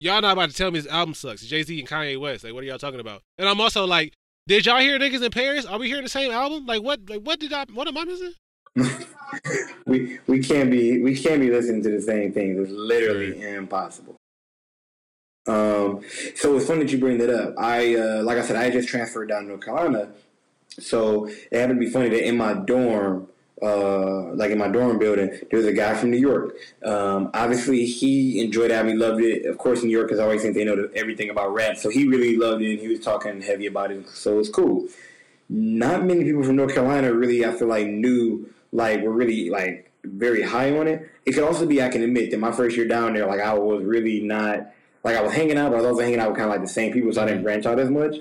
y'all not about to tell me this album sucks. Jay Z and Kanye West. Like, what are y'all talking about? And I'm also like, did y'all hear niggas in Paris? Are we hearing the same album? Like, what? Like, what did I? What am I missing? we we can't be we can't be listening to the same things. It's literally impossible. Um, so it's funny that you bring that up. I uh, like I said, I just transferred down to North Carolina, so it happened to be funny that in my dorm, uh, like in my dorm building, there was a guy from New York. Um, obviously, he enjoyed it. He loved it. Of course, New Yorkers always think they know everything about rap, so he really loved it. and He was talking heavy about it, so it was cool. Not many people from North Carolina really, I feel like, knew like were really like very high on it. It could also be I can admit that my first year down there, like I was really not like I was hanging out, but I was also hanging out with kind of like the same people, so I didn't branch out as much.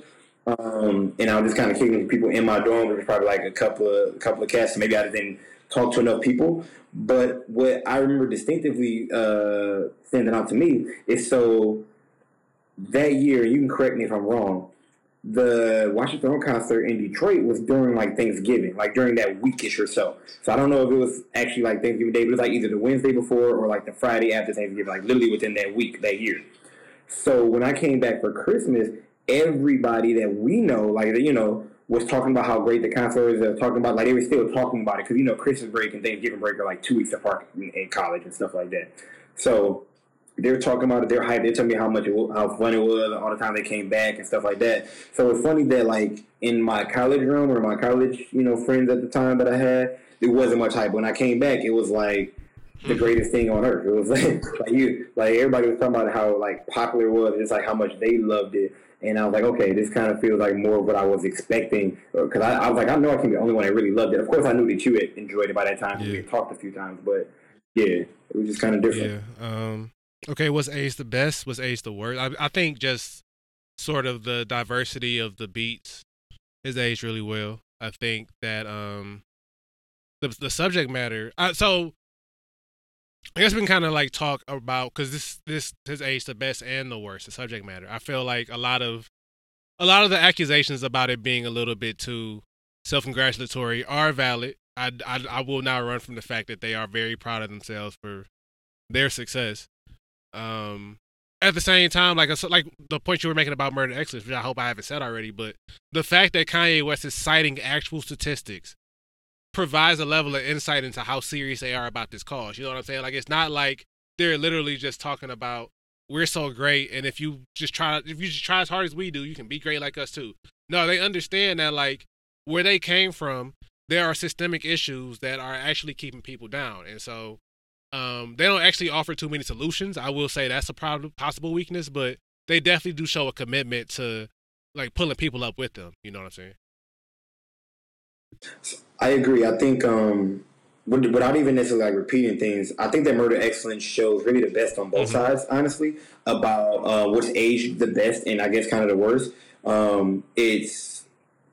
Um, and I was just kind of kicking people in my dorm. There was probably like a couple of a couple of cats. So maybe I didn't talk to enough people. But what I remember distinctively uh, standing out to me is so that year. You can correct me if I'm wrong. The Watch the Throne concert in Detroit was during like Thanksgiving, like during that weekish or so. So I don't know if it was actually like Thanksgiving Day, but it was like either the Wednesday before or like the Friday after Thanksgiving, like literally within that week that year. So when I came back for Christmas, everybody that we know, like you know, was talking about how great the concert is. They're talking about like they were still talking about it because you know Christmas break and Thanksgiving break are like two weeks apart in, in college and stuff like that. So they're talking about it. They're hyped. They're telling me how much it, how fun it was all the time they came back and stuff like that. So it's funny that like in my college room or my college you know friends at the time that I had, there wasn't much hype. When I came back, it was like the greatest thing on earth. It was like, like you, like everybody was talking about how like popular it was, just like how much they loved it. And I was like, okay, this kind of feels like more of what I was expecting. Because I, I was like, I know I can be the only one that really loved it. Of course, I knew that you had enjoyed it by that time. 'cause We had talked a few times, but yeah, it was just kind of different. Yeah. Um, okay, was Age the best? Was Age the worst? I, I think just sort of the diversity of the beats is aged really well. I think that um, the the subject matter. Uh, so I guess we can kind of like talk about because this this has aged the best and the worst. The subject matter. I feel like a lot of a lot of the accusations about it being a little bit too self-congratulatory are valid. I, I, I will not run from the fact that they are very proud of themselves for their success. Um, at the same time, like like the point you were making about murder excellence, which I hope I haven't said already, but the fact that Kanye West is citing actual statistics provides a level of insight into how serious they are about this cause. You know what I'm saying? Like it's not like they're literally just talking about we're so great, and if you just try, if you just try as hard as we do, you can be great like us too. No, they understand that like where they came from, there are systemic issues that are actually keeping people down, and so um, they don't actually offer too many solutions. I will say that's a problem, possible weakness, but they definitely do show a commitment to like pulling people up with them. You know what I'm saying? I agree. I think um, without even necessarily like repeating things, I think that Murder Excellence shows really the best on both sides. Honestly, about uh, what's aged the best and I guess kind of the worst. Um, it's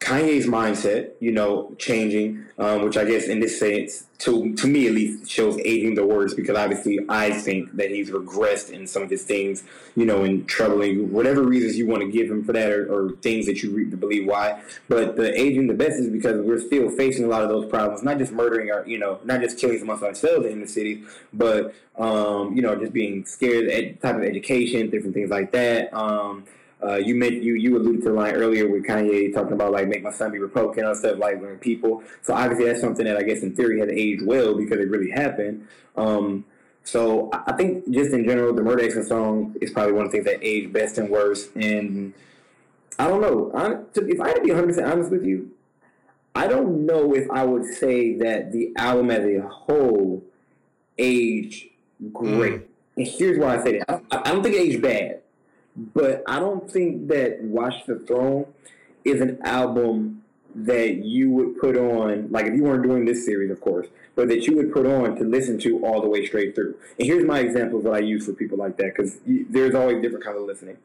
Kanye's mindset, you know, changing, um, which I guess in this sense, to to me at least, shows aging the worst because obviously I think that he's regressed in some of his things, you know, in troubling whatever reasons you want to give him for that or, or things that you re- believe why. But the aging the best is because we're still facing a lot of those problems, not just murdering our, you know, not just killing amongst ourselves in the city, but um, you know, just being scared, ed- type of education, different things like that. Um, uh, you meant you you alluded to the line earlier with Kanye talking about like make my son be Republican and stuff like when people. So obviously that's something that I guess in theory has aged well because it really happened. Um, so I think just in general, the Murder Excellence song is probably one of the things that aged best and worst. And I don't know. I, if I had to be 100 percent honest with you, I don't know if I would say that the album as a whole aged great. And here's why I say that. I, I don't think it aged bad, but I don't think that Watch the Throne is an album that you would put on, like if you weren't doing this series, of course, but that you would put on to listen to all the way straight through. And here's my examples that I use for people like that, because there's always different kinds of listening.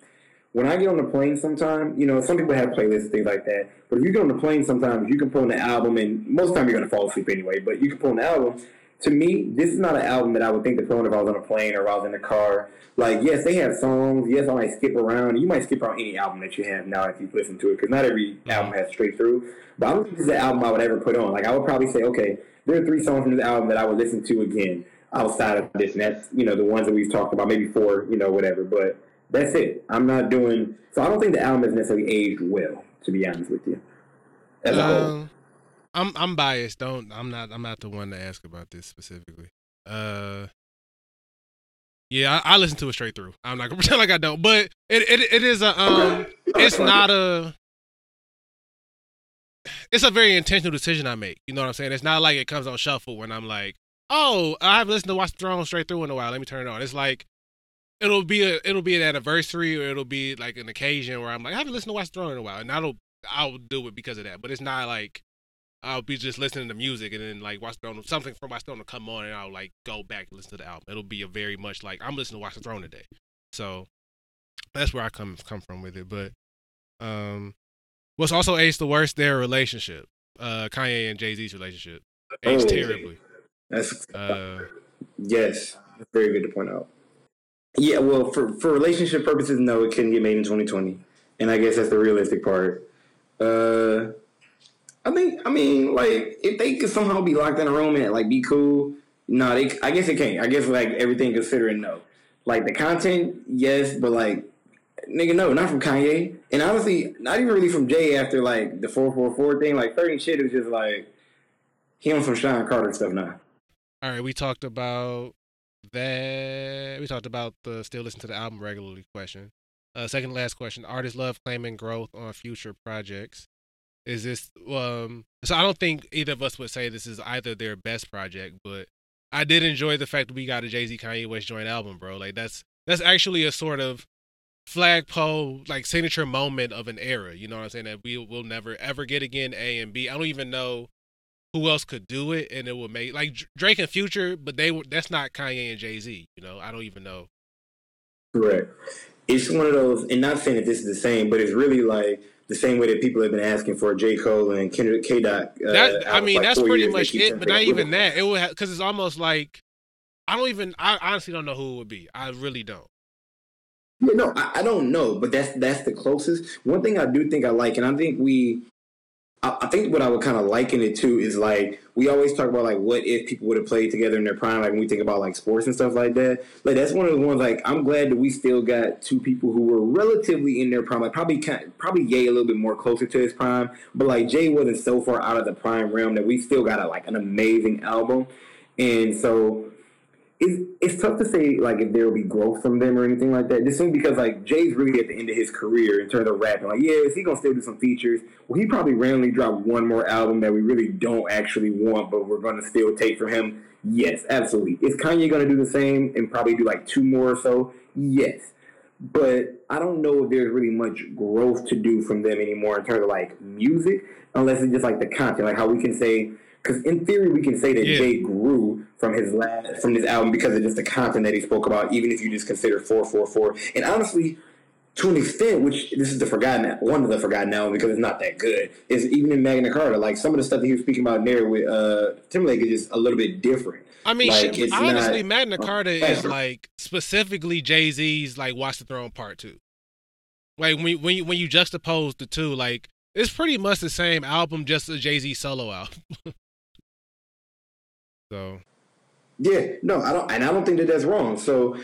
When I get on the plane sometimes you know, some people have playlists and things like that, but if you get on the plane sometimes, you can on the album, and most of the time you're going to fall asleep anyway, but you can on the album. To me, this is not an album that I would think to put on if I was on a plane or if I was in a car. Like, yes, they have songs. Yes, I might skip around. You might skip around any album that you have now if you listen to it, because not every album has straight through. But I don't think this is an album I would ever put on. Like, I would probably say, okay, there are three songs from this album that I would listen to again outside of this, and that's you know the ones that we've talked about, maybe four, you know, whatever. But that's it. I'm not doing. So I don't think the album has necessarily aged well, to be honest with you. As a whole. Um, I'm I'm biased. Don't I'm not I'm not the one to ask about this specifically. Uh, yeah, I, I listen to it straight through. I'm not gonna pretend like I don't, but it it, it is a um, it's not a. It's a very intentional decision I make. You know what I'm saying? It's not like it comes on shuffle when I'm like, oh, I haven't listened to Watch the Throne straight through in a while. Let me turn it on. It's like it'll be a it'll be an anniversary or it'll be like an occasion where I'm like, I haven't listened to Watch the Throne in a while, and I'll I'll do it because of that. But it's not like I'll be just listening to music and then like Watch the Throne, something from Watch the Throne will come on and I'll like go back and listen to the album. It'll be a very much like I'm listening to Watch the Throne today. So that's where I come come from with it. But um, what's also aged the worst their relationship, uh, Kanye and Jay Z's relationship aged Oh. terribly. That's Uh, yes, that's very good to point out. Yeah, well, for for relationship purposes, no, it couldn't get made in 2020, and I guess that's the realistic part. Uh, I think, I mean, like if they could somehow be locked in a room and like be cool, no, they. I guess it can't. I guess like everything considering, no. Like the content, yes, but like nigga, no, not from Kanye, and honestly, not even really from Jay. After like the four four four thing, like thirty shit, it was just like he on some Sean Carter stuff now. All right, we talked about that. We talked about the still listen to the album regularly question. Uh, second last question: Artists love claiming growth on future projects. Is this um? So I don't think either of us would say this is either their best project, but I did enjoy the fact that we got a Jay Z Kanye West joint album, bro. Like that's that's actually a sort of flagpole like signature moment of an era. You know what I'm saying? That we will never ever get again. A and B. I don't even know who else could do it, and it would make like Drake and Future, but they were that's not Kanye and Jay Z. You know, I don't even know. Correct. It's one of those, and not saying that this is the same, but it's really like the same way that people have been asking for J. Cole and Kendrick K. Dot. Uh, That I mean, like that's pretty much it. But not even that. It would because it's almost like I don't even. I honestly don't know who it would be. I really don't. Yeah, no, I, I don't know, but that's that's the closest. One thing I do think I like, and I think we, I, think what I would kind of liken it to is like we always talk about like what if people would have played together in their prime, like when we think about like sports and stuff like that. Like that's one of the ones like I'm glad that we still got two people who were relatively in their prime, like probably kind, probably Ye a little bit more closer to his prime, but like Jay wasn't so far out of the prime realm that we still got a, like an amazing album, and so it's, it's tough to say like if there will be growth from them or anything like that. Just because like Jay's really at the end of his career in terms of rapping. Like, yeah, is he gonna still do some features? Well, he probably randomly drop one more album that we really don't actually want, but we're gonna still take from him. Yes, absolutely. Is Kanye gonna do the same and probably do like two more or so? Yes. But I don't know if there's really much growth to do from them anymore in terms of like music, unless it's just like the content, like how we can say because in theory we can say that Yeah. Jay grew from his last from his album because of just the content that he spoke about, even if you just consider four four four. And honestly, to an extent, which this is the forgotten one of the forgotten album because it's not that good, is even in Magna Carta, like some of the stuff that he was speaking about in there with uh Timberlake is just a little bit different. I mean, Like, it's honestly, not- Magna Carta is like specifically Jay Z's like Watch the Throne Part Two. Like when you- when you, when you juxtapose the two, like it's pretty much the same album, just a Jay Z solo album. so Yeah, no, I don't, and I don't think that that's wrong. So,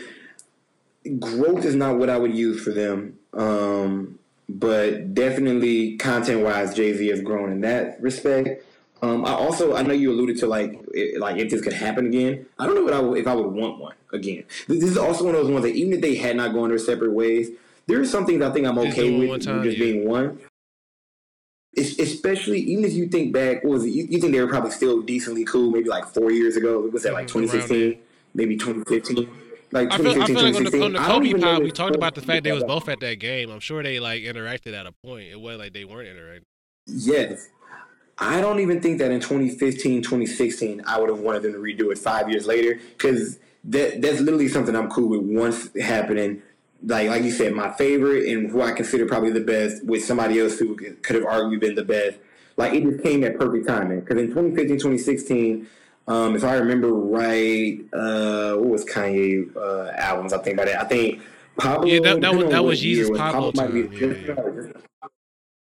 growth is not what I would use for them, um, but definitely content wise, Jay Z has grown in that respect. Um, I also, I know you alluded to like, it, like if this could happen again. I don't know what I would, if I would want one again. This is also one of those ones that even if they had not gone their separate ways, there are some things I think I'm okay with time, just yeah. being one. Es- Especially even if you think back, what was it? You, you think they were probably still decently cool, maybe like four years ago. Was that like Mhm, 2016, maybe 2015? Like I feel, I feel like on the, on the Kobe pod, we talked about the fact they was both at that game. I'm sure they like interacted at a point. It wasn't like they weren't interacting. Yes. I don't even think that in 2015, 2016, I would have wanted them to redo it five years later because that that's literally something I'm cool with once happening. Like like you said, my favorite and who I consider probably the best with somebody else who could have arguably been the best. Like it just came at perfect timing because in 2015, 2016, um, if I remember right, uh, what was Kanye uh, albums? I think about it. I think Pablo. Yeah, that- that was- that was Yeezus was Pablo time, yeah, just-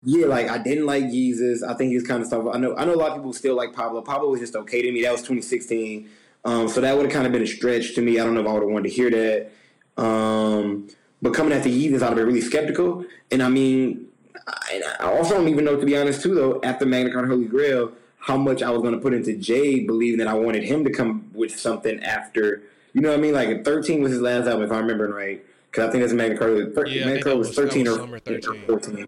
yeah, like I didn't like Yeezus. I think he's kind of stuff. I know. I know a lot of people still like Pablo. Pablo was just okay to me. That was 2016. Um, so that would have kind of been a stretch to me. I don't know if I would have wanted to hear that. Um, but coming at the Yeezus, I'd have been really skeptical. And I mean, I, I also don't even know, to be honest, too, though, after Magna Carta Holy Grail, how much I was going to put into Jay, believing that I wanted him to come with something after. You know what I mean? Like 13 was his last album, if I'm remembering right. Because I think that's Magna Carta. Thir- Yeah, Magna Carta was was- 13 was or or 14.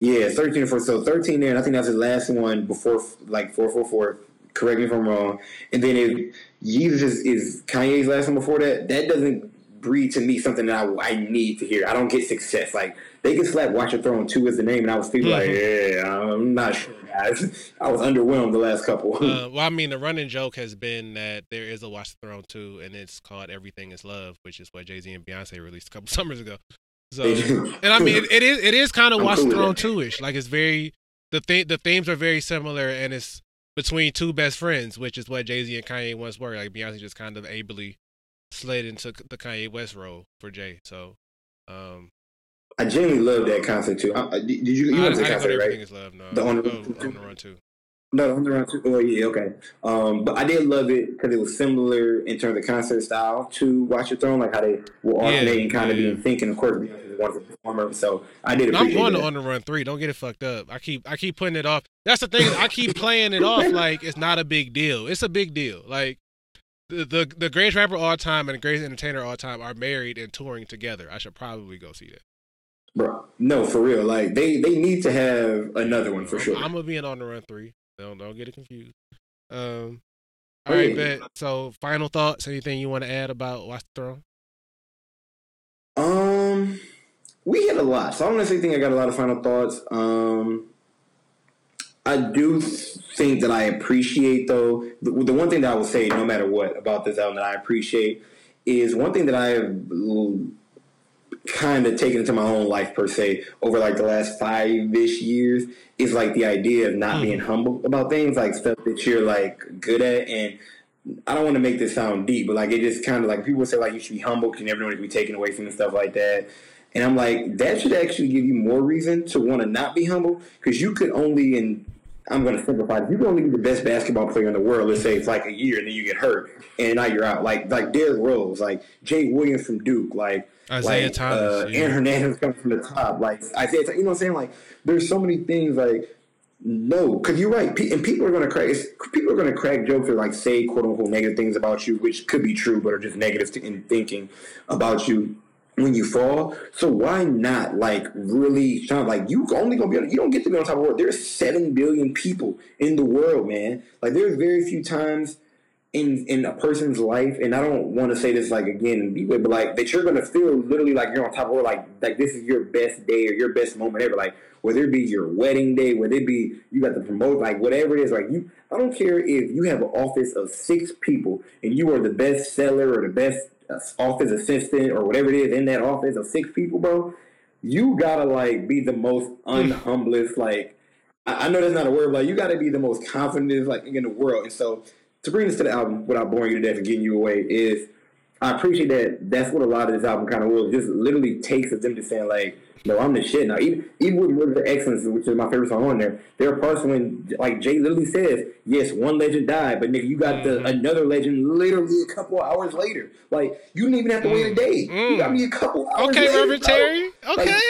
Yeah, 13 or 14. So 13 there, and I think that's his last one before, like, 444. Correct me if I'm wrong. And then if Yeezus is, is Kanye's last one before that, that doesn't breed to me something that I, I need to hear. I don't get success. Like, they can slap Watch Your Throne 2 as the name, and I was still like, yeah, I'm not sure, guys. I was underwhelmed the last couple. Uh, well, I mean, the running joke has been that there is a Watch the Throne 2, and it's called Everything Is Love, which is what Jay Z and Beyonce released a couple summers ago. So, and I mean, it, it is it is kind of Watch cool the Throne 2 ish. Like it's very the th- the themes are very similar, and it's between two best friends, which is what Jay Z and Kanye once were. Like Beyonce just kind of ably slid into the Kanye West role for Jay. So, um, I genuinely love that concept, too. I, did you, you I, went to the didn't go to concert, Everything right? Is Love. No, The on the- go on the run too. No, on the round two. Oh yeah, okay. Um, but I did love it because it was similar in terms of concert style to Watch Your Throne, like how they were Yeah, alternating, kind of yeah, being thinking. Of course, Beyonce's wonderful performer. So I did. I'm going that. to on the run three. Don't get it fucked up. I keep I keep putting it off. That's the thing. I keep playing it off like it's not a big deal. It's a big deal. Like the the, the greatest rapper of all time and the greatest entertainer of all time are married and touring together. I should probably go see that. Bro, no, for real. Like they they need to have another one for sure. I'm gonna be in on the run three. Don't don't get it confused. Um. All right, yeah. bet. So, final thoughts? Anything you want to add about Watch the Throne? Um, we hit a lot, so I don't necessarily think I got a lot of final thoughts. Um, I do think that I appreciate though the, the one thing that I will say, no matter what about this album that I appreciate is one thing that I have kind of taken into my own life per se over like the last five ish years is like the idea of not hmm. being humble about things, like stuff that you're like good at and. I don't want to make this sound deep, but like it just kind of like people say like you should be humble because you never know what to be taken away from and stuff like that. And I'm like that should actually give you more reason to want to not be humble because you could only and I'm going to simplify. it, You can only be the best basketball player in the world. Let's say it's like a year and then you get hurt and now you're out. Like like Derrick Rose, like Jay Williams from Duke, like Isaiah like, Thomas, uh, yeah. Aaron Hernandez coming from the top, like Isaiah. You know what I'm saying? Like there's so many things like no, because you're right, and people are going to crack. People are going to crack jokes or like say quote unquote negative things about you, which could be true, but are just negative in thinking about you when you fall. So why not like really shine? Like you only gonna be on, you don't get to be on top of the world. There's seven billion people in the world, man. Like there's very few times in in a person's life, and I don't want to say this like again but like that you're gonna feel literally like you're on top of the world, like like this is your best day or your best moment ever. Like whether it be your wedding day, whether it be you got the promote, like whatever it is, like you. I don't care if you have an office of six people and you are the best seller or the best office assistant or whatever it is in that office of six people, bro. You gotta like be the most hmm. unhumblest, like I I know that's not a word, but like, you got to be the most confident like in the world. And so to bring this to the album without boring you to death and getting you away is I appreciate that. That's what a lot of this album kind of was. Just literally takes of them just saying like, "No, I'm the shit now." Even even with Murder Excellence, which is my favorite song on there, there are parts when like Jay literally says, "Yes, one legend died, but nigga, you got the mm-hmm. another legend literally a couple hours later. Like you didn't even have to wait a mm. day. You mm. got me a couple hours. Okay, later, Reverend. Terry. Like, Okay.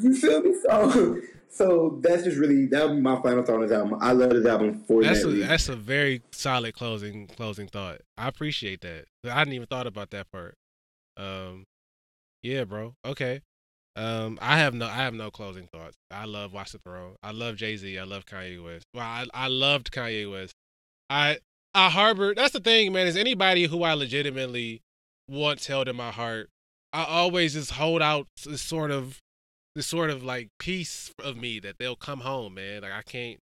you feel me? So, so that's just really that would be my final thought on this album. I love this album for That's that a reason. that's a very solid closing closing thought. I appreciate that. I hadn't even thought about that part. Um, yeah, bro. Okay. Um, I have no I have no closing thoughts. I love Watch the Throne. I love Jay Z. I love Kanye West. Well, I I loved Kanye West. I I harbor. That's the thing, man. Is anybody who I legitimately once held in my heart, I always just hold out this sort of this sort of like piece of me that they'll come home, man. Like I can't,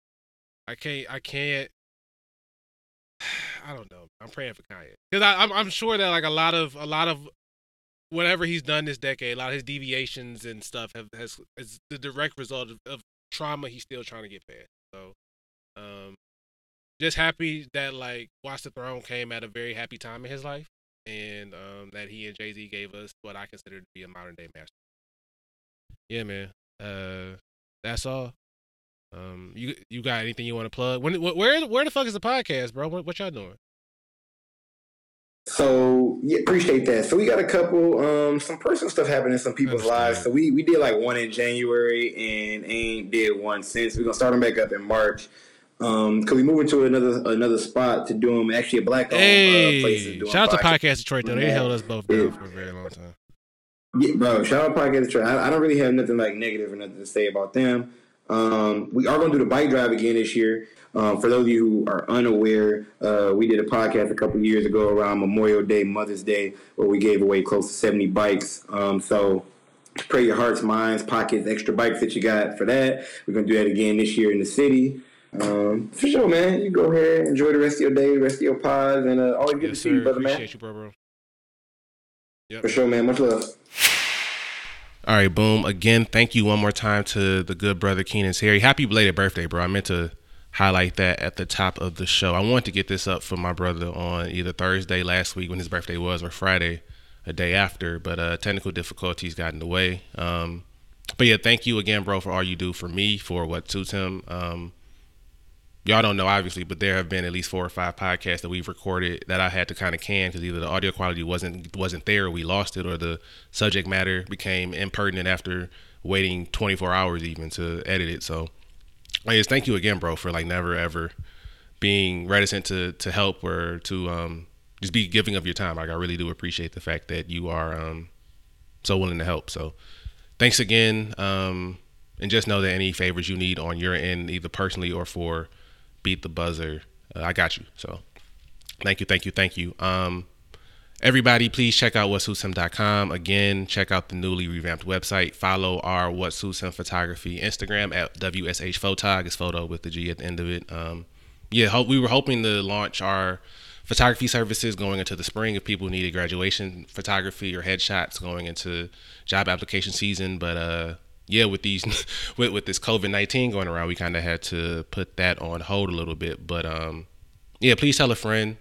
I can't, I can't. I don't know. I'm praying for Kanye because I'm I'm sure that like a lot of a lot of whatever he's done this decade, a lot of his deviations and stuff have has is the direct result of, of trauma he's still trying to get past. So, um, just happy that like Watch the Throne came at a very happy time in his life, and um, that he and Jay Z gave us what I consider to be a modern day master. Yeah, man. Uh, that's all. Um, you you got anything you want to plug? When wh- where where the fuck is the podcast, bro? What, what y'all doing? So yeah, appreciate that. So we got a couple, um, some personal stuff happening in some people's lives. So we we did like one in January and ain't did one since. We're gonna start them back up in March. Um, cause we move into another another spot to do them actually a black owned uh, place. to Hey, shout out to podcast. Detroit though. They Yeah. held us both down for a very long time. Yeah, bro. Shout out to Podcast Detroit. I, I don't really have nothing like negative or nothing to say about them. Um, we are going to do the bike drive again this year. Um, for those of you who are unaware, uh, we did a podcast a couple years ago around Memorial Day, Mother's Day, where we gave away close to 70 bikes. Um, so pray your hearts, minds, pockets, extra bikes that you got for that. We're going to do that again this year in the city. Um, for sure, man. You go ahead, enjoy the rest of your day, the rest of your pods, and uh, always good to see you, brother, man. Appreciate you, bro, bro. Yep. For sure, man. Much love. All right, boom. Again, thank you one more time to the good brother Keenan Harry. Happy belated birthday, bro. I meant to highlight that at the top of the show. I wanted to get this up for my brother on either Thursday last week when his birthday was or Friday a day after, but uh, technical difficulties got in the way. Um, but yeah, thank you again, bro, for all you do for me, for what suits him. Um, y'all don't know obviously, but there have been at least four or five podcasts that we've recorded that I had to kind of can because either the audio quality wasn't wasn't there, or we lost it, or the subject matter became impertinent after waiting 24 hours even to edit it. So, I just thank you again, bro, for like never ever being reticent to to help or to um just be giving of your time. Like I really do appreciate the fact that you are um so willing to help. So, thanks again. Um, and just know that any favors you need on your end, either personally or for beat the buzzer, uh, I got you. So thank you, thank you, thank you. Um, everybody, please check out whatsuitshim.com. Again, check out the newly revamped website. Follow our What Photography Instagram at WSH Photog. It's photo with the G at the end of it. Um, yeah, hope, we were hoping to launch our photography services going into the spring if people needed graduation photography or headshots going into job application season. But uh, yeah, with these with with this COVID nineteen going around, we kind of had to put that on hold a little bit. But um, yeah, please tell a friend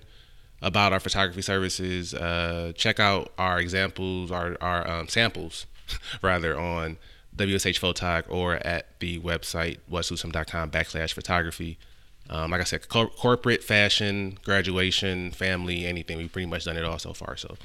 about our photography services. Uh, check out our examples, our our um, samples, rather on WSH Photog or at the website whatsuitshim.com backslash photography. Um, like I said, cor- corporate, fashion, graduation, family, anything. We've pretty much done it all so far. So,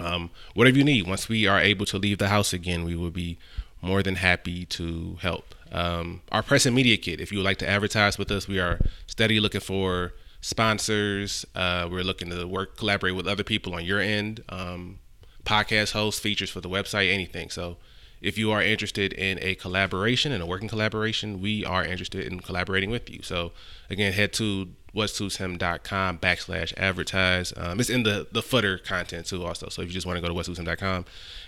um, whatever you need, once we are able to leave the house again, we will be more than happy to help. Um, our press and media kit, if you would like to advertise with us, we are steady looking for sponsors. Uh, we're looking to work, collaborate with other people on your end, um, podcast hosts, features for the website, anything. So, if you are interested in a collaboration and a working collaboration, we are interested in collaborating with you. So again, head to whatsuitshim.com backslash advertise. Um, it's in the, the footer content too also. So if you just want to go to whatsuitshim.com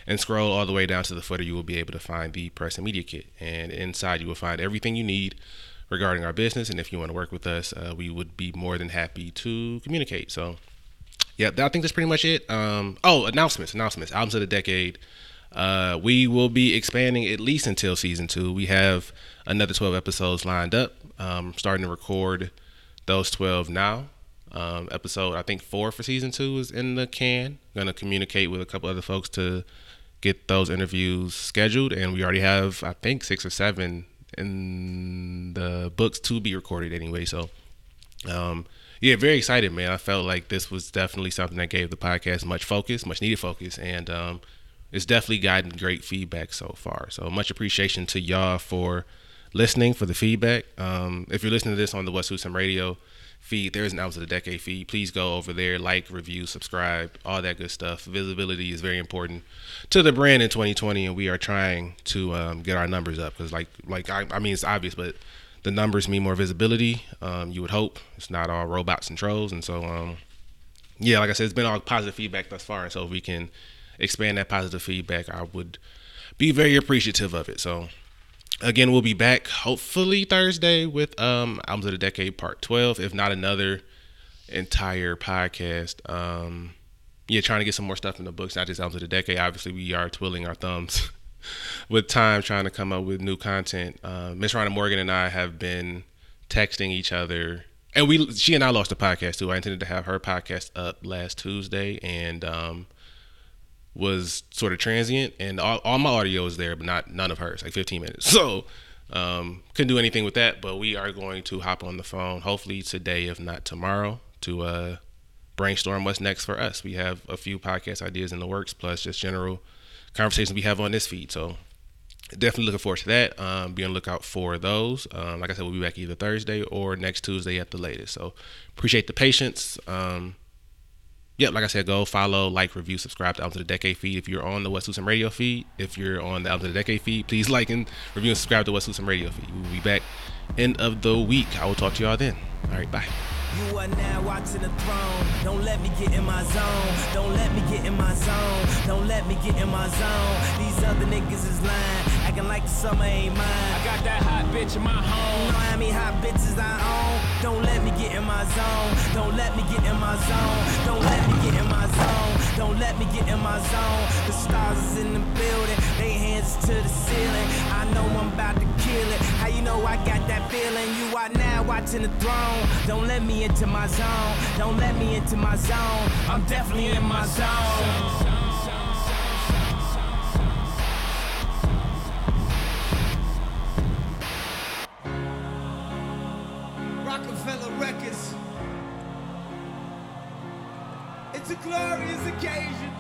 and scroll all the way down to the footer, you will be able to find the press and media kit. And inside you will find everything you need regarding our business. And if you want to work with us, uh, we would be more than happy to communicate. So yeah, I think that's pretty much it. Um, oh, announcements, announcements, albums of the decade. Uh, we will be expanding at least until season two. We have another 12 episodes lined up. Um, starting to record those 12 now. Um, episode, I think four for season two is in the can. Going to communicate with a couple other folks to get those interviews scheduled. And we already have, I think, six or seven in the books to be recorded anyway. So, um, yeah, very excited, man. I felt like this was definitely something that gave the podcast much focus, much needed focus. And, um, it's definitely gotten great feedback so far. So much appreciation to y'all for listening, for the feedback. Um, if you're listening to this on the West Him Radio feed, there's an Albums of the Decade feed. Please go over there, like, review, subscribe, all that good stuff. Visibility is very important to the brand in 2020, and we are trying to um, get our numbers up because, like, like I, I mean, it's obvious, but the numbers mean more visibility. Um, you would hope it's not all robots and trolls, and so um, yeah, like I said, it's been all positive feedback thus far, and so if we can expand that positive feedback, I would be very appreciative of it. So again, we'll be back hopefully Thursday with um Albums of the Decade Part 12, if not another entire podcast. Um yeah, trying to get some more stuff in the books, not just Albums of the Decade. Obviously, we are twiddling our thumbs with time trying to come up with new content. Uh, Miss Rhonda Morgan and I have been texting each other and we she and I lost a podcast too. I intended to have her podcast up last Tuesday and um was sort of transient, and all, all my audio is there, but not none of hers, like 15 minutes. So um, couldn't do anything with that. But we are going to hop on the phone, hopefully today, if not tomorrow, to uh, brainstorm what's next for us. We have a few podcast ideas in the works, plus just general conversations we have on this feed. So definitely looking forward to that. Um, be on the lookout for those. Um, like I said, we'll be back either Thursday or next Tuesday at the latest. So appreciate the patience. Um, yeah, like I said, go follow, like, review, subscribe to Albums of the Decade feed. If you're on the West Houston Radio feed, if you're on the Albums of the Decade feed, please like and review and subscribe to West Houston Radio feed. We'll be back end of the week. I will talk to y'all then. All right, bye. You are now watching the throne. Don't let me get in my zone. Don't let me get in my zone. Don't let me get in my zone. These other niggas is lying, acting like the summer ain't mine. I got that hot bitch in my home. You know how many hot bitches I own? Don't let me get in my zone. Don't let me get in my zone. Don't let me get in my zone. Don't let me get in my zone. The stars is in the building. To the ceiling. I know I'm about to kill it. How you know I got that feeling? You are now watching the throne. Don't let me into my zone. Don't let me into my zone. I'm definitely in my zone. Roc-A-Fella Records. It's a glorious occasion.